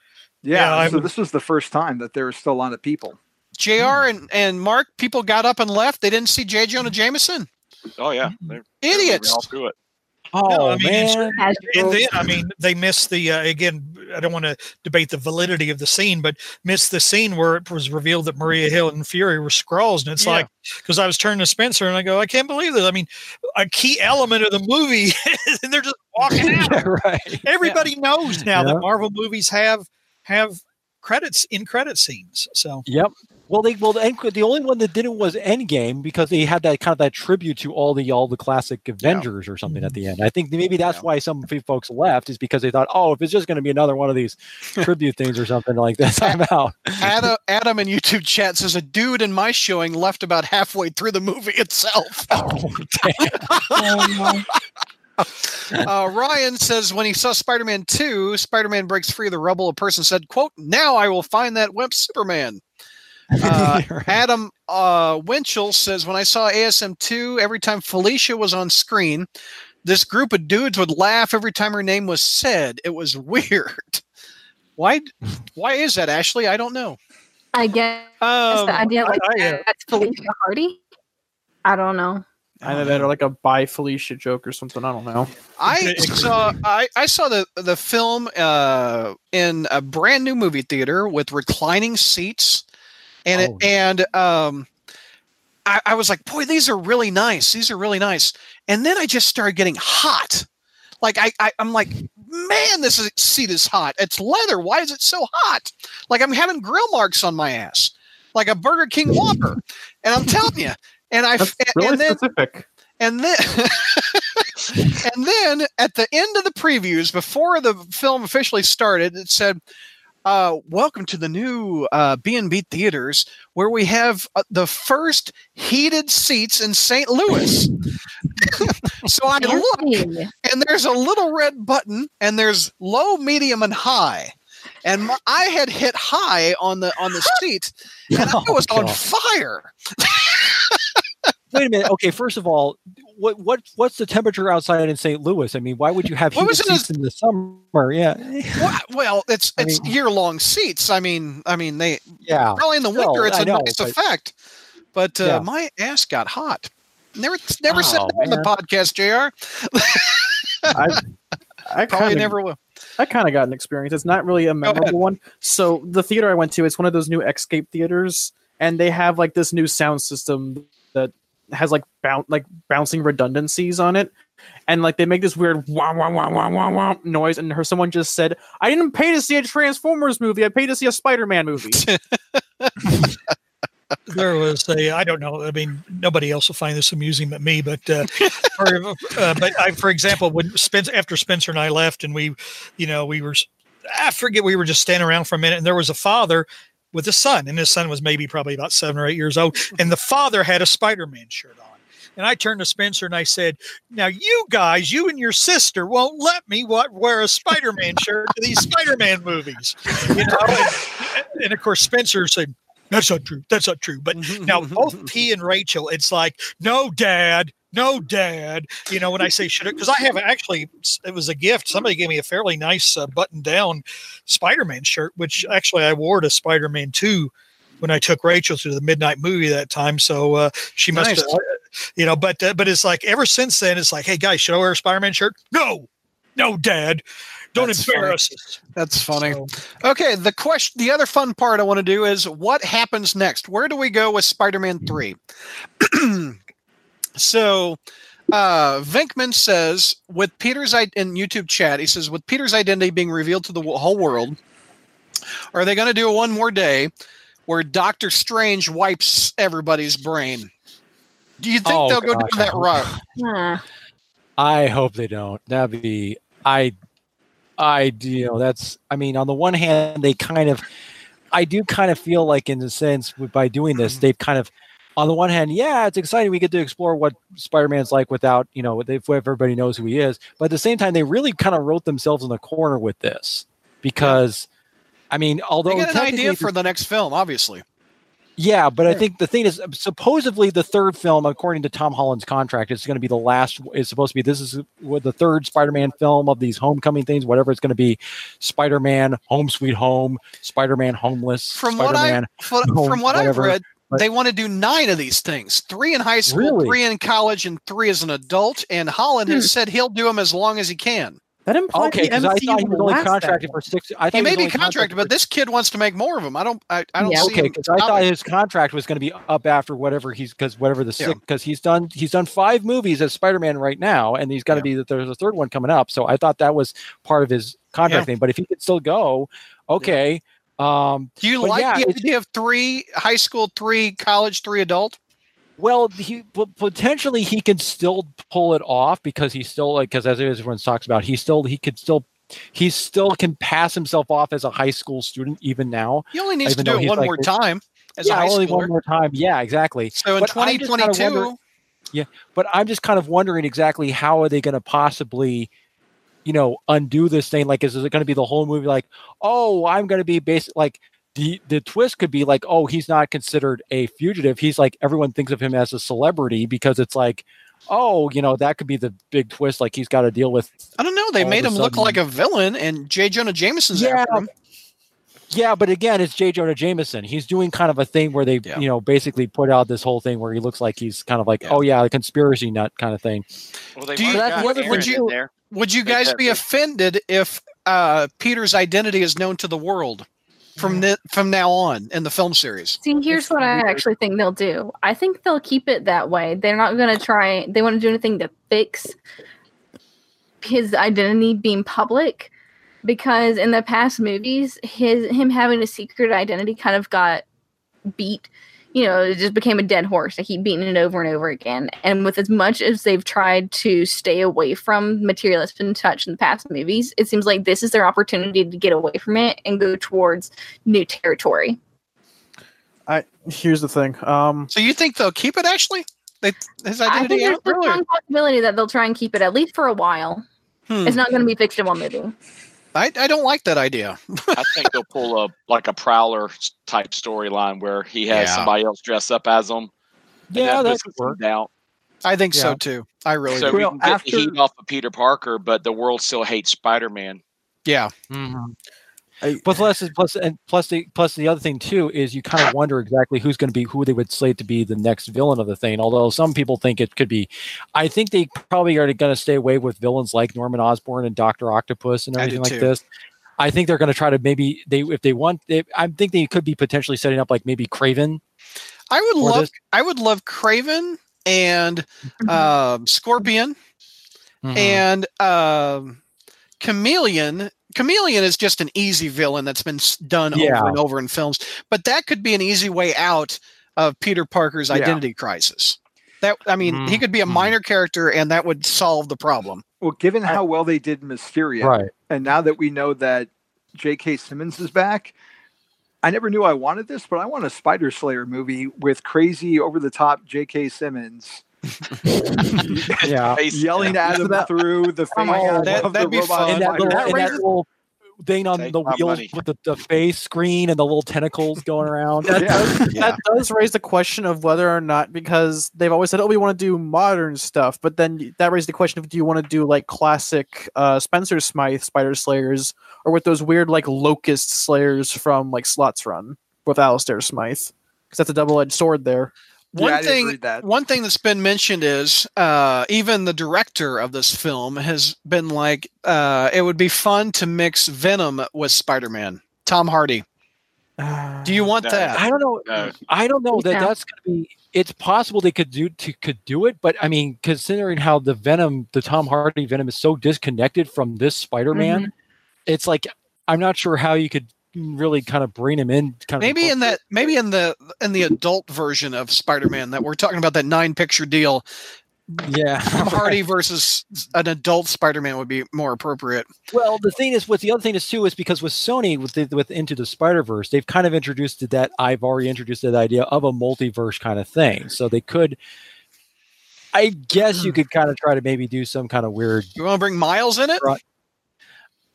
Yeah, Yeah, so would- this was the first time that there were still a lot of people. Jr. and, and Mark, people got up and left. They didn't see J. Jonah Jameson. Oh yeah, they're, they're Idiots. all through it. Oh No, I mean, man! And then, I mean, they missed the uh, again. I don't want to debate the validity of the scene, but missed the scene where it was revealed that Maria Hill and Fury were Skrulls, and it's Yeah. like because I was turning to Spencer and I go, I can't believe this. I mean, a key element of the movie, (laughs) and they're just walking (laughs) out. Yeah, right. Everybody knows now Yeah. that Marvel movies have have credits in credit scenes. So Yep. Well, they well the, the only one that didn't was Endgame because they had that kind of that tribute to all the all the classic Avengers or something at the end. I think maybe that's Yeah. why some folks left is because they thought, oh, if it's just going to be another one of these (laughs) tribute things or something like this, I'm out. Adam, (laughs) Adam in YouTube chat says a dude in my showing left about halfway through the movie itself. Oh, oh, (laughs) Uh, Ryan says when he saw Spider-Man 2, Spider-Man breaks free of the rubble. A person said, "quote Now I will find that wimp Superman." (laughs) Uh, Adam uh, Winchell says when I saw ASM 2, every time Felicia was on screen, this group of dudes would laugh every time her name was said. It was (laughs) weird. Why? Why is that, Ashley? I don't know. I guess Um, the idea like I, that's Felicia Hardy. I don't know. Either that or like a by Felicia joke or something. I don't know. I saw I, I saw the the film uh, in a brand new movie theater with reclining seats, and Oh. it, and um, I, I was like, boy, these are really nice. These are really nice. And then I just started getting hot. Like I, I I'm like, man, this is, seat is hot. It's leather. Why is it so hot? Like I'm having grill marks on my ass, like a Burger King Whopper. and I'm telling you. And I That's and really then specific. and then (laughs) and then at the end of the previews before the film officially started it said uh, welcome to the new uh, b&b theaters where we have uh, the first heated seats in st louis. (laughs) So i look and there's a little red button and there's low medium and high. And my, i had hit high on the on the (gasps) seat and i Oh, was on fire (laughs) Wait a minute. Okay, first of all, what what what's the temperature outside in St. Louis? I mean, why would you have What heated was seats in the summer? Yeah, well, well it's I it's mean- year long seats i mean i mean they yeah. probably in the Still, winter it's I a know, nice but- effect but uh, Yeah. my ass got hot never never said Oh, that on the podcast jr I, I probably (laughs) kind of never will I kind of got an experience. It's not really a memorable one. So the theater I went to, it's one of those new Escape theaters, and they have like this new sound system that has like boun- like bouncing redundancies on it, and like they make this weird wah wah wah wah wah wah noise. And her someone just said, "I didn't pay to see a Transformers movie. I paid to see a Spider Man movie." (laughs) there was a I don't know. I mean, nobody else will find this amusing but me. But uh, for, uh, but I, for example, when Spencer after Spencer and I left, and we, you know, we were I forget we were just standing around for a minute, and there was a father with a son, and his son was maybe probably about seven or eight years old, mm-hmm. and the father had a Spider Man shirt on. And I turned to Spencer and I said, "Now you guys, you and your sister won't let me what, wear a Spider-Man shirt to these Spider-Man movies." You know, and, and of course Spencer said, "That's not true. That's not true." But mm-hmm, now mm-hmm, both P and Rachel, it's like, "No, Dad." No, Dad. You know when I say should it, because I have actually it was a gift. Somebody gave me a fairly nice uh, button-down Spider-Man shirt, which actually I wore to Spider-Man Two when I took Rachel to the midnight movie that time. So uh, she must Nice. have, you know, but uh, but it's like ever since then, it's like, hey guys, should I wear a Spider-Man shirt? No, no, Dad, don't That's embarrass us. That's funny. So, Okay, the question, the other fun part I want to do is what happens next? Where do we go with Spider-Man Three? (clears throat) so, uh, Venkman says with Peter's in YouTube chat, he says with Peter's identity being revealed to the whole world, are they going to do a one more day where Doctor Strange wipes everybody's brain? Do you think Oh, they'll go down that route? I hope they don't. That'd be I I you know that's I mean on the one hand they kind of I do kind of feel like in a sense by doing this they've kind of on the one hand yeah it's exciting we get to explore what Spider-Man's like without you know if everybody knows who he is but at the same time they really kind of wrote themselves in the corner with this because I mean although They get an idea for the next film, obviously. yeah, but I think the thing is, supposedly the third film, according to Tom Holland's contract, is going to be the last. Is supposed to be this is what the third Spider-Man film of these homecoming things, whatever it's going to be. Spider-Man, Home Sweet Home, Spider-Man, Homeless, From what I Spider-Man. from, No, from what I've read, they want to do nine of these things: three in high school, Really? three in college, and three as an adult. And Holland has hmm. said he'll do them as long as he can. That implies Okay, the because I thought he was only contracted for six. I thought He may was be contracted, but this kid wants to make more of them. I don't. I, I don't Yeah, see okay, because I thought his contract was going to be up after whatever he's because whatever the Yeah. six because he's done he's done five movies as Spider-Man right now, and he's got to Yeah. be that there's a third one coming up. So I thought that was part of his contract thing. But if he could still go, okay. Um, Do you like yeah, the idea of three high school, three college, three adult? Well, he potentially he can still pull it off because he's still like because as everyone talks about, he still he could still he still can pass himself off as a high school student even now. He only needs to do it one like more time as yeah, a high only schooler. one more time. Yeah, exactly. So in But I'm kinda 2022, wondering- But I'm just kind of wondering exactly how are they going to possibly, you know, undo this thing? Like, is it going to be the whole movie? Like, oh, I'm going to be based like. The, the twist could be like, oh, he's not considered a fugitive. He's like everyone thinks of him as a celebrity because it's like, oh, you know, that could be the big twist. Like he's got to deal with I don't know. They made him a look like a villain, and J. Jonah Jameson's Yeah, after him. Yeah, but again, it's J. Jonah Jameson. He's doing kind of a thing where they, Yeah. you know, basically put out this whole thing where he looks like he's kind of like, Yeah. oh yeah, the conspiracy nut kind of thing. Well, they've Do you- that's got what- Aaron would you- there. Would you guys be offended if uh, Peter's identity is known to the world from ni- from now on in the film series? See, here's It's what I actually think they'll do. I think they'll keep it that way. They're not going to try, they want to do anything to fix his identity being public because in the past movies, his him having a secret identity kind of got beat. You know, it just became a dead horse. They keep beating it over and over again. And with as much as they've tried to stay away from material that's been touched in the past movies, it seems like this is their opportunity to get away from it and go towards new territory. I here's the thing. Um, So you think they'll keep it? Actually, they, his identity. I think identity there's a strong possibility that they'll try and keep it at least for a while. Hmm. It's not going to be fixed in one movie. I, I don't like that idea. I think they'll pull a like a prowler type storyline where he has Yeah. somebody else dress up as him. Yeah, that puts could some work. doubt. I think so too. I really So do. we Well, can get after- the heat off of Peter Parker, but the world still hates Spider Man. Yeah. Mm-hmm. I- But plus, plus, and plus the plus the other thing too is you kind of wonder exactly who's going to be who they would slate to be the next villain of the thing. Although some people think it could be, I think they probably are going to stay away with villains like Norman Osborn and Doctor Octopus and everything like too. this. I think they're going to try to maybe they if they want. They, I think they could be potentially setting up like maybe Kraven. I would love this- I would love Kraven and (laughs) um Scorpion Mhm. and um, Chameleon. Chameleon is just an easy villain that's been done Yeah. over and over in films, but that could be an easy way out of Peter Parker's Yeah. identity crisis. That I mean, he could be a Mhm. minor character, and that would solve the problem. Well, given how well they did Mysterio, right. and now that we know that J.K. Simmons is back, I never knew I wanted this, but I want a Spider Slayer movie with crazy, over the top J.K. Simmons (laughs) Yeah. Face- yelling yeah. at him that- through the Oh God, that- of that'd the be robot fun. and that spider. that and that raises- little thing on Take the my wheels money. with the, the face screen and the little tentacles going around. (laughs) That, Yeah. does, Yeah. that does raise the question of whether or not because they've always said, "Oh, we want to do modern stuff," but then that raised the question of, do you want to do like classic uh, Spencer Smythe Spider Slayers, or with those weird like Locust Slayers from like Slots Run with Alistair Smythe? Because that's a double edged sword there. Yeah, One I didn't thing, that. one thing that's been mentioned is uh, even the director of this film has been like, uh, it would be fun to mix Venom with Spider-Man. Tom Hardy. Do you want (sighs) No. that? I don't know. No. I don't know that Yeah. that's going to be. It's possible they could do to could do it, but I mean, considering how the Venom, the Tom Hardy Venom, is so disconnected from this Spider-Man, it's like I'm not sure how you could really kind of bring him in. Kind maybe of in that maybe in the in the adult version of Spider-Man that we're talking about that nine picture deal, yeah. Tom (laughs) Hardy (laughs) versus an adult Spider-Man would be more appropriate. Well, the thing is, what the other thing is too is because with Sony with the, with Into the Spider Verse, they've kind of introduced that I've already introduced that idea of a multiverse kind of thing. So they could, I guess, you hmm. could kind of try to maybe do some kind of weird. You want to bring Miles in it?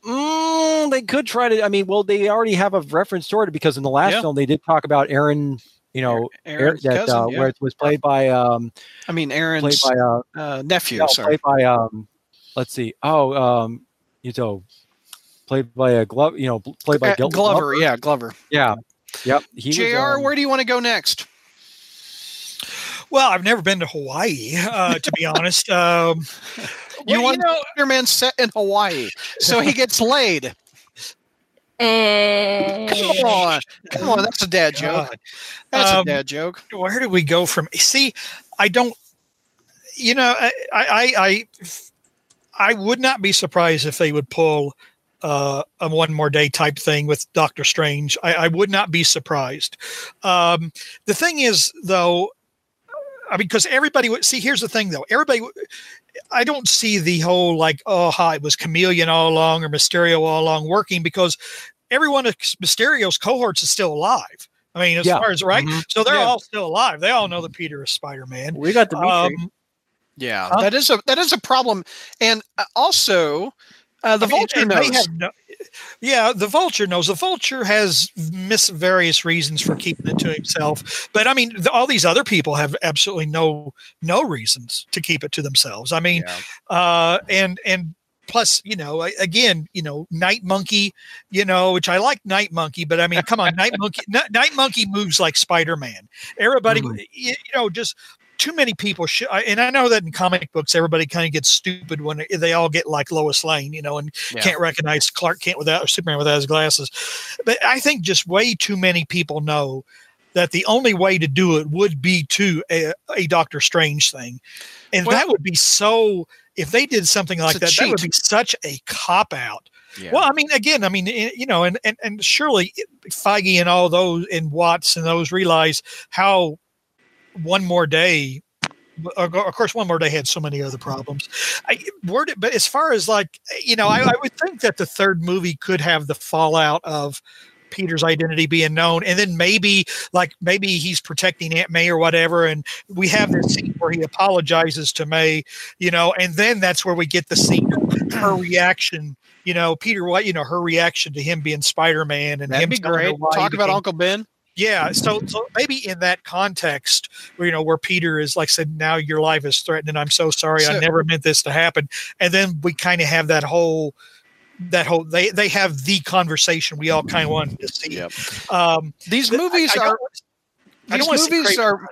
Mm, they could try to. I mean, well, they already have a reference to it because in the last Yeah. film they did talk about Aaron. You know, Aaron, that cousin, uh, yeah. where it was played by um, I mean Aaron's played by uh, uh, nephew. no, sorry. played by um, let's see, oh um, you know, played by a glove, you know, played by Uh, Gil- Glover, yeah, Glover. Yeah. Yep. He Jr. was, um, where do you want to go next? Well, I've never been to Hawaii, uh, to be honest. Um, You well, want you know, Spider-Man set in Hawaii, so he gets laid. Eh. Come on, come on, that's a dad joke. God. That's Um, a dad joke. where do we go from? See, I don't. You know, I, I, I, I would not be surprised if they would pull uh, a one more day type thing with Doctor Strange. I, I would not be surprised. Um, the thing is, though, I mean, because everybody would see. Here's the thing, though. Everybody, I don't see the whole like, oh, hi, it was Chameleon all along or Mysterio all along working because everyone of Mysterio's cohorts is still alive. I mean, as Yeah. far as right, Mhm. so they're Yeah. all still alive. They all know that Peter is Spider Man. We got the Um, Yeah, Huh? that is a that is a problem, and uh, also uh, the I mean, vulture and they knows. have no- yeah, the vulture knows. The vulture has mis various reasons for keeping it to himself, but I mean, the, all these other people have absolutely no no reasons to keep it to themselves. I mean, Yeah. uh, and and plus, you know, again, you know, Night Monkey, you know, which I like Night Monkey, but I mean, come on, Night Monkey, (laughs) Night Monkey moves like Spider Man. Everybody, Mm. you know, just too many people should. And I know that in comic books, everybody kind of gets stupid when they, all get like Lois Lane, you know, and Yeah. can't recognize Clark Kent without or Superman without his glasses. But I think just way too many people know that the only way to do it would be to a, a Doctor Strange thing, and Well- that would be so. If they did something like that, that would be such a cop out. Yeah. Well, I mean, again, I mean, eh, you know, and and and surely Feige and all those and Watts and those realize how one more day. Uh, of of course, one more day had so many other problems. I, word, but as far as like, you know, I, I would think that the third movie could have the fallout of Peter's identity being known, and then maybe like maybe he's protecting Aunt May or whatever, and we have this scene where he apologizes to May, you know, and then that's where we get the scene of her (clears throat) reaction. You know, Peter what you know, her reaction to him being Spider Man and That'd him be great. Talk about Uncle Ben. Yeah, so so maybe in that context, where you know, where Peter is like said, now your life is threatened, and I'm so sorry, I never meant this to happen. And then we kind of have that whole, that whole they they have the conversation we all kind of wanted to see. Yep. Um, These th- movies I don't are. These don't want to see movies Kraven. are.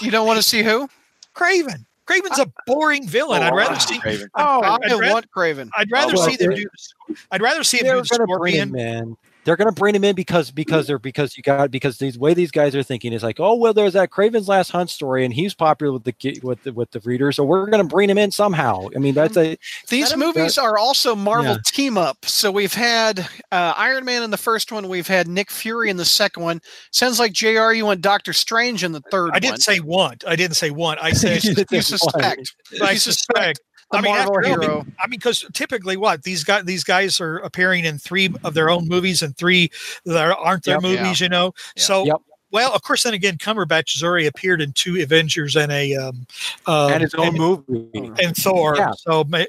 You don't want to see who? Kraven. Kraven's a boring villain. I'd rather see. Kraven. I'd, Oh, I'd, I rather, want Kraven. I'd rather well, see them they- do. the- I'd rather see him do the bring Scorpion. him in. They're going to bring him in because because they're because you got because these way these guys are thinking is like oh well there's that Kraven's Last Hunt story and he's popular with the with the, with the readers so we're going to bring him in somehow. I mean that's a These Let 'em- movies are also Marvel Yeah. team up. So we've had uh, Iron Man in the first one. We've had Nick Fury in the second one. Sounds like Jr. You want Doctor Strange in the third. I didn't one. say want. I didn't say want. I said (laughs) you suspect. I suspect. The I mean, Marvel after- I mean- hero. I mean, because typically, what these guys these guys are appearing in three of their own movies and three that aren't their Yep. movies. You know, Yeah. so Yep. well, of course, then again, Cumberbatch has already appeared in two Avengers and a um, uh, and his own and, movie. and Thor. Yeah. So, but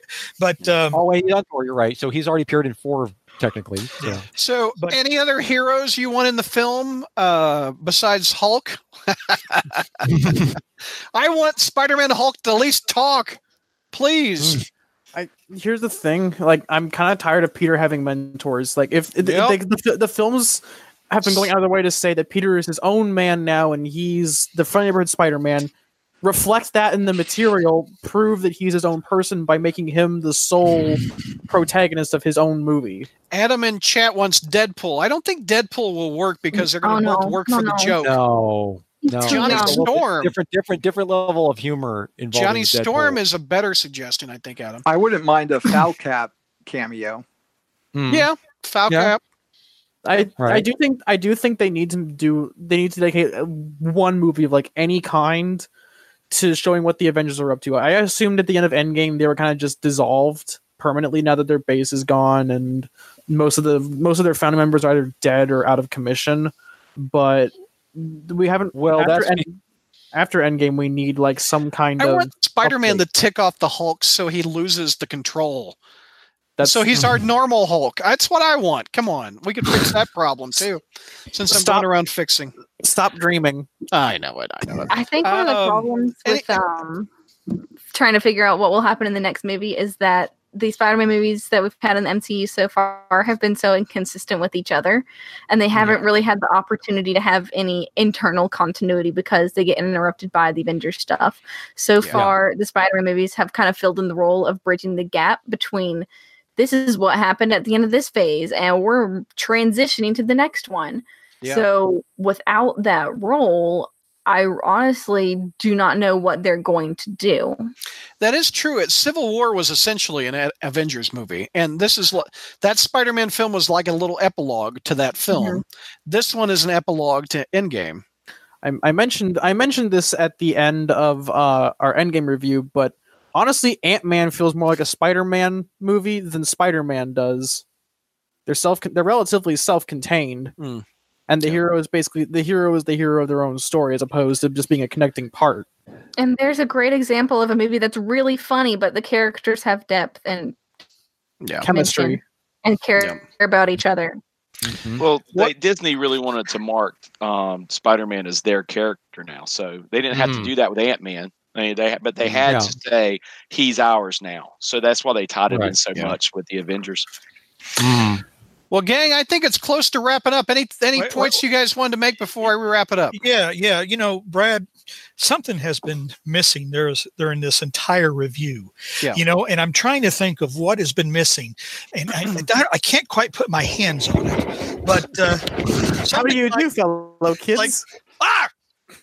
um, Oh wait, yeah, Thor, you're right. So he's already appeared in four technically. So. So, But- any other heroes you want in the film uh, besides Hulk? (laughs) (laughs) I want Spider-Man Hulk to at least talk, please. Mm. I here's the thing. Like, I'm kind of tired of Peter having mentors. Like, if if Yep. the, the, the films have been going out of their way to say that Peter is his own man now, and he's the funny neighborhood Spider-Man. Reflect that in the material. Prove that he's his own person by making him the sole (laughs) protagonist of his own movie. Adam in chat wants Deadpool. I don't think Deadpool will work because they're going to Oh, no. work No, for the joke. No, He's no. Johnny young. It's a Storm. different, different, different level of humor involved. Johnny Storm is a better suggestion, I think, Adam. I wouldn't mind a (clears throat) foul cap cameo. Yeah, Falcap. Yeah. I I Right. do think I do think they need to do they need to dedicate uh, one movie of like any kind to showing what the Avengers are up to. I assumed at the end of Endgame they were kind of just dissolved permanently now that their base is gone and most of the most of their founding members are either dead or out of commission. But we haven't. Well, after, that's End, after Endgame, we need like some kind I of. want Spider-Man update. to tick off the Hulk so he loses the control. That's so he's our (laughs) normal Hulk. That's what I want. Come on, we could fix that problem (laughs) too. Since I'm Stop. going around fixing. stop dreaming. I know it. I know it. I think one of the Um, problems any- with um trying to figure out what will happen in the next movie is that the Spider-Man movies that we've had in the MCU so far have been so inconsistent with each other, and they haven't really had the opportunity to have any internal continuity because they get interrupted by the Avengers stuff. So Yeah. far, the Spider-Man movies have kind of filled in the role of bridging the gap between this is what happened at the end of this phase, and we're transitioning to the next one. Yeah. So without that role, I honestly do not know what they're going to do. That is true. It Civil War was essentially an A- Avengers movie, and this is li- that Spider-Man film was like a little epilogue to that film. This one is an epilogue to Endgame. I, I mentioned I mentioned this at the end of uh, our Endgame review, but honestly, Ant Man feels more like a Spider Man movie than Spider Man does. They're self they're relatively self contained, Hmm. And the Yeah. hero is basically the hero is the hero of their own story as opposed to just being a connecting part. And there's a great example of a movie that's really funny, but the characters have depth and Yeah. Chemistry. and care about each other. Well, they, Disney really wanted to mark um, Spider-Man as their character now, so they didn't have to Mm. do that with Ant-Man. I mean, they but they had Yeah. to say he's ours now, so that's why they tied it in so yeah. much with the Avengers. Well, gang, I think it's close to wrapping up. Any any Wait, points you guys wanted to make before we wrap it up? Yeah, yeah. You know, Brad, something has been missing. There's during this entire review. Yeah. You know, and I'm trying to think of what has been missing, and I, I, I can't quite put my hands on it. But uh, How do you like- do, fellow kids? like- Ah!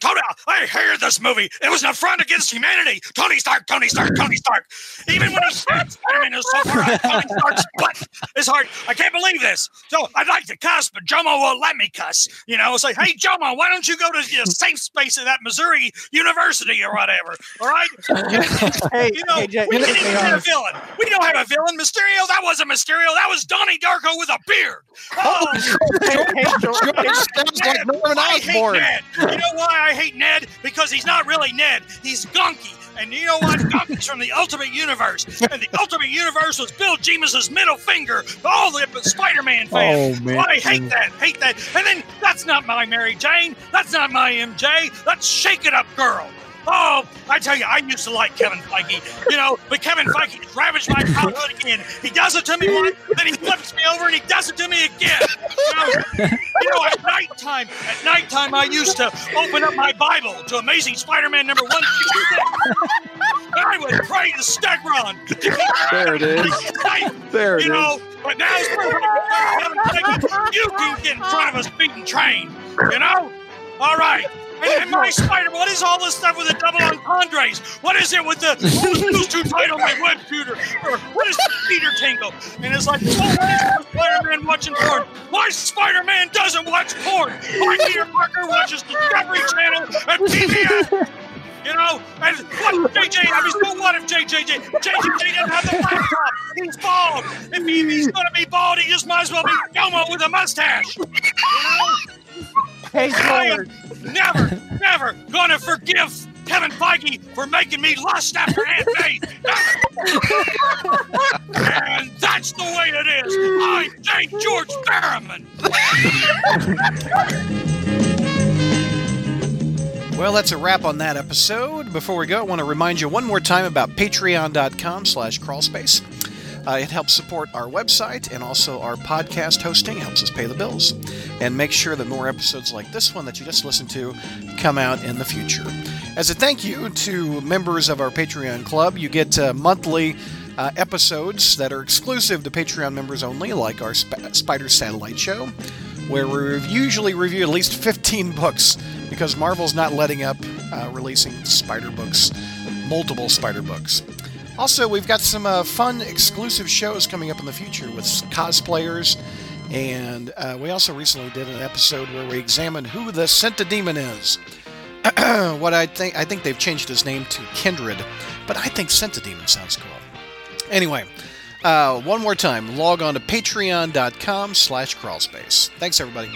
Tony, I hated this movie. It was an affront against humanity. Tony Stark, Tony Stark, Tony Stark. Even when he (laughs) shot Spider-Man in so far out Tony Stark's (laughs) butt. It's hard. I can't believe this. So I'd like to cuss, but Jomo won't let me cuss. You know, it's like, hey, Jomo, why don't you go to the safe space at that Missouri University or whatever? All right? (laughs) hey, You know, hey, Jay, we hey, can't even have a villain. We don't have a villain. Mysterio, that wasn't Mysterio. That was Donnie Darko with a beard. Oh, hey, hey, Joe- hey, Sounds like Norman I hate Osborn. Ned. You know why I hate Ned? Because he's not really Ned. He's Ganke. And you know what? Ganke's from the Ultimate Universe. And the Ultimate Universe was Bill Jemas's middle finger to all the Spider-Man oh, fans. Oh man! I hate that, hate that. And then that's not my Mary Jane. That's not my MJ. That's Shake It Up Girl. Oh, I tell you, I used to like Kevin Feige, you know, but Kevin Feige has ravaged my childhood again. He does it to me once, then he flips me over and he does it to me again. You know, you know, at nighttime, at nighttime, I used to open up my Bible to Amazing Spider-Man number one. I would pray to Stegron. There it is. There it You is. know, But the Kevin Feige, you can get in front of a speeding train. You know? All right. And, and my Spider, what is all this stuff with the double entendres? What is it with the those two title my web shooter? Or what is the Peter Tingle? And it's like, oh, Spider-Man watching porn? Why Spider-Man doesn't watch porn? Why Peter Parker watches Discovery Channel and PBS? You know, and what JJ? I mean, so what if JJJ? JJJ didn't have the laptop. He's bald. If he- he's to be bald, he just might as well be Elmo with a mustache. You know? Hey, I Lord. am never, never gonna forgive Kevin Feige for making me lust after Aunt May. Never. and that's the way it is. I thank George Barrowman. Well, that's a wrap on that episode. Before we go, I want to remind you one more time about patreon.com slash crawlspace. Uh, it helps support our website and also our podcast hosting, helps us pay the bills, and make sure that more episodes like this one that you just listened to come out in the future. As a thank you to members of our Patreon club, you get uh, monthly uh, episodes that are exclusive to Patreon members only, like our Sp- Spider Satellite Show, where we usually review at least 15 books because Marvel's not letting up uh, releasing Spider books, multiple Spider books. Also, we've got some uh, fun exclusive shows coming up in the future with cosplayers, and uh, we also recently did an episode where we examined who the Centidemon is. (clears throat) what I think I think they've changed his name to Kindred, but I think Centidemon sounds cool. Anyway, uh, one more time, log on to patreon.com slash crawlspace. Thanks, everybody.